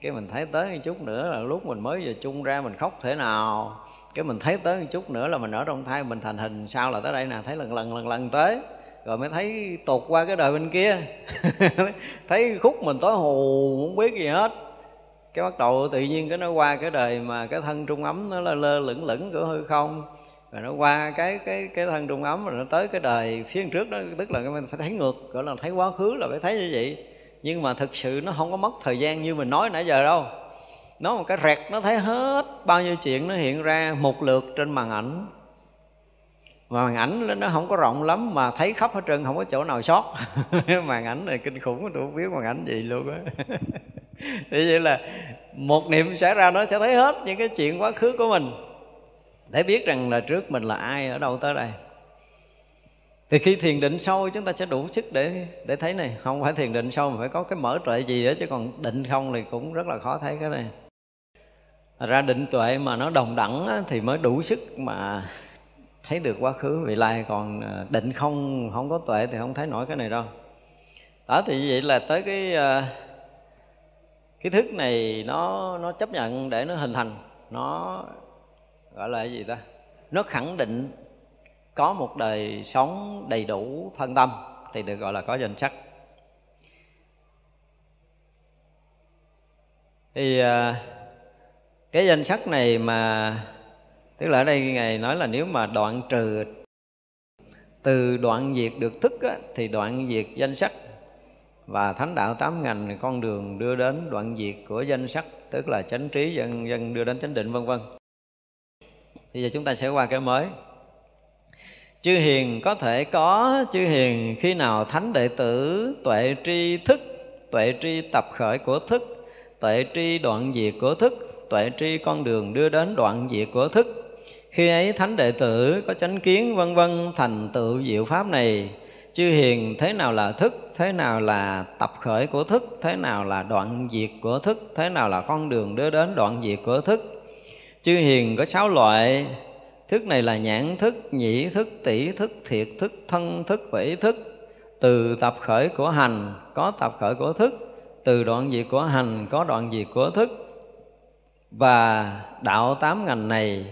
Cái mình thấy tới một chút nữa là lúc mình mới vừa chung ra mình khóc thế nào. Cái mình thấy tới một chút nữa là mình ở trong thai mình thành hình. Sao là tới đây nè? Thấy lần lần lần lần tới rồi mới thấy tột qua cái đời bên kia. *laughs* Thấy khúc mình tối hù, không biết gì hết. Cái bắt đầu tự nhiên cái nó qua cái đời mà cái thân trung ấm nó lơ lơ lửng lửng của hư không. Rồi nó qua cái cái cái thân trung ấm rồi nó tới cái đời phía trước đó, tức là mình phải thấy ngược, gọi là thấy quá khứ là phải thấy như vậy. Nhưng mà thực sự nó không có mất thời gian như mình nói nãy giờ đâu. Nó một cái rẹt nó thấy hết bao nhiêu chuyện nó hiện ra một lượt trên màn ảnh mà màn ảnh nó không có rộng lắm mà thấy khắp hết trơn, không có chỗ nào sót. *laughs* Màn ảnh này kinh khủng, tôi không biết màn ảnh gì luôn á. *laughs* Thì vậy là một niệm xảy ra nó sẽ thấy hết những cái chuyện quá khứ của mình. Để biết rằng là trước mình là ai, ở đâu tới đây. Thì khi thiền định sâu, chúng ta sẽ đủ sức để để thấy này. Không phải thiền định sâu mà phải có cái mở tuệ gì đó chứ còn định không thì cũng rất là khó thấy cái này. Ra định tuệ mà nó đồng đẳng thì mới đủ sức mà thấy được quá khứ, vị lai còn ờ, định không không có tuệ thì không thấy nổi cái này đâu. Đó, thì vậy là tới cái ờ, cái thức này nó nó chấp nhận để nó hình thành. Nó gọi là cái gì ta? Nó khẳng định có một đời sống đầy đủ thân tâm, thì được gọi là có danh sắc thì ờ, cái danh sắc này mà tức là ở đây ngài nói là nếu mà đoạn trừ từ đoạn diệt được thức á, thì đoạn diệt danh sắc và thánh đạo tám ngành con đường đưa đến đoạn diệt của danh sắc tức là chánh trí dân dân đưa đến chánh định vân vân. Thì giờ chúng ta sẽ qua cái mới. Chư hiền có thể có chư hiền khi nào thánh đệ tử tuệ tri thức tuệ tri tập khởi của thức tuệ tri đoạn diệt của thức tuệ tri con đường đưa đến đoạn diệt của thức khi ấy thánh đệ tử có chánh kiến vân vân thành tựu diệu pháp này, chư hiền thế nào là thức, thế nào là tập khởi của thức, thế nào là đoạn diệt của thức, thế nào là con đường đưa đến đoạn diệt của thức. Chư hiền có sáu loại, thức này là nhãn thức, nhĩ thức, tỷ thức, thiệt thức, thân thức và ý thức. Từ tập khởi của hành, có tập khởi của thức, từ đoạn diệt của hành, có đoạn diệt của thức. Và đạo tám ngành này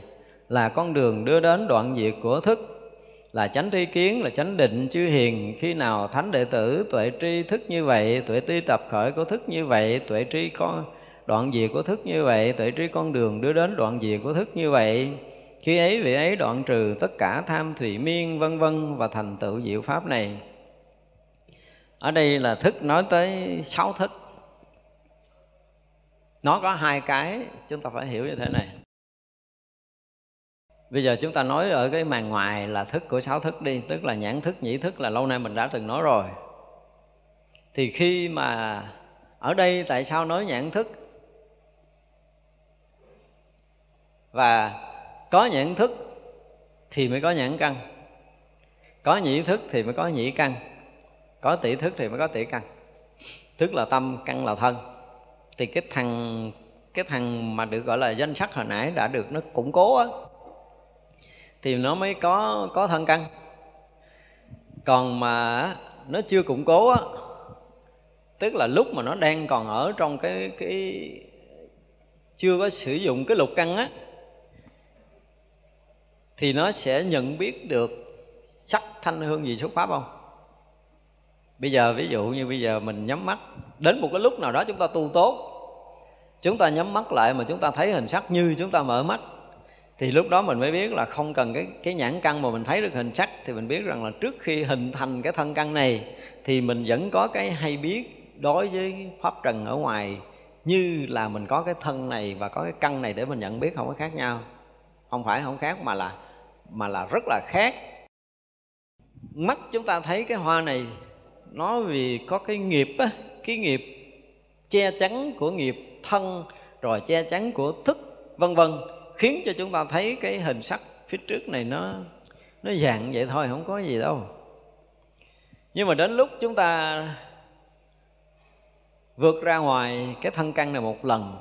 là con đường đưa đến đoạn diệt của thức, là chánh tri kiến, là chánh định chư hiền. Khi nào thánh đệ tử tuệ tri thức như vậy, tuệ tri tập khởi của thức như vậy, tuệ tri con, đoạn diệt của thức như vậy, tuệ tri con đường đưa đến đoạn diệt của thức như vậy, khi ấy vị ấy đoạn trừ tất cả tham thủy miên, vân vân và thành tựu diệu pháp này. Ở đây là thức nói tới sáu thức. Nó có hai cái, chúng ta phải hiểu như thế này bây giờ chúng ta nói ở cái màn ngoài là thức của sáu thức đi, tức là nhãn thức, nhĩ thức là lâu nay mình đã từng nói rồi. Thì khi mà ở đây tại sao nói nhãn thức? Và có nhãn thức thì mới có nhãn căn. Có nhĩ thức thì mới có nhĩ căn. Có tỷ thức thì mới có tỷ căn. Thức là tâm, căn là thân. Thì cái thằng cái thằng mà được gọi là danh sắc hồi nãy đã được nó củng cố á thì nó mới có có thân căn. Còn mà nó chưa củng cố á, tức là lúc mà nó đang còn ở trong cái cái, chưa có sử dụng cái lục căn á, thì nó sẽ nhận biết được sắc thanh hương gì xuất pháp không? Bây giờ, ví dụ như bây giờ mình nhắm mắt, đến một cái lúc nào đó chúng ta tu tốt, chúng ta nhắm mắt lại mà chúng ta thấy hình sắc như chúng ta mở mắt thì lúc đó mình mới biết là không cần cái cái nhãn căn mà mình thấy được hình sắc, thì mình biết rằng là trước khi hình thành cái thân căn này, thì mình vẫn có cái hay biết đối với pháp trần ở ngoài, như là mình có cái thân này và có cái căn này để mình nhận biết không có khác nhau. Không phải không khác, mà là mà là rất là khác. Mắt chúng ta thấy cái hoa này, nó vì có cái nghiệp á, cái nghiệp che chắn của nghiệp thân, rồi che chắn của thức, vân vân khiến cho chúng ta thấy cái hình sắc phía trước này nó nó dạng vậy thôi, không có gì đâu. Nhưng mà đến lúc chúng ta vượt ra ngoài cái thân căn này một lần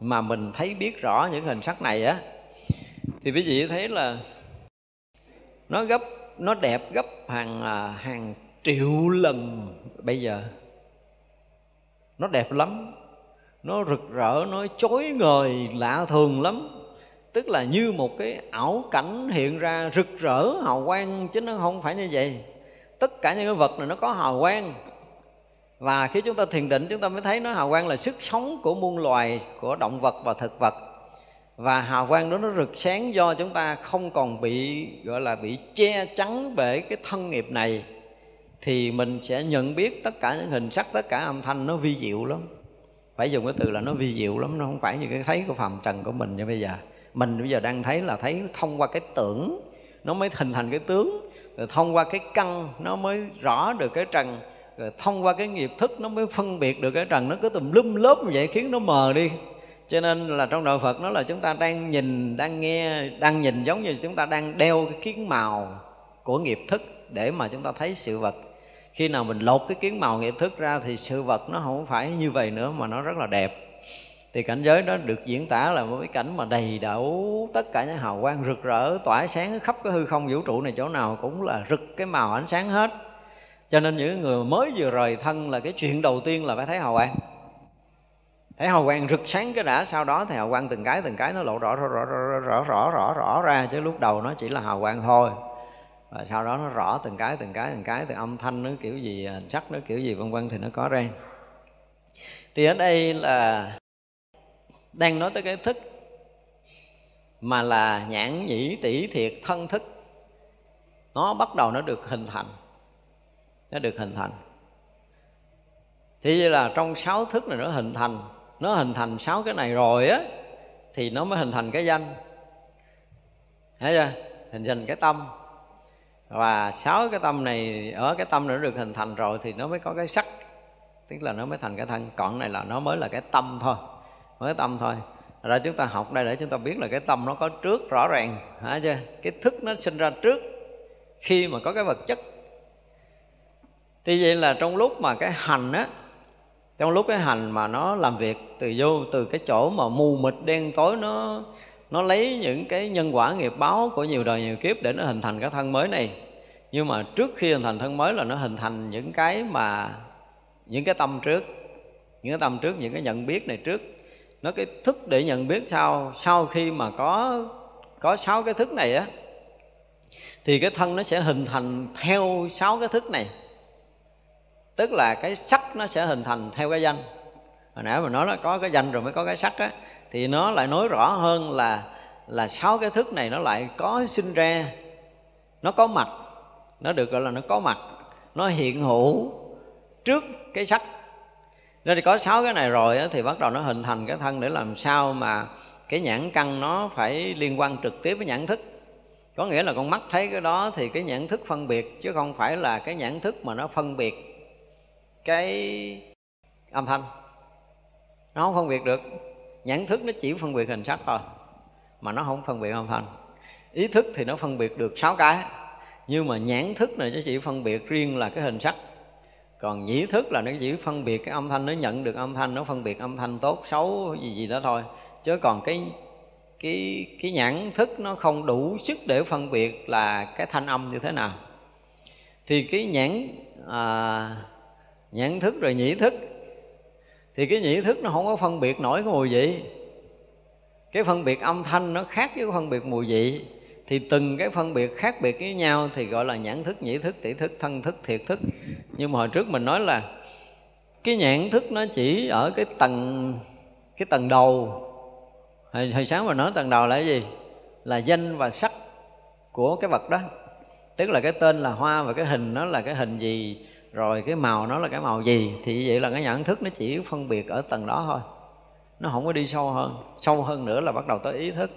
mà mình thấy biết rõ những hình sắc này á, thì quý vị thấy là nó gấp, nó đẹp gấp hàng à, hàng triệu lần bây giờ. Nó đẹp lắm, nó rực rỡ, nó chói ngời, lạ thường lắm tức là như một cái ảo cảnh hiện ra rực rỡ, hào quang, chứ nó không phải như vậy. Tất cả những cái vật này nó có hào quang. Và khi chúng ta thiền định, chúng ta mới thấy nó hào quang là sức sống của muôn loài, của động vật và thực vật. Và hào quang đó nó rực sáng do chúng ta không còn bị, gọi là, bị che chắn bởi cái thân nghiệp này, thì mình sẽ nhận biết tất cả những hình sắc, tất cả âm thanh nó vi diệu lắm. Phải dùng cái từ là nó vi diệu lắm, nó không phải như cái thấy của phàm trần của mình như bây giờ mình bây giờ đang thấy là thấy thông qua cái tưởng, nó mới hình thành cái tướng. Rồi thông qua cái căn, nó mới rõ được cái trần. Rồi thông qua cái nghiệp thức, nó mới phân biệt được cái trần. Nó cứ tùm lum lớp như vậy khiến nó mờ đi. Cho nên là trong đạo Phật nó là chúng ta đang nhìn, đang nghe, đang nhìn giống như chúng ta đang đeo cái kiến màu của nghiệp thức để mà chúng ta thấy sự vật. Khi nào mình lột cái kiến màu nghiệp thức ra thì sự vật nó không phải như vậy nữa mà nó rất là đẹp thì cảnh giới đó được diễn tả là một cái cảnh mà đầy đủ tất cả những hào quang rực rỡ tỏa sáng khắp cái hư không vũ trụ này chỗ nào cũng là rực cái màu ánh sáng hết. Cho nên những người mới vừa rời thân là cái chuyện đầu tiên là phải thấy hào quang. Thấy hào quang rực sáng cái đã sau đó thì hào quang từng cái từng cái nó lộ rõ rõ rõ rõ rõ rõ rõ, rõ ra chứ lúc đầu nó chỉ là hào quang thôi. Và sau đó nó rõ từng cái từng cái từng cái từ âm thanh nó kiểu gì hình sắc nó kiểu gì vân vân thì nó có ra. Thì ở đây là đang nói tới cái thức, mà là nhãn nhĩ tỷ thiệt thân thức. Nó bắt đầu nó được hình thành, nó được hình thành. Thì là trong sáu thức này nó hình thành, nó hình thành sáu cái này rồi á, thì nó mới hình thành cái danh. Thấy chưa? Hình thành cái tâm. Và sáu cái tâm này, ở cái tâm này nó được hình thành rồi thì nó mới có cái sắc, tức là nó mới thành cái thân. Còn này là nó mới là cái tâm thôi với cái tâm thôi. Ra chúng ta học đây để chúng ta biết là cái tâm nó có trước rõ ràng, hả chưa? Cái thức nó sinh ra trước khi mà có cái vật chất. Thì vậy là trong lúc mà cái hành á, trong lúc cái hành mà nó làm việc từ vô, từ cái chỗ mà mù mịt đen tối, nó nó lấy những cái nhân quả nghiệp báo của nhiều đời nhiều kiếp để nó hình thành cái thân mới này. Nhưng mà trước khi hình thành thân mới là nó hình thành những cái mà, những cái tâm trước, những cái tâm trước, những cái nhận biết này trước nó cái thức để nhận biết sau sau khi mà có có sáu cái thức này á, thì cái thân nó sẽ hình thành theo sáu cái thức này. Tức là cái sắc nó sẽ hình thành theo cái danh. Hồi nãy mình nói là có cái danh rồi mới có cái sắc á, thì nó lại nói rõ hơn là là sáu cái thức này nó lại có sinh ra. Nó có mặt, nó được gọi là nó có mặt. Nó hiện hữu trước cái sắc nên thì có sáu cái này rồi á, thì bắt đầu nó hình thành cái thân để làm sao mà cái nhãn căn nó phải liên quan trực tiếp với nhãn thức. Có nghĩa là con mắt thấy cái đó thì cái nhãn thức phân biệt chứ không phải là cái nhãn thức mà nó phân biệt cái âm thanh. Nó không phân biệt được. Nhãn thức nó chỉ phân biệt hình sắc thôi mà nó không phân biệt âm thanh. Ý thức thì nó phân biệt được sáu cái nhưng mà nhãn thức này nó chỉ phân biệt riêng là cái hình sắc còn nhĩ thức là nó chỉ phân biệt cái âm thanh nó nhận được âm thanh nó phân biệt âm thanh tốt xấu gì gì đó thôi. Chứ còn cái cái cái nhãn thức nó không đủ sức để phân biệt là cái thanh âm như thế nào. Thì cái nhãn à, nhãn thức rồi nhĩ thức thì cái nhĩ thức nó không có phân biệt nổi cái mùi vị. Cái phân biệt âm thanh nó khác với phân biệt mùi vị thì từng cái phân biệt khác biệt với nhau thì gọi là nhãn thức nhĩ thức tỷ thức thân thức thiệt thức. Nhưng mà hồi trước mình nói là cái nhãn thức nó chỉ ở cái tầng cái tầng đầu. Hồi, hồi sáng mình nói tầng đầu là cái gì? Là danh và sắc của cái vật đó. Tức là cái tên là hoa và cái hình nó là cái hình gì rồi cái màu nó là cái màu gì. Thì vậy là cái nhận thức nó chỉ phân biệt ở tầng đó thôi. Nó không có đi sâu hơn sâu hơn nữa là bắt đầu tới ý thức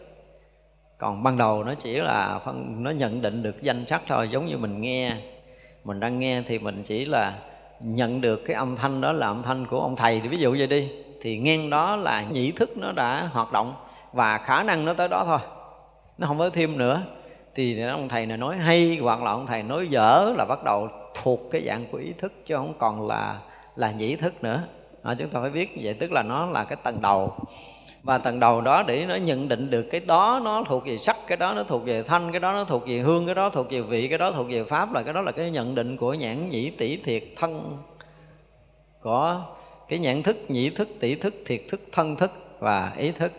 còn ban đầu nó chỉ là phân nó nhận định được danh sắc thôi giống như mình nghe. Mình đang nghe thì mình chỉ là nhận được cái âm thanh đó là âm thanh của ông thầy. Thì ví dụ vậy đi thì ngang đó là nhĩ thức nó đã hoạt động và khả năng nó tới đó thôi. Nó không có thêm nữa. Thì ông thầy này nói hay hoặc là ông thầy nói dở là bắt đầu thuộc cái dạng của ý thức chứ không còn là là nhĩ thức nữa. À, chúng ta phải biết vậy tức là nó là cái tầng đầu và tầng đầu đó để nó nhận định được cái đó nó thuộc về sắc, cái đó nó thuộc về thanh, cái đó nó thuộc về hương, cái đó thuộc về vị, cái đó thuộc về pháp, là cái đó là cái nhận định của nhãn nhĩ tỷ thiệt thân. Có cái nhãn thức, nhĩ thức, tỷ thức, thiệt thức, thân thức và ý thức.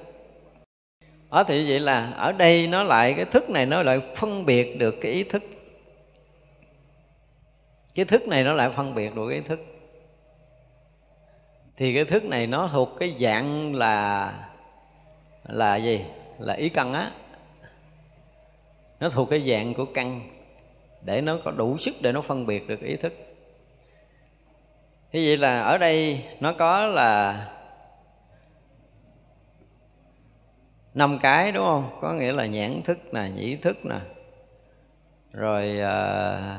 Ở thì vậy là ở đây nó lại, cái thức này nó lại phân biệt được cái ý thức. Cái thức này nó lại phân biệt được cái ý thức. Thì cái thức này nó thuộc cái dạng là là gì? Là ý căn á. Nó thuộc cái dạng của căn để nó có đủ sức để nó phân biệt được ý thức. Như vậy là ở đây nó có là năm cái đúng không? Có nghĩa là nhãn thức nè nhĩ thức nè. Rồi ờ,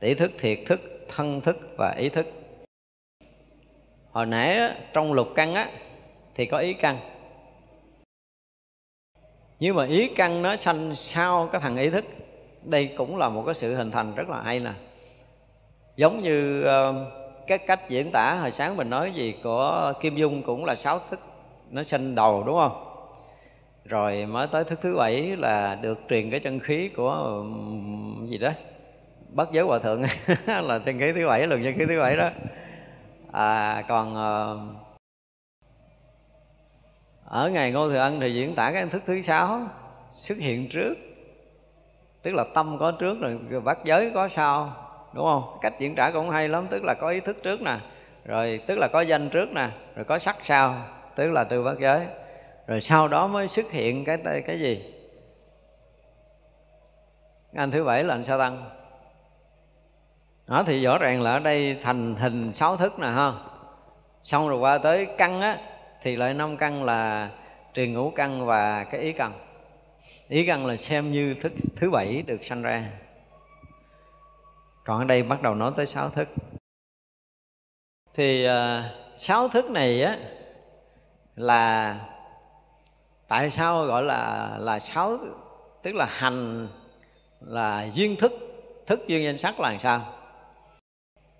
tỷ thức thiệt thức thân thức và ý thức. Hồi nãy á, trong lục căn á thì có ý căn nhưng mà ý căn nó sanh sau cái thằng ý thức đây cũng là một cái sự hình thành rất là hay nè. Giống như uh, cái cách diễn tả hồi sáng mình nói gì của kim dung cũng là sáu thức nó sanh đầu đúng không? Rồi mới tới thức thứ bảy là được truyền cái chân khí của gì đó bất giới hòa thượng. *laughs* Là chân khí thứ bảy lần chân khí thứ bảy đó. À, còn uh, ở ngày ngô thừa ân thì diễn tả cái thức thứ sáu xuất hiện trước. Tức là tâm có trước rồi bát giới có sau, đúng không? Cách diễn tả cũng hay lắm, tức là có ý thức trước nè, rồi tức là có danh trước nè, rồi có sắc sau, tức là từ bát giới. Rồi sau đó mới xuất hiện cái cái gì? Anh thứ bảy là anh sao tăng? Đó, thì rõ ràng là ở đây thành hình sáu thức nè, ha. Xong rồi qua tới căn á thì lại năm căn là truyền ngũ căn và cái ý căn. Ý căn là xem như thức thứ bảy được sanh ra. Còn ở đây bắt đầu nói tới sáu thức. Thì uh, sáu thức này á là tại sao gọi là là sáu tức là hành là duyên thức thức duyên danh sắc là làm sao?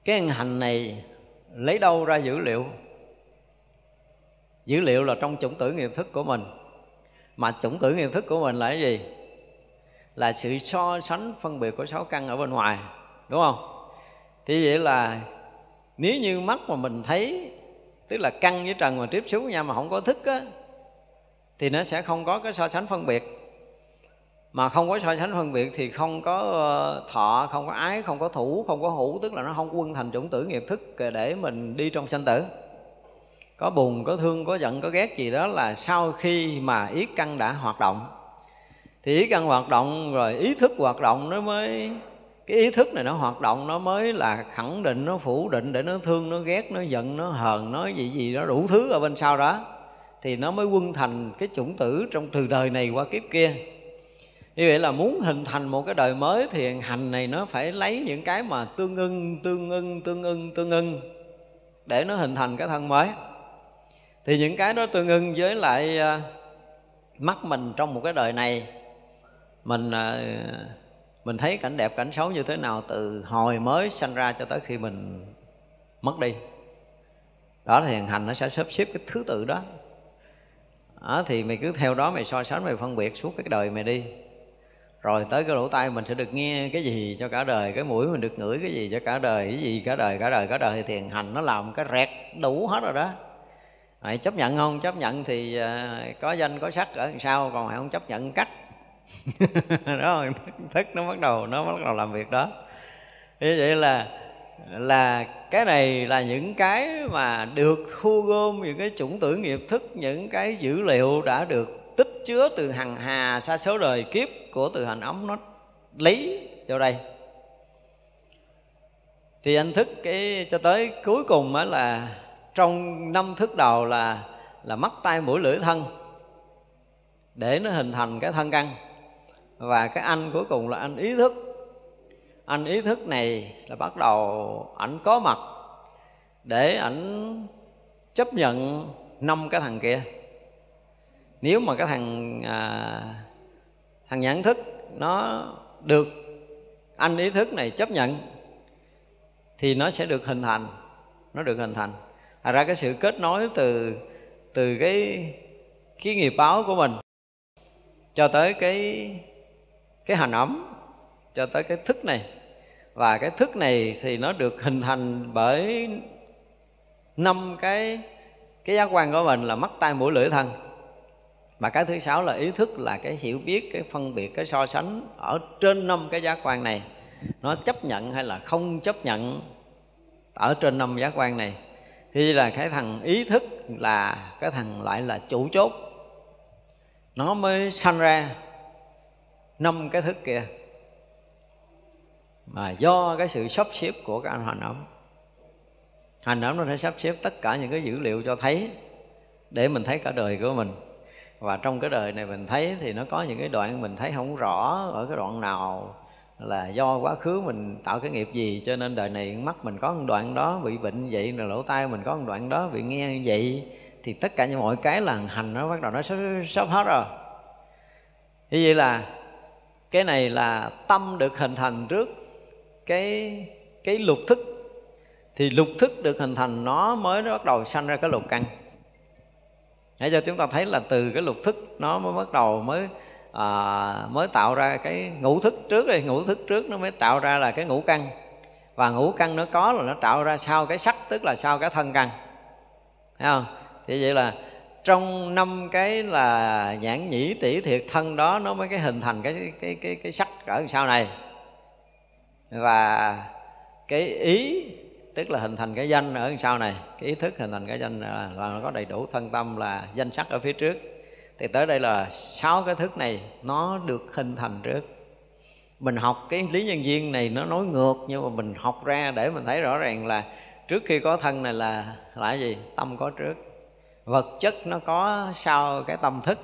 Cái hành này lấy đâu ra dữ liệu? Dữ liệu là trong chủng tử nghiệp thức của mình. Mà chủng tử nghiệp thức của mình là cái gì? Là sự so sánh, phân biệt của sáu căn ở bên ngoài, đúng không? Thì vậy là nếu như mắt mà mình thấy, tức là căn với trần mà tiếp xúc với nhau mà không có thức á, thì nó sẽ không có cái so sánh phân biệt. Mà không có so sánh phân biệt thì không có ờ, thọ, không có ái, không có thủ, không có hữu, tức là nó không quân thành chủng tử nghiệp thức để mình đi trong sanh tử có buồn, có thương, có giận, có ghét gì đó là sau khi mà ý căn đã hoạt động. Thì ý căn hoạt động rồi, ý thức hoạt động nó mới, cái ý thức này nó hoạt động, nó mới là khẳng định, nó phủ định để nó thương, nó ghét, nó giận, nó hờn, nó gì gì nó đủ thứ ở bên sau đó. Thì nó mới quân thành cái chủng tử trong từ đời này qua kiếp kia. Như vậy là muốn hình thành một cái đời mới thì hành này nó phải lấy những cái mà tương ưng tương ưng tương ưng tương ưng để nó hình thành cái thân mới thì những cái đó tương ưng với lại à, mắt mình trong một cái đời này. Mình à, mình thấy cảnh đẹp cảnh xấu như thế nào từ hồi mới sanh ra cho tới khi mình mất đi. Đó thì hành nó sẽ sắp xếp cái thứ tự đó. Đó, thì mày cứ theo đó mày so sánh mày phân biệt suốt cái đời mày đi. Rồi tới cái lỗ tai mình sẽ được nghe cái gì cho cả đời cái mũi mình được ngửi cái gì cho cả đời cái gì cả đời cả đời cả đời. Thì thiền hành nó làm cái rẹt đủ hết rồi đó hãy chấp nhận không? Chấp nhận thì ờ, có danh có sắc ở đằng sau còn hãy không chấp nhận cắt. *laughs* Đó thức, thức nó bắt đầu nó bắt đầu làm việc đó. Như vậy là là cái này là những cái mà được thu gom những cái chủng tử nghiệp thức những cái dữ liệu đã được tích chứa từ hằng hà sa số đời kiếp của từ hành ấm nó lấy vào đây. Thì anh thức cái cho tới cuối cùng á là trong năm thức đầu là là mắt tay mũi lưỡi thân để nó hình thành cái thân căn và cái anh cuối cùng là anh ý thức. Anh ý thức này là bắt đầu ảnh có mặt để ảnh chấp nhận năm cái thằng kia. Nếu mà cái thằng à, thằng nhãn thức nó được anh ý thức này chấp nhận thì nó sẽ được hình thành nó được hình thành à ra cái sự kết nối từ từ cái cái nghiệp báo của mình cho tới cái cái hành ấm, cho tới cái thức này. Và cái thức này thì nó được hình thành bởi năm cái cái giác quan của mình là mắt, tai, mũi, lưỡi, thân. Mà cái thứ sáu là ý thức, là cái hiểu biết, cái phân biệt, cái so sánh ở trên năm cái giác quan này. Nó chấp nhận hay là không chấp nhận ở trên năm giác quan này? Thì là cái thằng ý thức là, cái thằng lại là chủ chốt. Nó mới sanh ra, năm cái thức kia. Mà do cái sự sắp xếp của cái anh hành ẩm hành ẩm nó sẽ sắp xếp tất cả những cái dữ liệu cho thấy, để mình thấy cả đời của mình. Và trong cái đời này mình thấy thì nó có những cái đoạn mình thấy không rõ ở cái đoạn nào là do quá khứ mình tạo cái nghiệp gì cho nên đời này mắt mình có một đoạn đó bị bệnh vậy rồi lỗ tai mình có một đoạn đó bị nghe như vậy thì tất cả những mọi cái là hành nó bắt đầu nó sắp, sắp hết rồi. Như vậy là cái này là tâm được hình thành trước cái cái lục thức. Thì lục thức được hình thành nó mới bắt đầu sanh ra cái lục căn. Để cho chúng ta thấy là từ cái lục thức nó mới bắt đầu mới à, mới tạo ra cái ngũ thức trước đây ngũ thức trước nó mới tạo ra là cái ngũ căn. Và ngũ căn nó có là nó tạo ra sau cái sắc tức là sau cái thân căn. Thấy không? Thì vậy là trong năm cái là nhãn nhĩ tỷ thiệt thân đó nó mới cái hình thành cái cái cái cái sắc ở sau này. Và cái ý tức là hình thành cái danh ở sau này. Cái ý thức hình thành cái danh là, là nó có đầy đủ thân tâm là danh sắc ở phía trước thì tới đây là sáu cái thức này nó được hình thành trước. Mình học cái lý nhân duyên này nó nói ngược nhưng mà mình học ra để mình thấy rõ ràng là trước khi có thân này là là gì? Tâm có trước. Vật chất nó có sau cái tâm thức.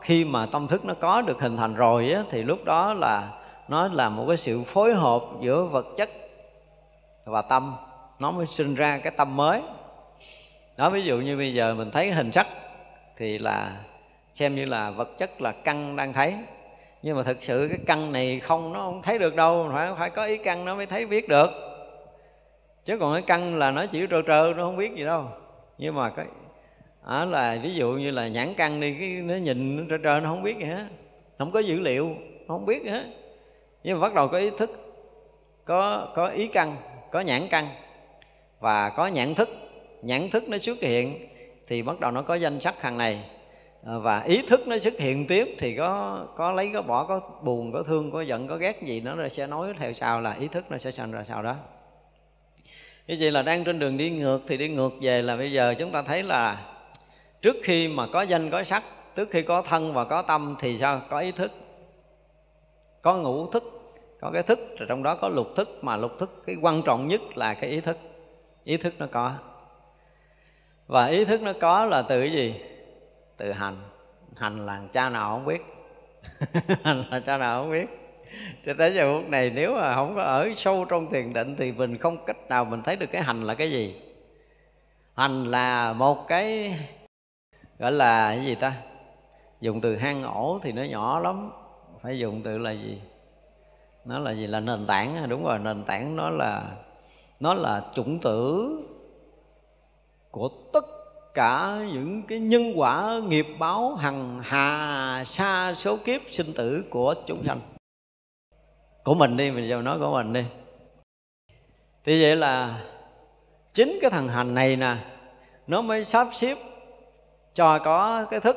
Khi mà tâm thức nó có được hình thành rồi á, thì lúc đó là nó là một cái sự phối hợp giữa vật chất và tâm. Nó mới sinh ra cái tâm mới. Đó ví dụ như bây giờ mình thấy hình sắc thì là xem như là vật chất là căn đang thấy. Nhưng mà thực sự cái căn này không, nó không thấy được đâu. Phải phải có ý căn nó mới thấy biết được. Chứ còn cái căn là nó chỉ trơ trơ nó không biết gì đâu. Nhưng mà cái đó là ví dụ như là nhãn căn đi, cái nó nhìn nó trơ trơ nó không biết gì hết. Không có dữ liệu, nó không biết gì hết. Nhưng mà bắt đầu có ý thức, có có ý căn, có nhãn căn. Và có nhãn thức nhãn thức nó xuất hiện, thì bắt đầu nó có danh sắc hàng này. Ờ, và ý thức nó xuất hiện tiếp thì có có lấy, có bỏ, có buồn, có thương, có giận, có ghét gì nó sẽ nói theo sau là ý thức nó sẽ sanh ra sau đó. Như vậy là đang trên đường đi ngược, thì đi ngược về là bây giờ chúng ta thấy là trước khi mà có danh, có sắc, trước khi có thân và có tâm thì sao? Có ý thức, có ngũ thức, có cái thức, rồi trong đó có lục thức, mà lục thức cái quan trọng nhất là cái ý thức. Ý thức nó có. Và ý thức nó có là từ cái gì? Từ hành. Hành là cha nào không biết. *laughs* Hành là cha nào không biết. Cho tới giờ phút này, nếu mà không có ở sâu trong thiền định thì mình không cách nào mình thấy được cái hành là cái gì. Hành là một cái, gọi là cái gì ta? Dùng từ hang ổ thì nó nhỏ lắm. Phải dùng từ là gì? Nó là gì? Là nền tảng à? đúng rồi, nền tảng nó là nó là chủng tử của tất cả những cái nhân quả nghiệp báo hằng hà sa số kiếp sinh tử của chúng sanh. Của mình đi, mình giờ nói của mình đi. Thì vậy là chính cái thằng hành này nè, nó mới sắp xếp cho có cái thức.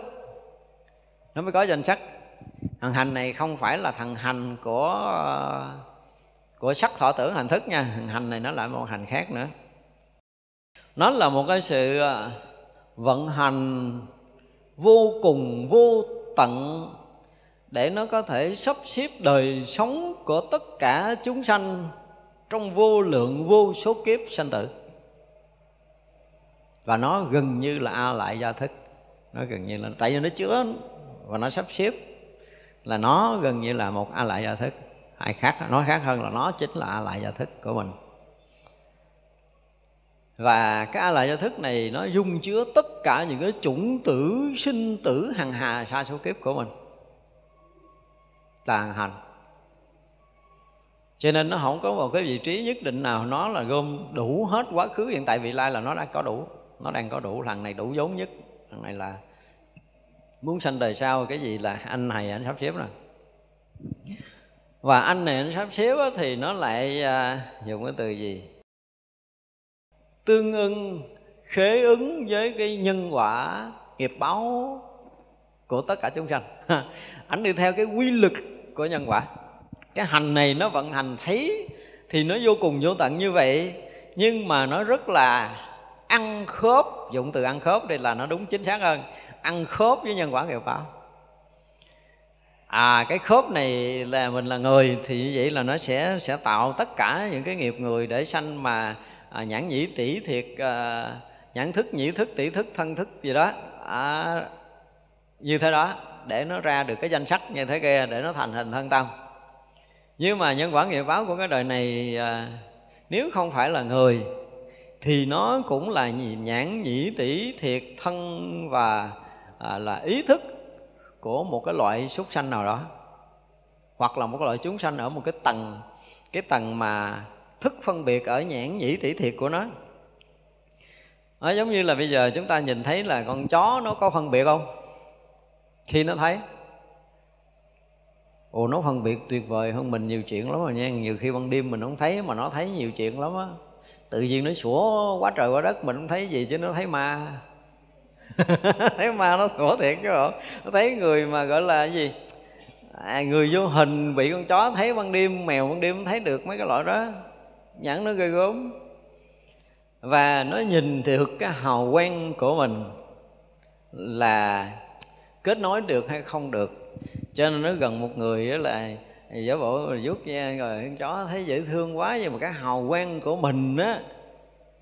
Nó mới có danh sắc thằng hành này không phải là thằng hành của của sắc thọ tưởng hành thức nha. Thằng hành này nó lại một hành khác nữa. Nó là một cái sự à, vận hành vô cùng vô tận để nó có thể sắp xếp đời sống của tất cả chúng sanh trong vô lượng vô số kiếp sanh tử. Và nó gần như là a lại gia thức. Nó gần như là, tại vì nó chứa và nó sắp xếp là nó gần như là một a lại gia thức. Hay khác, nói khác hơn là nó chính là a lại gia thức của mình và cái a lại gia thức này nó dung chứa tất cả những cái chủng tử, sinh tử hằng hà sa số kiếp của mình. Tàn hành. Cho nên nó không có một cái vị trí nhất định nào nó là gom đủ hết quá khứ hiện tại vị lai là nó đã có đủ. Nó đang có đủ. Thằng này đủ vốn nhất. Thằng này là muốn sanh đời sau cái gì là anh này anh sắp xếp rồi. Và anh này anh sắp xếp thì nó lại à, dùng cái từ gì? Tương ưng, khế ứng với cái nhân quả nghiệp báo của tất cả chúng sanh. Ảnh đi theo cái quy lực của nhân quả. Cái hành này nó vận hành thấy thì nó vô cùng vô tận như vậy, nhưng mà nó rất là ăn khớp, dụng từ ăn khớp đây là nó đúng chính xác hơn. Ăn khớp với nhân quả nghiệp báo. À cái khớp này là mình là người thì như vậy là nó sẽ sẽ tạo tất cả những cái nghiệp người để sanh mà à, nhãn nhĩ tỷ thiệt à, nhãn thức nhĩ thức tỷ thức thân thức gì đó. À, như thế đó để nó ra được cái danh sách như thế kia để nó thành hình thân tâm. Nhưng mà nhân quả nghiệp báo của cái đời này à, nếu không phải là người thì nó cũng là nhãn nhĩ tỷ thiệt thân và à, là ý thức của một cái loại súc sanh nào đó. Hoặc là một cái loại chúng sanh ở một cái tầng cái tầng mà thức phân biệt ở nhãn nhĩ tỷ thiệt của nó. Nó giống như là bây giờ chúng ta nhìn thấy là con chó nó có phân biệt không? Khi nó thấy. Ồ nó phân biệt tuyệt vời hơn mình nhiều chuyện lắm rồi nha. Nhiều khi ban đêm mình không thấy mà nó thấy nhiều chuyện lắm á. Tự nhiên nó sủa quá trời quá đất mình không thấy gì chứ nó thấy ma. *laughs* Thấy ma nó sủa thiệt chứ không nó thấy người mà gọi là cái gì? À, người vô hình bị con chó thấy ban đêm mèo ban đêm thấy được mấy cái loại đó nhãn nó ghê gớm. Và nó nhìn được cái hào quang của mình là kết nối được hay không được. Cho nên nó gần một người đó là giả bộ vuốt ra rồi con chó thấy dễ thương quá, nhưng mà cái hào quang của mình á,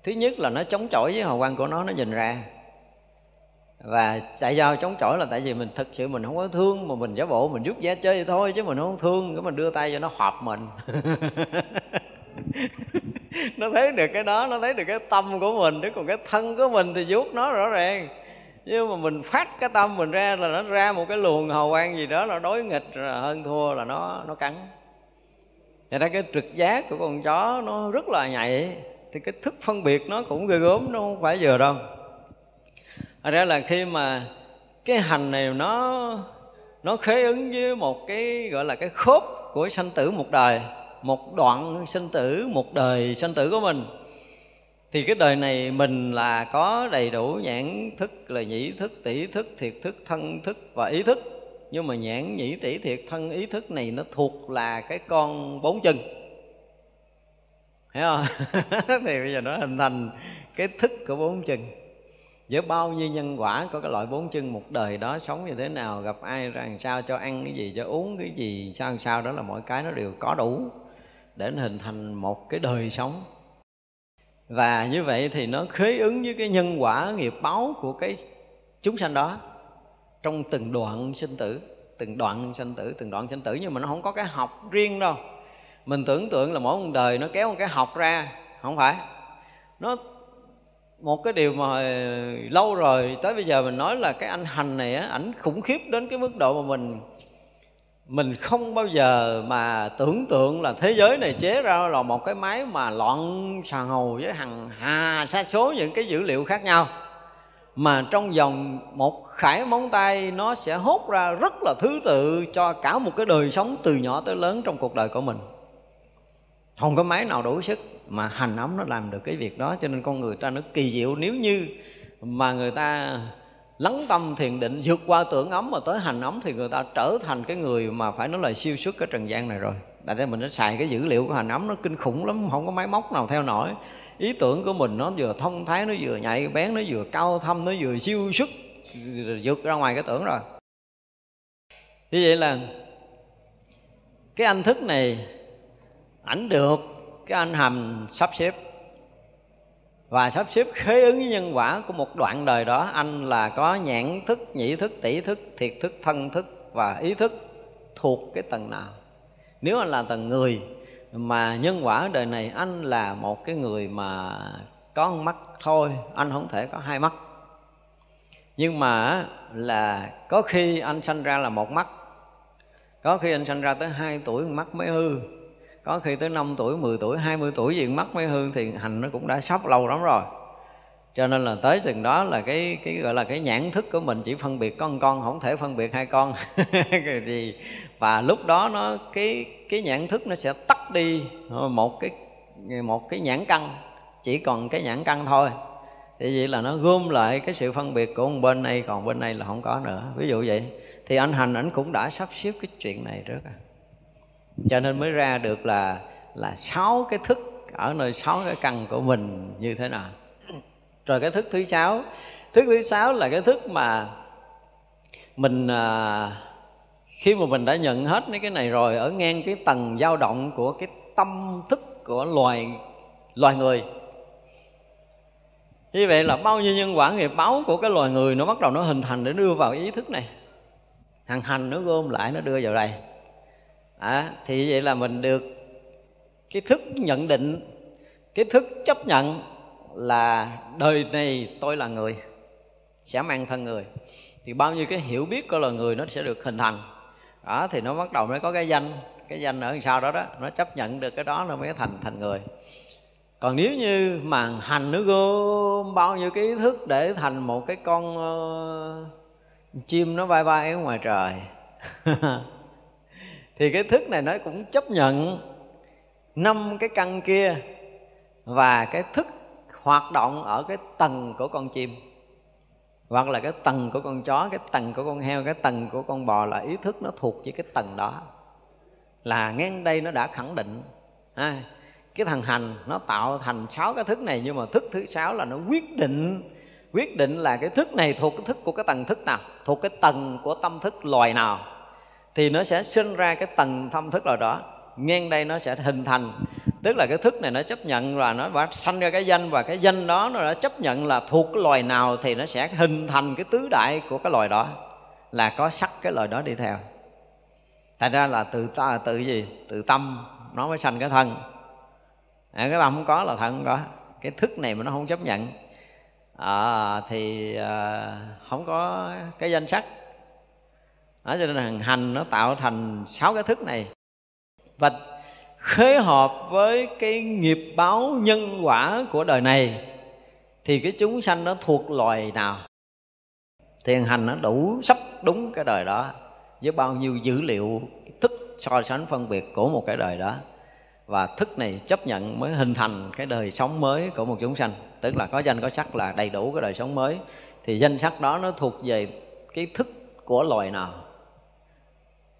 thứ nhất là nó chống chọi với hào quang của nó nó nhìn ra. Và tại sao chống chọi là tại vì mình thực sự mình không có thương, mà mình giả bộ mình rút da chơi vậy thôi, chứ mình không thương, cái mình đưa tay cho nó họp mình. *laughs* nó thấy được cái đó, nó thấy được cái tâm của mình, chứ còn cái thân của mình thì vuốt nó rõ ràng. Nhưng mà mình phát cái tâm mình ra là nó ra một cái luồng hào quang gì đó là đối nghịch là hơn thua là nó nó cắn. Vậy ra cái trực giác của con chó nó rất là nhạy. Thì cái thức phân biệt nó cũng ghê gớm, nó không phải vừa đâu. Thật ra là khi mà cái hành này nó nó khế ứng với một cái, gọi là cái khớp của sanh tử một đời một đoạn sinh tử, một đời sinh tử của mình. Thì cái đời này mình là có đầy đủ nhãn thức, là nhĩ thức tỷ thức, thiệt thức, thân thức và ý thức. Nhưng mà nhãn nhĩ tỷ thiệt thân ý thức này nó thuộc là cái con bốn chân. Hiểu không? *laughs* Thì bây giờ nó hình thành cái thức của bốn chân. Với bao nhiêu nhân quả có cái loại bốn chân một đời đó, sống như thế nào, gặp ai ra làm sao, cho ăn cái gì, cho uống cái gì, sao làm sao đó là mọi cái nó đều có đủ để nó hình thành một cái đời sống. Và như vậy thì nó khế ứng với cái nhân quả nghiệp báo của cái chúng sanh đó trong từng đoạn sinh tử, từng đoạn sinh tử, từng đoạn sinh tử. Nhưng mà nó không có cái học riêng đâu. Mình tưởng tượng là mỗi một đời nó kéo một cái học ra, không phải. Nó, một cái điều mà lâu rồi, tới bây giờ mình nói là cái anh hành này á, ảnh khủng khiếp đến cái mức độ mà mình mình không bao giờ mà tưởng tượng là thế giới này chế ra là một cái máy mà loạn xà hầu với hàng hà, sa số những cái dữ liệu khác nhau. Mà trong vòng một khải móng tay, nó sẽ hốt ra rất là thứ tự cho cả một cái đời sống từ nhỏ tới lớn trong cuộc đời của mình. Không có máy nào đủ sức mà hành ấm nó làm được cái việc đó, cho nên con người ta nó kỳ diệu. Nếu như mà người ta lắng tâm thiền định, vượt qua tưởng ấm mà tới hành ấm thì người ta trở thành cái người mà phải nói là siêu xuất cái trần gian này rồi. Tại thế mình nó xài cái dữ liệu của hành ấm, nó kinh khủng lắm, không có máy móc nào theo nổi. Ý tưởng của mình nó vừa thông thái, nó vừa nhạy bén, nó vừa cao thâm, nó vừa siêu xuất, vượt ra ngoài cái tưởng rồi. Như vậy là cái anh thức này ảnh được, cái anh hầm sắp xếp và sắp xếp khế ứng với nhân quả của một đoạn đời đó, anh là có nhãn thức, nhĩ thức, tỷ thức, thiệt thức, thân thức và ý thức thuộc cái tầng nào. Nếu anh là tầng người mà nhân quả đời này, anh là một cái người mà có một mắt thôi, anh không thể có hai mắt. Nhưng mà là có khi anh sanh ra là một mắt, có khi anh sanh ra tới hai tuổi, mắt mới hư có khi tới 5 tuổi 10 tuổi 20 tuổi gì mắt mới hư thì hành nó cũng đã sắp lâu lắm rồi. Cho nên là tới chừng đó là cái cái gọi là cái nhãn thức của mình chỉ phân biệt con con, không thể phân biệt hai con. *laughs* Gì? Và lúc đó nó, cái cái nhãn thức nó sẽ tắt đi một cái một cái nhãn căn, chỉ còn cái nhãn căn thôi. Thì vậy là nó gom lại cái sự phân biệt của một bên này, còn bên này là không có nữa. Ví dụ vậy, thì anh hành ảnh cũng đã sắp xếp cái chuyện này trước rồi cho nên mới ra được là là sáu cái thức ở nơi sáu cái căn của mình như thế nào. Rồi cái thức thứ sáu thức thứ sáu là cái thức mà mình à, khi mà mình đã nhận hết mấy cái này rồi ở ngang cái tầng dao động của cái tâm thức của loài loài người. Như vậy là bao nhiêu nhân quả nghiệp báo của cái loài người nó bắt đầu nó hình thành để đưa vào ý thức này. Hàng hành nó gom lại nó đưa vào đây à, thì vậy là mình được cái thức nhận định cái thức chấp nhận là đời này tôi là người sẽ mang thân người. Thì bao nhiêu cái hiểu biết của loài người nó sẽ được hình thành. Đó thì nó bắt đầu mới có cái danh cái danh ở sau đó đó nó chấp nhận được cái đó nó mới thành thành người. Còn nếu như mà hành nó gom bao nhiêu cái ý thức để thành một cái con uh, chim nó bay bay ở ngoài trời *laughs* thì cái thức này nó cũng chấp nhận năm cái căn kia và cái thức hoạt động ở cái tầng của con chim. Hoặc là cái tầng của con chó cái tầng của con heo cái tầng của con bò là ý thức nó thuộc với cái tầng đó. Là ngang đây nó đã khẳng định à, cái thằng hành nó tạo thành sáu cái thức này nhưng mà thức thứ sáu là nó quyết định quyết định là cái thức này thuộc cái thức của cái tầng thức nào thuộc cái tầng của tâm thức loài nào thì nó sẽ sinh ra cái tầng tâm thức là đó. Ngang đây nó sẽ hình thành tức là cái thức này nó chấp nhận và nó đã sanh ra cái danh và cái danh đó nó đã chấp nhận là thuộc cái loài nào thì nó sẽ hình thành cái tứ đại của cái loài đó là có sắc cái loài đó đi theo. Thành ra là từ ta từ gì? Từ tâm nó mới sanh cái thân. À, cái tâm không có là thân không có. Cái thức này mà nó không chấp nhận. À, thì à, không có cái danh sắc đó, cho nên hành hành nó tạo thành sáu cái thức này. Và khế hợp với cái nghiệp báo nhân quả của đời này thì cái chúng sanh nó thuộc loài nào? Thiền hành nó đủ sắp đúng cái đời đó với bao nhiêu dữ liệu thức so sánh phân biệt của một cái đời đó. Và thức này chấp nhận mới hình thành cái đời sống mới của một chúng sanh. Tức là có danh có sắc là đầy đủ cái đời sống mới. Thì danh sắc đó nó thuộc về cái thức của loài nào?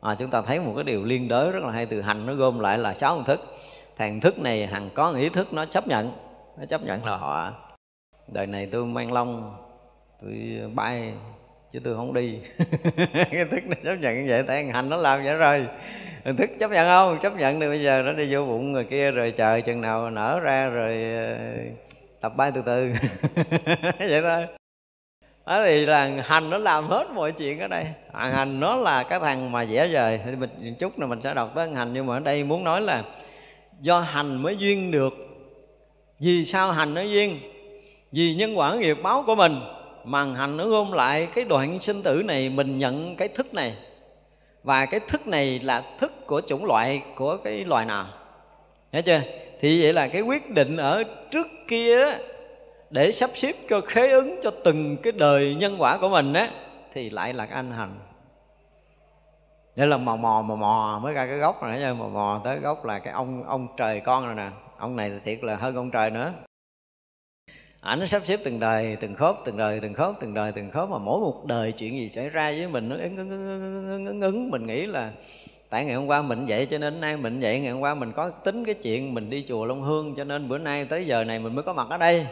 À, chúng ta thấy một cái điều liên đới rất là hay từ hành nó gom lại là sáu hình thức. Thằng thức này hằng có ý thức nó chấp nhận nó chấp nhận là họ. Đời này tôi mang long tôi bay chứ tôi không đi. *laughs* Cái thức nó chấp nhận như vậy tại hành nó làm vậy rồi. Hình thức chấp nhận không? Chấp nhận thì bây giờ nó đi vô bụng người kia rồi chờ chừng nào nở ra rồi ờ, tập bay từ từ. *laughs* Vậy thôi đó thì là hành nó làm hết mọi chuyện ở đây. À, hành nó là cái thằng mà vẽ vời thì mình chút là mình sẽ đọc tới hành. Nhưng mà ở đây muốn nói là do hành mới duyên được. Vì sao hành nó duyên? Vì nhân quả nghiệp báo của mình. Mà hành nó gom lại cái đoạn sinh tử này mình nhận cái thức này. Và cái thức này là thức của chủng loại của cái loài nào? Hiểu chưa? Thì vậy là cái quyết định ở trước kia đó, để sắp xếp cho khế ứng cho từng cái đời nhân quả của mình á, thì lại là cái anh hành. Nên là mò mò mò mò mới ra cái gốc này nha mò mò tới gốc là cái ông ông trời con rồi nè. Ông này là thiệt là hơn ông trời nữa. Ảnh nó sắp xếp từng đời, từng khớp, từng đời, từng khớp, từng đời, từng khớp, mà mỗi một đời chuyện gì xảy ra với mình nó ứng ứng ứng ứng ứng mình nghĩ là tại ngày hôm qua mình vậy cho nên nay mình vậy, ngày hôm qua mình có tính cái chuyện mình đi chùa long hương cho nên bữa nay tới giờ này mình mới có mặt ở đây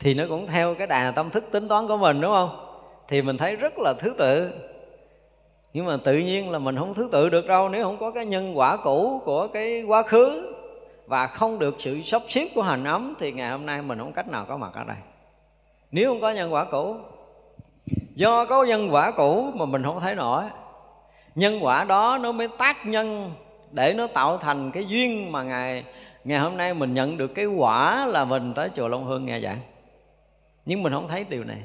thì nó cũng theo cái đà tâm thức tính toán của mình, đúng không? Thì mình thấy rất là thứ tự. Nhưng mà tự nhiên là mình không thứ tự được đâu, nếu không có cái nhân quả cũ của cái quá khứ và không được sự sắp xếp của hành ấm, thì ngày hôm nay mình không cách nào có mặt ở đây. Nếu không có nhân quả cũ, do có nhân quả cũ mà mình không thấy nổi. Nhân quả đó nó mới tác nhân để nó tạo thành cái duyên mà ngày ngày hôm nay mình nhận được cái quả là mình tới chùa Long Hương, nghe giảng nhưng mình không thấy điều này.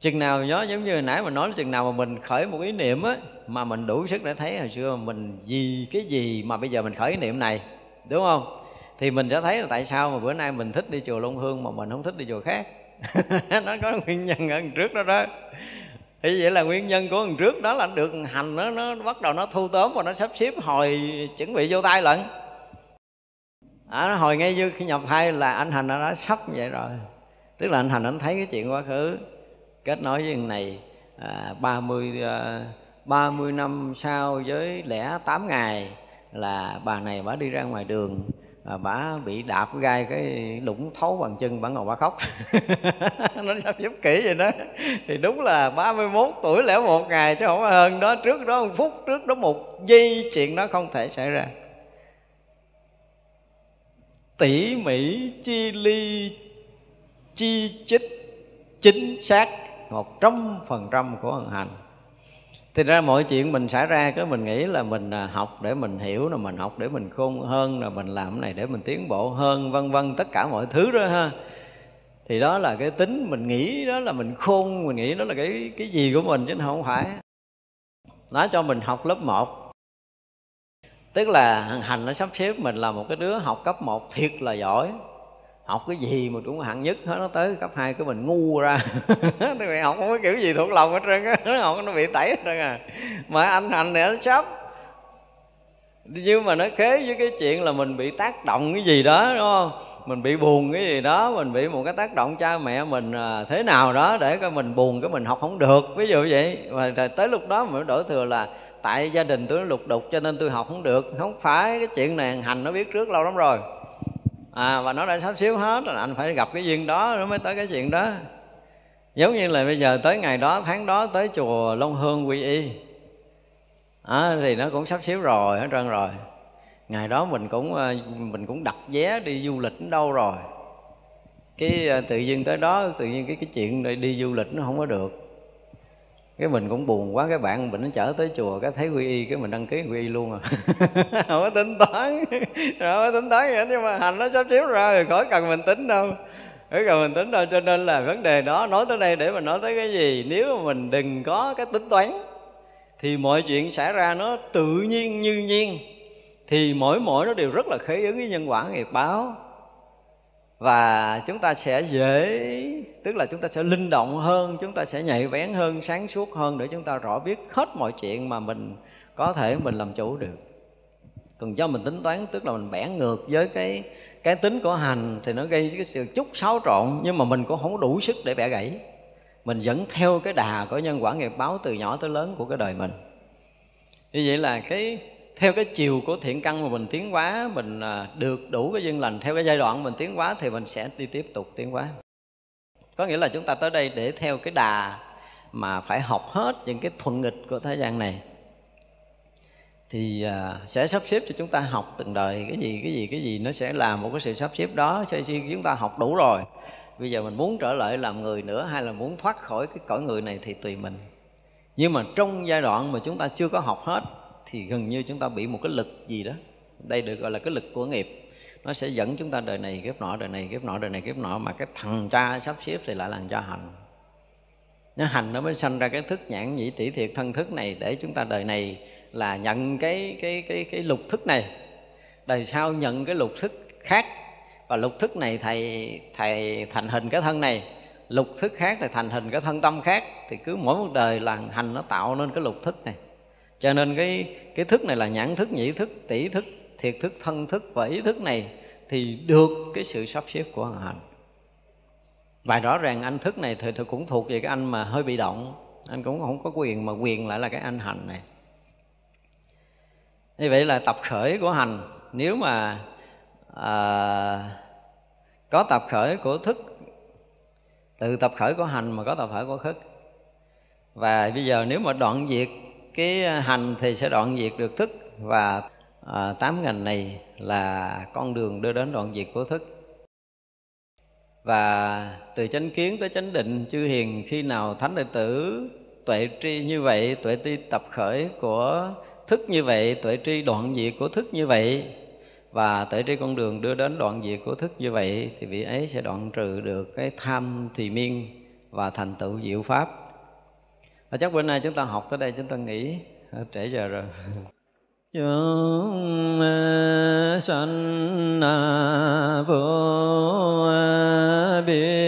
Chừng nào nhớ giống như hồi nãy mình nói chừng nào mà mình khởi một ý niệm á mà mình đủ sức để thấy hồi xưa mình vì cái gì mà bây giờ mình khởi ý niệm này đúng không? Thì mình sẽ thấy là tại sao mà bữa nay mình thích đi chùa Long Hương mà mình không thích đi chùa khác. *laughs* Nó có nguyên nhân ở trước đó đó. Thì vậy là nguyên nhân của lần trước đó là được hành nó nó bắt đầu nó thu tóm và nó sắp xếp hồi chuẩn bị vô tay lận. À, nó hồi ngay như khi nhập thai là anh hành nó đã sắp như vậy rồi tức là anh hành anh thấy cái chuyện quá khứ kết nối với người này à, 30 à, 30 năm sau với lẻ 8 ngày là bà này bà đi ra ngoài đường à, bà bị đạp gai cái lũng thấu bằng chân bà ngồi bà khóc. *laughs* Nó sắp giúp kỹ vậy đó. Thì đúng là 31 tuổi lẻ một ngày chứ không hơn đó. Trước đó một phút trước đó một giây chuyện đó không thể xảy ra. Tỉ mỉ chi ly chi chích, chính xác một trăm phần trăm của hành hành. Thì ra mọi chuyện mình xảy ra cái mình nghĩ là mình à, học để mình hiểu là mình học để mình khôn hơn là mình làm cái này để mình tiến bộ hơn, vân vân, tất cả mọi thứ đó ha. Thì đó là cái tính mình nghĩ, đó là mình khôn, mình nghĩ đó là cái cái gì của mình chứ không phải. Nó cho mình học lớp 1 tức là hành nó sắp xếp mình là một cái đứa học cấp 1 thiệt là giỏi học cái gì mà cũng hạng nhất hết, nó tới cấp 2 cái mình ngu ra. *laughs* Thì mày học không có kiểu gì thuộc lòng hết trơn á. Nó học nó bị tẩy hết trơn à. Mà anh hành này nó sắp nhưng mà nó khế với cái chuyện là mình bị tác động cái gì đó, đúng không? Mình bị buồn cái gì đó, mình bị một cái tác động cha mẹ mình à, thế nào đó để cho mình buồn, cái mình học không được. Ví dụ vậy. Và tới lúc đó mình đổi thừa là tại gia đình tôi nó lục đục cho nên tôi học không được. Không phải cái chuyện này hành nó biết trước lâu lắm rồi à và nó đã sắp xíu hết rồi anh phải gặp cái duyên đó nó mới tới cái chuyện đó. Giống như là bây giờ tới ngày đó tháng đó tới chùa long hương quy y. À, thì nó cũng sắp xíu rồi hết trơn rồi. Ngày đó mình cũng à, mình cũng đặt vé đi du lịch đến đâu rồi. Cái à, tự nhiên tới đó tự nhiên cái cái chuyện đi du lịch nó không có được cái mình cũng buồn quá, cái bạn mình nó chở tới chùa, cái thấy quy y, cái mình đăng ký quy y luôn à. *laughs* Không có tính toán. Không có tính toán vậy nhưng mà hành nó sắp xếp ra rồi khỏi cần mình tính đâu. Khỏi cần mình tính đâu, cho nên là vấn đề đó, nói tới đây để mà nói tới cái gì? Nếu mà mình đừng có cái tính toán, thì mọi chuyện xảy ra nó tự nhiên như nhiên, thì mỗi mỗi nó đều rất là khế ứng với nhân quả nghiệp báo và chúng ta sẽ dễ, tức là chúng ta sẽ linh động hơn, chúng ta sẽ nhạy bén hơn, sáng suốt hơn để chúng ta rõ biết hết mọi chuyện mà mình có thể mình làm chủ được. Còn do mình tính toán, tức là mình bẻ ngược với cái cái tính của hành thì nó gây cái sự chút xáo trộn, nhưng mà mình cũng không có đủ sức để bẻ gãy. Mình vẫn theo cái đà của nhân quả nghiệp báo từ nhỏ tới lớn của cái đời mình. Như vậy là cái theo cái chiều của thiện căn mà mình tiến hóa, mình à, được đủ cái duyên lành, theo cái giai đoạn mình tiến hóa thì mình sẽ đi tiếp tục tiến hóa. Có nghĩa là chúng ta tới đây để theo cái đà mà phải học hết những cái thuận nghịch của thế gian này. Thì à, sẽ sắp xếp cho chúng ta học từng đời, cái gì cái gì cái gì, nó sẽ là một cái sự sắp xếp đó. Cho khi chúng ta học đủ rồi, bây giờ mình muốn trở lại làm người nữa hay là muốn thoát khỏi cái cõi người này thì tùy mình. Nhưng mà trong giai đoạn mà chúng ta chưa có học hết thì gần như chúng ta bị một cái lực gì đó. Đây được gọi là cái lực của nghiệp. Nó sẽ dẫn chúng ta đời này kiếp nọ, đời này kiếp nọ, đời này kiếp nọ, mà cái thằng cha sắp xếp thì lại là thằng cha hành. Nó hành nó mới sanh ra cái thức nhãn nhĩ tỷ thiệt, thân thức này để chúng ta đời này là nhận cái cái cái cái lục thức này. Đời sau nhận cái lục thức khác. Và lục thức này thầy thầy thành hình cái thân này. Lục thức khác thì thành hình cái thân tâm khác. Thì cứ mỗi một đời là hành nó tạo nên cái lục thức này cho nên cái cái thức này là nhãn thức nhĩ thức tỷ thức thiệt thức thân thức và ý thức này thì được cái sự sắp xếp của hành hành và rõ ràng anh thức này thì, thì cũng thuộc về cái anh mà hơi bị động. Anh cũng không có quyền mà quyền lại là cái anh hành này. Như vậy là tập khởi của hành nếu mà à, có tập khởi của thức từ tập khởi của hành mà có tập khởi của thức và bây giờ nếu mà đoạn diệt cái à, hành thì sẽ đoạn diệt được thức và à, tám ngành này là con đường đưa đến đoạn diệt của thức. Và từ chánh kiến tới chánh định chư hiền khi nào thánh đệ tử tuệ tri như vậy tuệ tri tập khởi của thức như vậy tuệ tri đoạn diệt của thức như vậy và tuệ tri con đường đưa đến đoạn diệt của thức như vậy thì vị ấy sẽ đoạn trừ được cái tham thùy miên và thành tựu diệu pháp và chắc bữa nay chúng ta học tới đây, chúng ta nghỉ. Ờ, trễ giờ rồi. *laughs* Chúng sanh vô biên